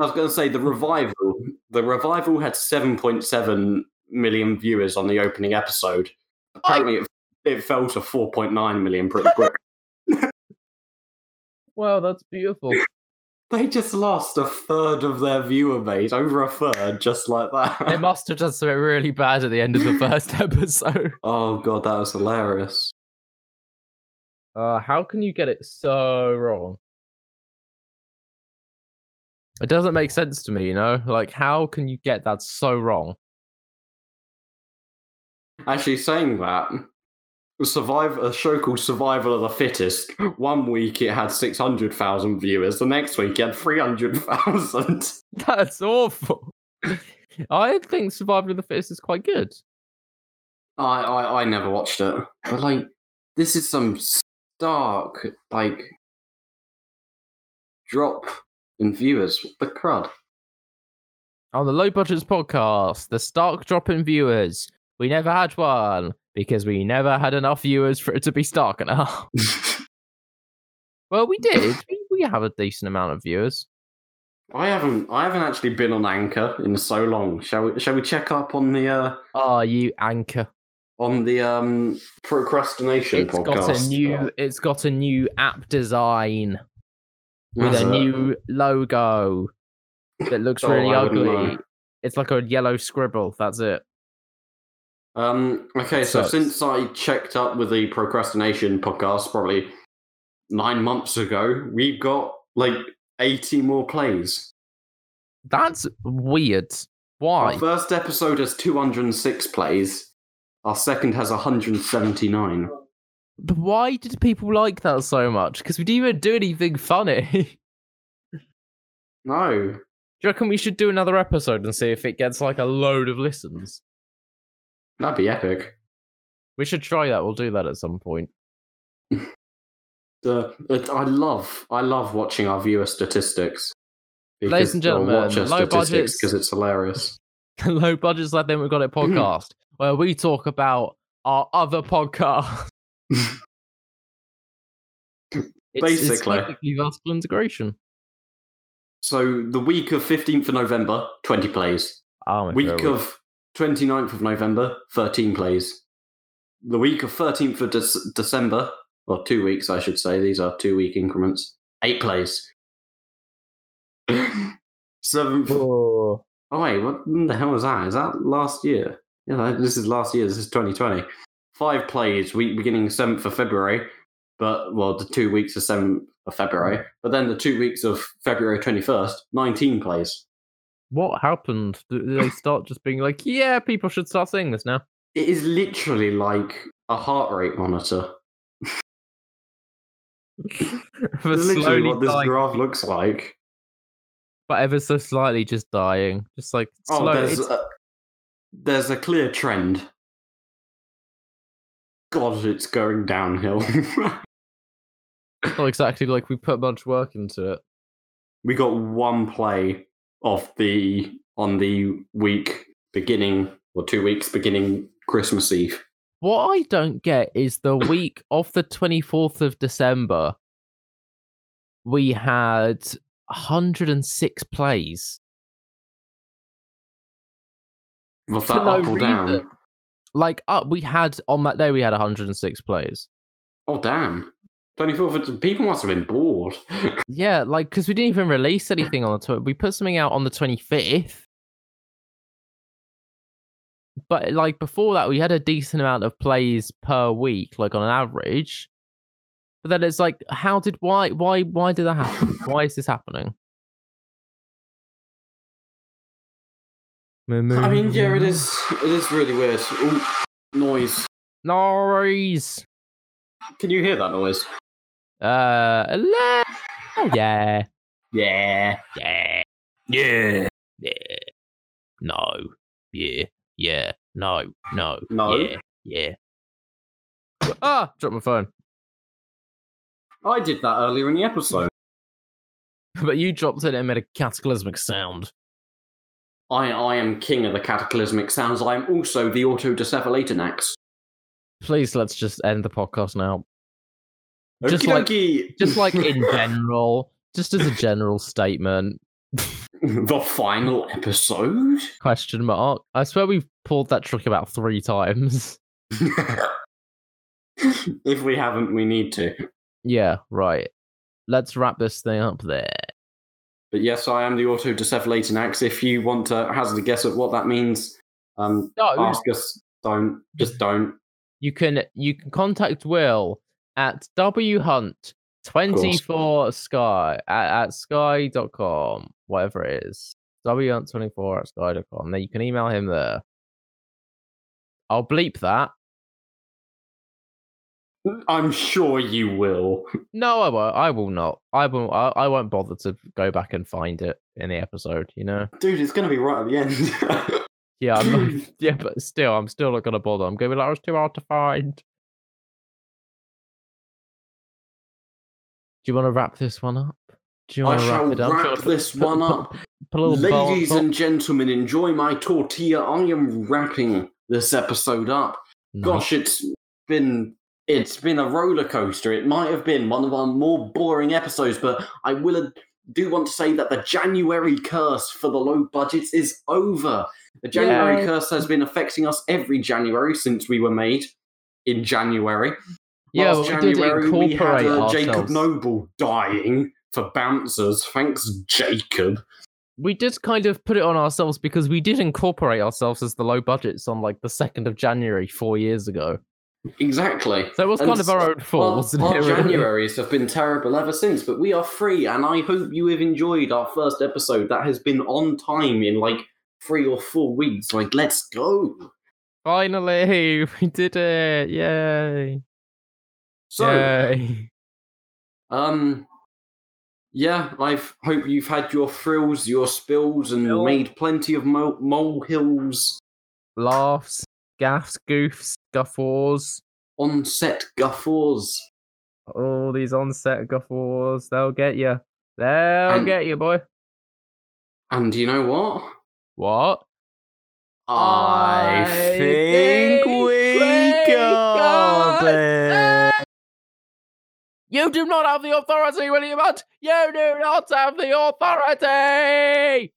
Speaker 2: I was going to say the revival. The revival had 7.7 million viewers on the opening episode. Apparently, it, it fell to 4.9 million pretty quick.
Speaker 1: Wow, that's beautiful.
Speaker 2: they just lost a third of their viewer base, over a third, just like that.
Speaker 1: they must have done something really bad at the end of the first episode.
Speaker 2: oh god, that was hilarious.
Speaker 1: Uh, how can you get it so wrong? It doesn't make sense to me, you know? Like, how can you get that so wrong?
Speaker 2: Actually, saying that, survive a show called Survival of the Fittest. One week it had 600,000 viewers. The next week it had 300,000.
Speaker 1: That's awful. I think Survival of the Fittest is quite good.
Speaker 2: I, I I never watched it, but like this is some stark like drop in viewers. What the crud?
Speaker 1: On the Low Budgets podcast, the stark drop in viewers. We never had one because we never had enough viewers for it to be stark enough. well, we did. We, we have a decent amount of viewers.
Speaker 2: I haven't I haven't actually been on Anchor in so long. Shall we shall we check up on the uh
Speaker 1: Oh, you anchor.
Speaker 2: on the um procrastination
Speaker 1: It's
Speaker 2: podcast?
Speaker 1: got a new. It's got a new app design with a
Speaker 2: it?
Speaker 1: new logo that looks
Speaker 2: Oh,
Speaker 1: really ugly.
Speaker 2: know.
Speaker 1: It's like a yellow scribble. That's it.
Speaker 2: Um okay, so since I checked up with the procrastination podcast probably nine months ago, we've got like eighty more plays.
Speaker 1: That's weird. Why?
Speaker 2: Our first episode has 206 plays. Our second has 179.
Speaker 1: But why did people like that so much? Because we didn't even do anything funny.
Speaker 2: No.
Speaker 1: Do you reckon we should do another episode and see if it gets like a load of listens?
Speaker 2: That'd be epic.
Speaker 1: We should try that. We'll do that at some point.
Speaker 2: The, it, I love I love watching our viewer statistics.
Speaker 1: Ladies and gentlemen,
Speaker 2: watcher
Speaker 1: low budgets-
Speaker 2: because it's hilarious.
Speaker 1: low budgets like then we've got it mm-hmm. podcast where we talk about our other podcast. It's, it's
Speaker 2: Basically.
Speaker 1: technically vertical integration.
Speaker 2: So the week of 15th of November, 20 plays.
Speaker 1: Oh,
Speaker 2: Week
Speaker 1: favorite.
Speaker 2: of 29th of November, 13 plays. The week of 13th of Dec- December, or two weeks, I should say. These are two week increments. Eight plays. Seventh.
Speaker 1: Oh.
Speaker 2: Oh wait, what the hell was that? Is that last year? Yeah, this is last year. This is 2020. Five plays, week beginning 7th of February, but, well, the two weeks of 7th of February, but then the two weeks of February 21st, 19 plays.
Speaker 1: What happened? Do they start just being like, yeah, people should start saying this now?
Speaker 2: It is literally like a heart rate monitor.
Speaker 1: For
Speaker 2: literally what this
Speaker 1: dying,
Speaker 2: graph looks like.
Speaker 1: but ever so slightly just dying. Just like
Speaker 2: Oh,
Speaker 1: slow.
Speaker 2: there's
Speaker 1: it's-
Speaker 2: a, there's a clear trend. God, it's going downhill.
Speaker 1: not exactly like we put much work into it.
Speaker 2: we got one play of the on the week beginning or two weeks beginning Christmas Eve.
Speaker 1: What I don't get is the week of the 24th of December, we had 106 plays.
Speaker 2: Was that
Speaker 1: no
Speaker 2: up or down?
Speaker 1: Like, uh, we had on that day, we had 106 plays.
Speaker 2: Oh damn! Twenty fourth. People must have been bored.
Speaker 1: Yeah, like, because we didn't even release anything on the tw- We put something out on the 25th. But, like, before that, we had a decent amount of plays per week, like, on an average. But then it's like, how did, why, why, why did that happen? why is this happening?
Speaker 2: I mean, yeah, it is. It is really weird. Ooh, noise.
Speaker 1: Noise.
Speaker 2: Can you hear that noise?
Speaker 1: Uh, yeah.
Speaker 2: Yeah.
Speaker 1: Yeah.
Speaker 2: Yeah.
Speaker 1: Yeah. No. Yeah. Yeah. No. No.
Speaker 2: No?
Speaker 1: Yeah. Yeah. Ah, dropped my phone.
Speaker 2: I did that earlier in the episode.
Speaker 1: But you dropped it and made a cataclysmic sound.
Speaker 2: I I am king of the cataclysmic sounds. I am also the auto decephalatinax.
Speaker 1: Please, let's just end the podcast now. Just like- Just like in general, just as a general statement.
Speaker 2: the final episode.
Speaker 1: Question mark. I swear we've pulled that trick about three times.
Speaker 2: if we haven't, we need to.
Speaker 1: Yeah, right. Let's wrap this thing up there.
Speaker 2: But yes, I am the auto decephalatinax. If you want to hazard a guess at what that means, um,
Speaker 1: No,
Speaker 2: ask us. Don't just don't.
Speaker 1: you can you can contact Will at W Hunt 24 Sky at, at sky.com, whatever it is. W Hunt 24 at sky.com. Then you can email him there. I'll bleep that.
Speaker 2: I'm sure you will.
Speaker 1: No, I won't. I will not. I will. I, I won't bother to go back and find it in the episode. You know.
Speaker 2: Dude, it's going to be right at the end.
Speaker 1: Yeah. I'm not, yeah, but still, I'm still not gonna bother. I'm gonna be like, oh, it's too hard to find. You want to wrap this one up? Do you
Speaker 2: I
Speaker 1: want to
Speaker 2: shall
Speaker 1: wrap it up?
Speaker 2: wrap this one up.
Speaker 1: Put little
Speaker 2: Ladies and gentlemen, enjoy my tortilla. I am wrapping this episode up.
Speaker 1: Nice.
Speaker 2: Gosh, it's been it's been a roller coaster. It might have been one of our more boring episodes, but I will do want to say that the January curse for the low budgets is over. The January
Speaker 1: Yay.
Speaker 2: curse has been affecting us every January since we were made in January.
Speaker 1: Yeah,
Speaker 2: Last
Speaker 1: well, we did
Speaker 2: January we had
Speaker 1: incorporate
Speaker 2: uh, Jacob. Noble dying for bouncers. Thanks, Jacob.
Speaker 1: we did kind of put it on ourselves because we did incorporate ourselves as the low budgets on like the second of January four years ago.
Speaker 2: Exactly.
Speaker 1: So it was
Speaker 2: And
Speaker 1: kind of our own fault,
Speaker 2: Our, our? Januaries have been terrible ever since, but we are free, and I hope you have enjoyed our first episode. That has been on time in like three or four weeks. Like, let's go.
Speaker 1: Finally, we did it! Yay!
Speaker 2: So,
Speaker 1: Yay!
Speaker 2: um, yeah, I hope you've had your thrills, your spills, and
Speaker 1: Spill.
Speaker 2: made plenty of mo- molehills
Speaker 1: Laughs, gaffs, goofs, guffaws.
Speaker 2: on set guffaws.
Speaker 1: All these on-set guffaws, they'll get you. They'll
Speaker 2: And-
Speaker 1: get you, boy.
Speaker 2: And you know what?
Speaker 1: What?
Speaker 2: I,
Speaker 1: I
Speaker 2: think
Speaker 1: think
Speaker 2: we
Speaker 1: we
Speaker 2: got
Speaker 1: got
Speaker 2: it.
Speaker 1: You do not have the authority, William Hunt! You do not have the authority!